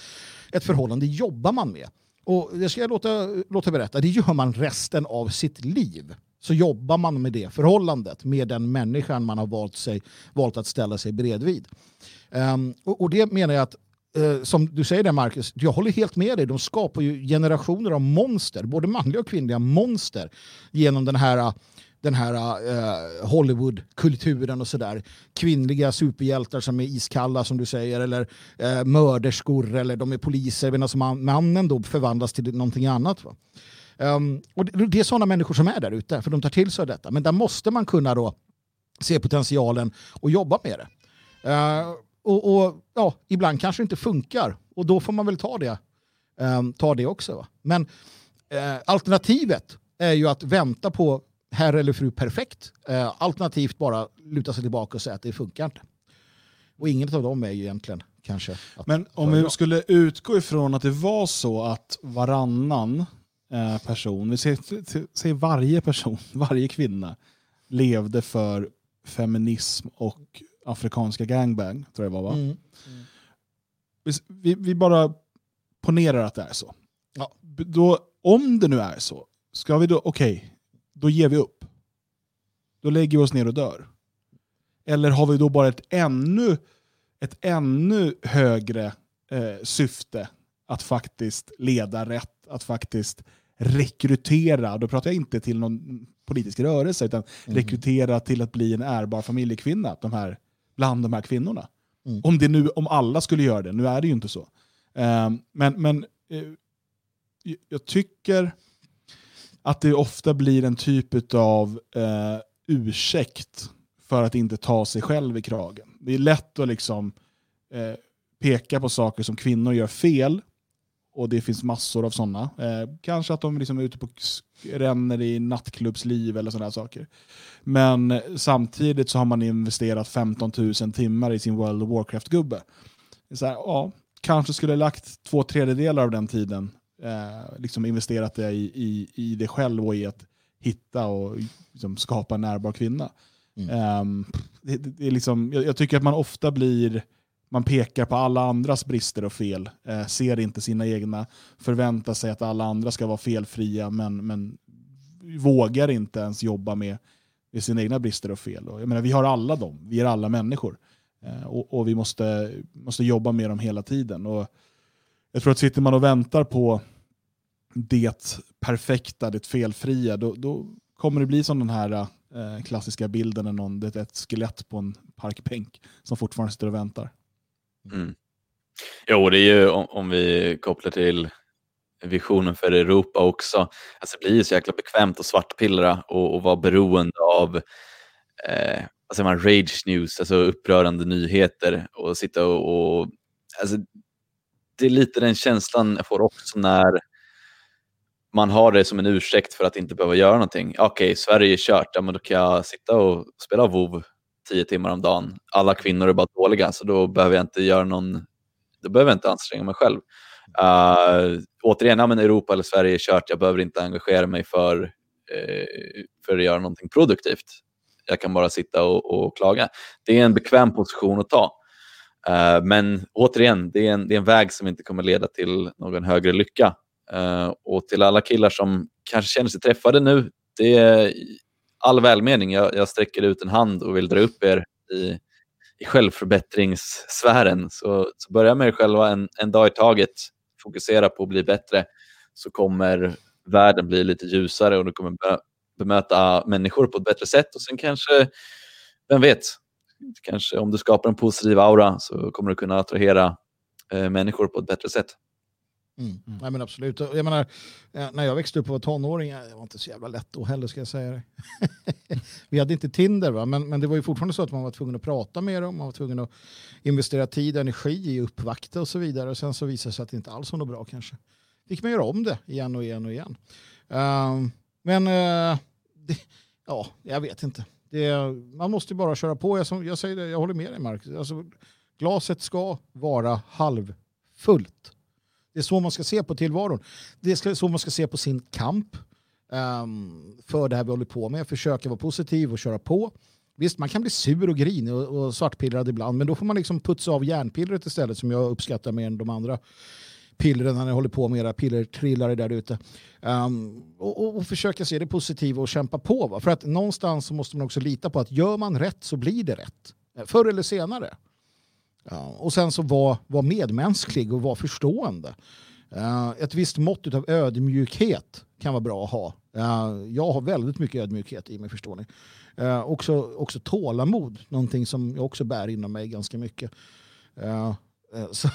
Ett förhållande jobbar man med. Och det ska jag låta, låta berätta, det gör man resten av sitt liv så jobbar man med det förhållandet med den människan man har valt, sig, valt att ställa sig bredvid. Um, och, och, det menar jag att Eh, som du säger där Marcus, jag håller helt med dig. De skapar ju generationer av monster, både manliga och kvinnliga monster genom den här den här uh, Hollywood-kulturen och sådär. Kvinnliga superhjältar som är iskalla som du säger, eller uh, mörderskor, eller de är poliser, medan mannen då förvandlas till någonting annat. Va? Um, och det, det är sådana människor som är där ute, för de tar till sig detta. Men där måste man kunna då se potentialen och jobba med det. Uh, och, och, ja, ibland kanske det inte funkar och då får man väl ta det, um, ta det också. Va? Men uh, alternativet är ju att vänta på herr eller fru perfekt. Uh, alternativt bara luta sig tillbaka och säga att det funkar inte. Och inget av dem är ju egentligen kanske... Men om vi skulle utgå ifrån att det var så att varannan Eh, person, vi säger, säger varje person, varje kvinna levde för feminism och afrikanska gangbang, tror jag var va? Mm. Mm. Vi, vi, bara ponerar att det är så. Ja. Då, om det nu är så, ska vi då, okej, okay, då ger vi upp. Då lägger vi oss ner och dör. Eller har vi då bara ett ännu, ett ännu högre eh, syfte att faktiskt leda rätt, att faktiskt rekrytera, då pratar jag inte till någon politisk rörelse, utan mm. rekrytera till att bli en ärbar familjekvinna de här, bland de här kvinnorna. Mm. Om, det nu, om alla skulle göra det, nu är det ju inte så. Uh, men men uh, jag tycker att det ofta blir en typ av uh, ursäkt för att inte ta sig själv i kragen. Det är lätt att liksom uh, peka på saker som kvinnor gör fel och det finns massor av sådana. Eh, kanske att de liksom är ute på ränner i nattklubbsliv eller sådana saker. Men eh, samtidigt så har man investerat 15 000 timmar i sin World of Warcraft-gubbe. ja, kanske skulle lagt två tredjedelar av den tiden, eh, liksom investerat det i, i, i det själv och i att hitta och liksom skapa en närbar kvinna. Mm. Um, det, det, är liksom, jag, jag, tycker att man ofta blir man pekar på alla andras brister och fel, eh, ser inte sina egna, förväntar sig att alla andra ska vara felfria, men, men vågar inte ens jobba med, med sina egna brister och fel. Och jag menar, vi har alla dem, vi är alla människor. Eh, och, och, vi måste, måste jobba med dem hela tiden. Och jag tror att sitter man och väntar på det perfekta, det felfria, då, då kommer det bli som den här eh, klassiska bilden när någon, det är ett skelett på en parkbänk som fortfarande sitter och väntar. Mm. Jo, det är ju om, om, vi kopplar till visionen för Europa också. Alltså det blir ju så jäkla bekvämt att svartpillra och, och vara beroende av eh, säger man, rage news, alltså upprörande nyheter och sitta och, och alltså, det är lite den känslan jag får också när man har det som en ursäkt för att inte behöva göra någonting. Okej, okay, Sverige är kört, ja, men då kan jag sitta och spela WoW tio timmar om dagen. Alla kvinnor är bara dåliga, så då behöver jag inte göra någon... Då behöver jag inte anstränga mig själv. Uh, återigen, ja, men Europa eller Sverige är kört. Jag behöver inte engagera mig för, uh, för att göra någonting produktivt. Jag kan bara sitta och, och klaga. Det är en bekväm position att ta. Uh, men återigen, det är, en, det är en väg som inte kommer leda till någon högre lycka. Uh, och till alla killar som kanske känner sig träffade nu, det är all välmening. Jag, jag sträcker ut en hand och vill dra upp er i, i självförbättringssfären. Så, så börja med er själva en, en dag i taget, fokusera på att bli bättre, så kommer världen bli lite ljusare och du kommer be, bemöta människor på ett bättre sätt. Och sen kanske, vem vet, kanske om du skapar en positiv aura så kommer du kunna attrahera eh, människor på ett bättre sätt. Mm. Mm. Nej, men absolut. Jag menar, när jag växte upp och var tonåring, det var inte så jävla lätt då heller ska jag säga det. Vi hade inte Tinder, va? Men, men det var ju fortfarande så att man var tvungen att prata med dem, man var tvungen att investera tid och energi i uppvakta och så vidare. Och sen så visade det sig att det inte alls var något bra kanske. Fick man göra om det igen och igen och igen. Uh, men uh, det, ja, jag vet inte. Det, man måste bara köra på. Jag, jag säger det, jag håller med dig Mark. Alltså, glaset ska vara halvfullt. Det är så man ska se på tillvaron. Det är så man ska se på sin kamp um, för det här vi håller på med. Försöka vara positiv och köra på. Visst, man kan bli sur och grinig och, och svartpillrad ibland, men då får man liksom putsa av järnpillret istället som jag uppskattar mer än de andra pillren när ni håller på med era pillertrillare där ute. Um, och, och, försöka se det positiva och kämpa på. Va? För att någonstans så måste man också lita på att gör man rätt så blir det rätt. Förr eller senare. Ja, och sen så var, var medmänsklig och var förstående. Uh, ett visst mått av ödmjukhet kan vara bra att ha. Uh, jag har väldigt mycket ödmjukhet i mig, förstår ni. Uh, också, också tålamod, någonting som jag också bär inom mig ganska mycket. så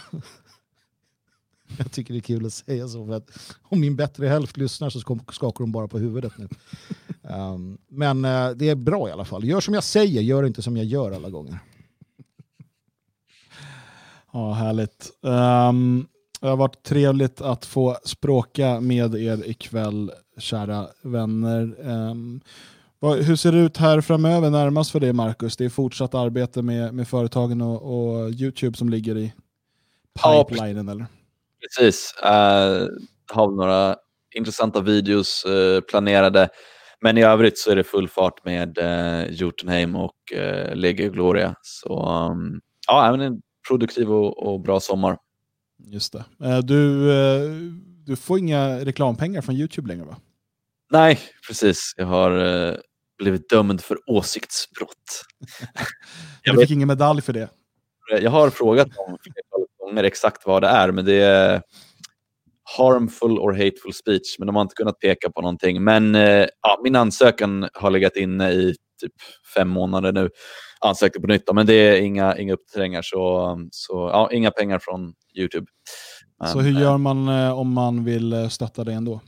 jag tycker det är kul att säga så. För att om min bättre hälft lyssnar så skakar hon bara på huvudet nu. Men det är bra i alla fall. Gör som jag säger, gör inte som jag gör alla gånger. Ja, härligt. Um, det har varit trevligt att få språka med er ikväll, kära vänner. Um, vad, hur ser det ut här framöver närmast för dig, Marcus? Det är fortsatt arbete med, med företagen och, och YouTube som ligger i pipelinen, ja, eller? Precis. Uh, har några intressanta videos uh, planerade. Men i övrigt så är det full fart med uh, Jotunheim och uh, Legio Gloria. Så um, ja, men produktiv och, och bra sommar. Just det. Eh, du, eh, du får inga reklampengar från YouTube längre va? Nej, precis. Jag har eh, blivit dömd för åsiktsbrott. jag du fick ingen medalj för det? Jag har frågat dem gånger exakt vad det är, men det är harmful or hateful speech, men de har inte kunnat peka på någonting. Men ja, min ansökan har legat inne i typ fem månader nu ansökte på nytt. Men det är inga, inga uppdateringar, så, så ja, inga pengar från YouTube. Men, så hur gör eh, man eh, om man vill eh, stötta det ändå?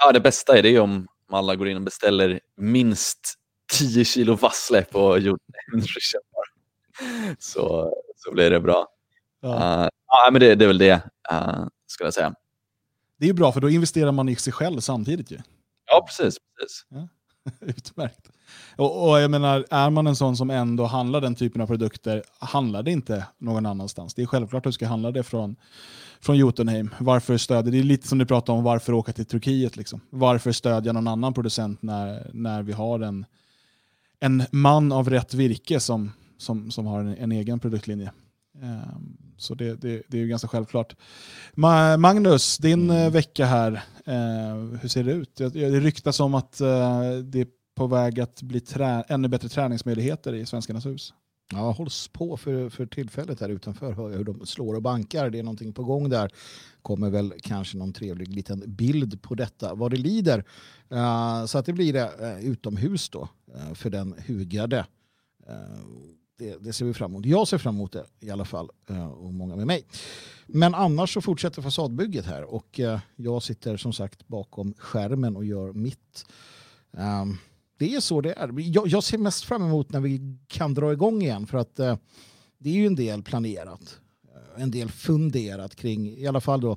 Ja, det bästa är det om alla går in och beställer minst 10 kilo vassle på YouTube. så, så blir det bra. Ja. Uh, ja, men det, det är väl det, uh, skulle jag säga. Det är ju bra, för då investerar man i sig själv samtidigt ju. Ja, precis. precis. Ja. Utmärkt. Och, och, jag menar, är man en sån som ändå handlar den typen av produkter, handlar det inte någon annanstans. Det är självklart att du ska handla det från, från Jotunheim. Varför stödja? Det är lite som du pratade om, varför åka till Turkiet? Liksom. Varför stödja någon annan producent när, när vi har en, en man av rätt virke som, som, som har en, en egen produktlinje? Um, så det, det, det, är ju ganska självklart. Ma Magnus, din mm. vecka här, eh, hur ser det ut? Det ryktas om att eh, det på väg att bli ännu bättre träningsmöjligheter i Svenskarnas hus. Ja, hålls på för, för tillfället här utanför. Hör jag hur de slår och bankar. Det är någonting på gång där. Kommer väl kanske någon trevlig liten bild på detta vad det lider. Uh, så att det blir det uh, utomhus då uh, för den hugade. Det, det, ser vi fram emot. Jag ser fram emot det i alla fall och många med mig. Men annars så fortsätter fasadbygget här och jag sitter som sagt bakom skärmen och gör mitt. Um, det är så det är. Jag, jag, ser mest fram emot när vi kan dra igång igen för att eh, det är ju en del planerat. Eh, en del funderat kring, i alla fall då,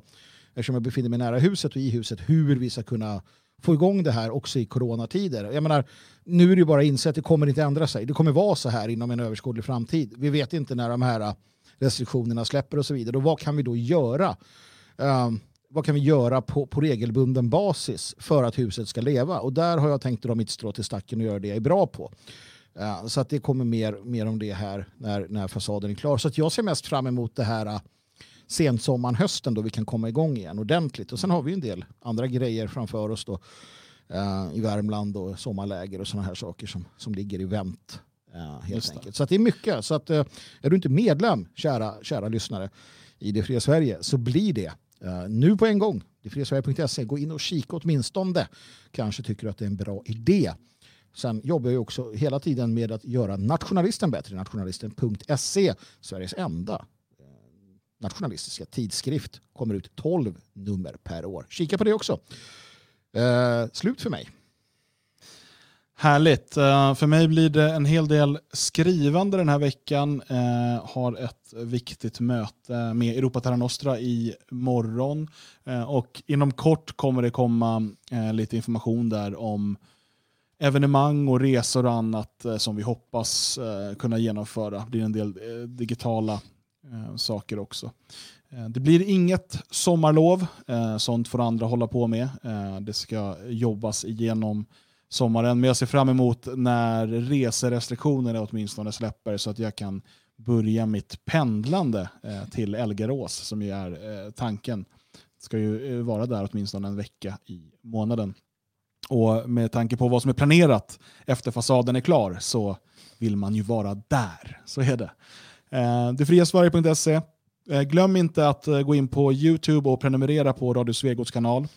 eftersom jag befinner mig nära huset och i huset, hur vi ska kunna få igång det här också i coronatider. Jag menar, nu är det ju bara att inse att det kommer inte ändra sig. Det kommer vara så här inom en överskådlig framtid. Vi vet inte när de här restriktionerna släpper och så vidare. Och vad kan vi då göra? Um, vad kan vi göra på, på regelbunden basis för att huset ska leva? Och där har jag tänkt dra mitt strå till stacken och göra det jag är bra på. Uh, så att det kommer mer, mer om det här när, när fasaden är klar. Så att jag ser mest fram emot det här uh, sensommaren, hösten då vi kan komma igång igen ordentligt. Och sen har vi en del andra grejer framför oss då uh, i Värmland och sommarläger och sådana här saker som, som ligger i vänt Uh, helt enkelt. Så att det är mycket. Så att, är du inte medlem, kära, kära lyssnare, i Det fria Sverige så blir det Eh, nu på en gång. Defriasverige.se. Gå in och kika åtminstone. Kanske tycker du att det är en bra idé. Sen jobbar jag också hela tiden med att göra nationalisten bättre. Nationalisten.se, Sveriges enda eh, nationalistiska tidskrift. Kommer ut 12 nummer per år. Kika på det också. Eh, slut för mig. Härligt. Eh, för mig blir det en hel del skrivande den här veckan. Eh, har ett viktigt möte med Europa Terra Nostra i morgon. Eh, och inom kort kommer det komma lite information där om evenemang och resor och annat som vi hoppas kunna genomföra. Det blir en del digitala saker också. Det blir inget sommarlov, sånt får andra hålla på med. Det ska jobbas igenom sommaren. Men jag ser fram emot när reserestriktionerna åtminstone släpper så att jag kan börja mitt pendlande eh, till Elgarås som ju är eh, tanken. Ska ju eh, vara där åtminstone en vecka i månaden. Och med tanke på vad som är planerat efter fasaden är klar så vill man ju vara där. Så är det. Eh, Detfriasverige.se eh, Glöm inte att eh, gå in på YouTube och prenumerera på Radio Svegots kanal.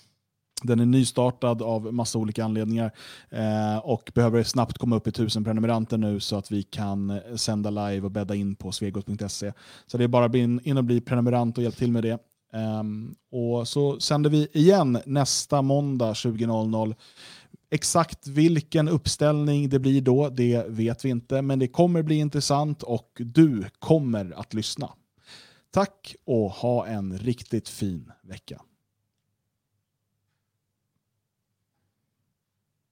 Den är nystartad av massa olika anledningar eh, och behöver snabbt komma upp i tusen prenumeranter nu så att vi kan sända live och bädda in på svegot.se. Så det är bara att in och bli prenumerant och hjälp till med det. Um, och så sänder vi igen nästa måndag 20.00. Exakt vilken uppställning det blir då, det vet vi inte, men det kommer bli intressant och du kommer att lyssna. Tack och ha en riktigt fin vecka.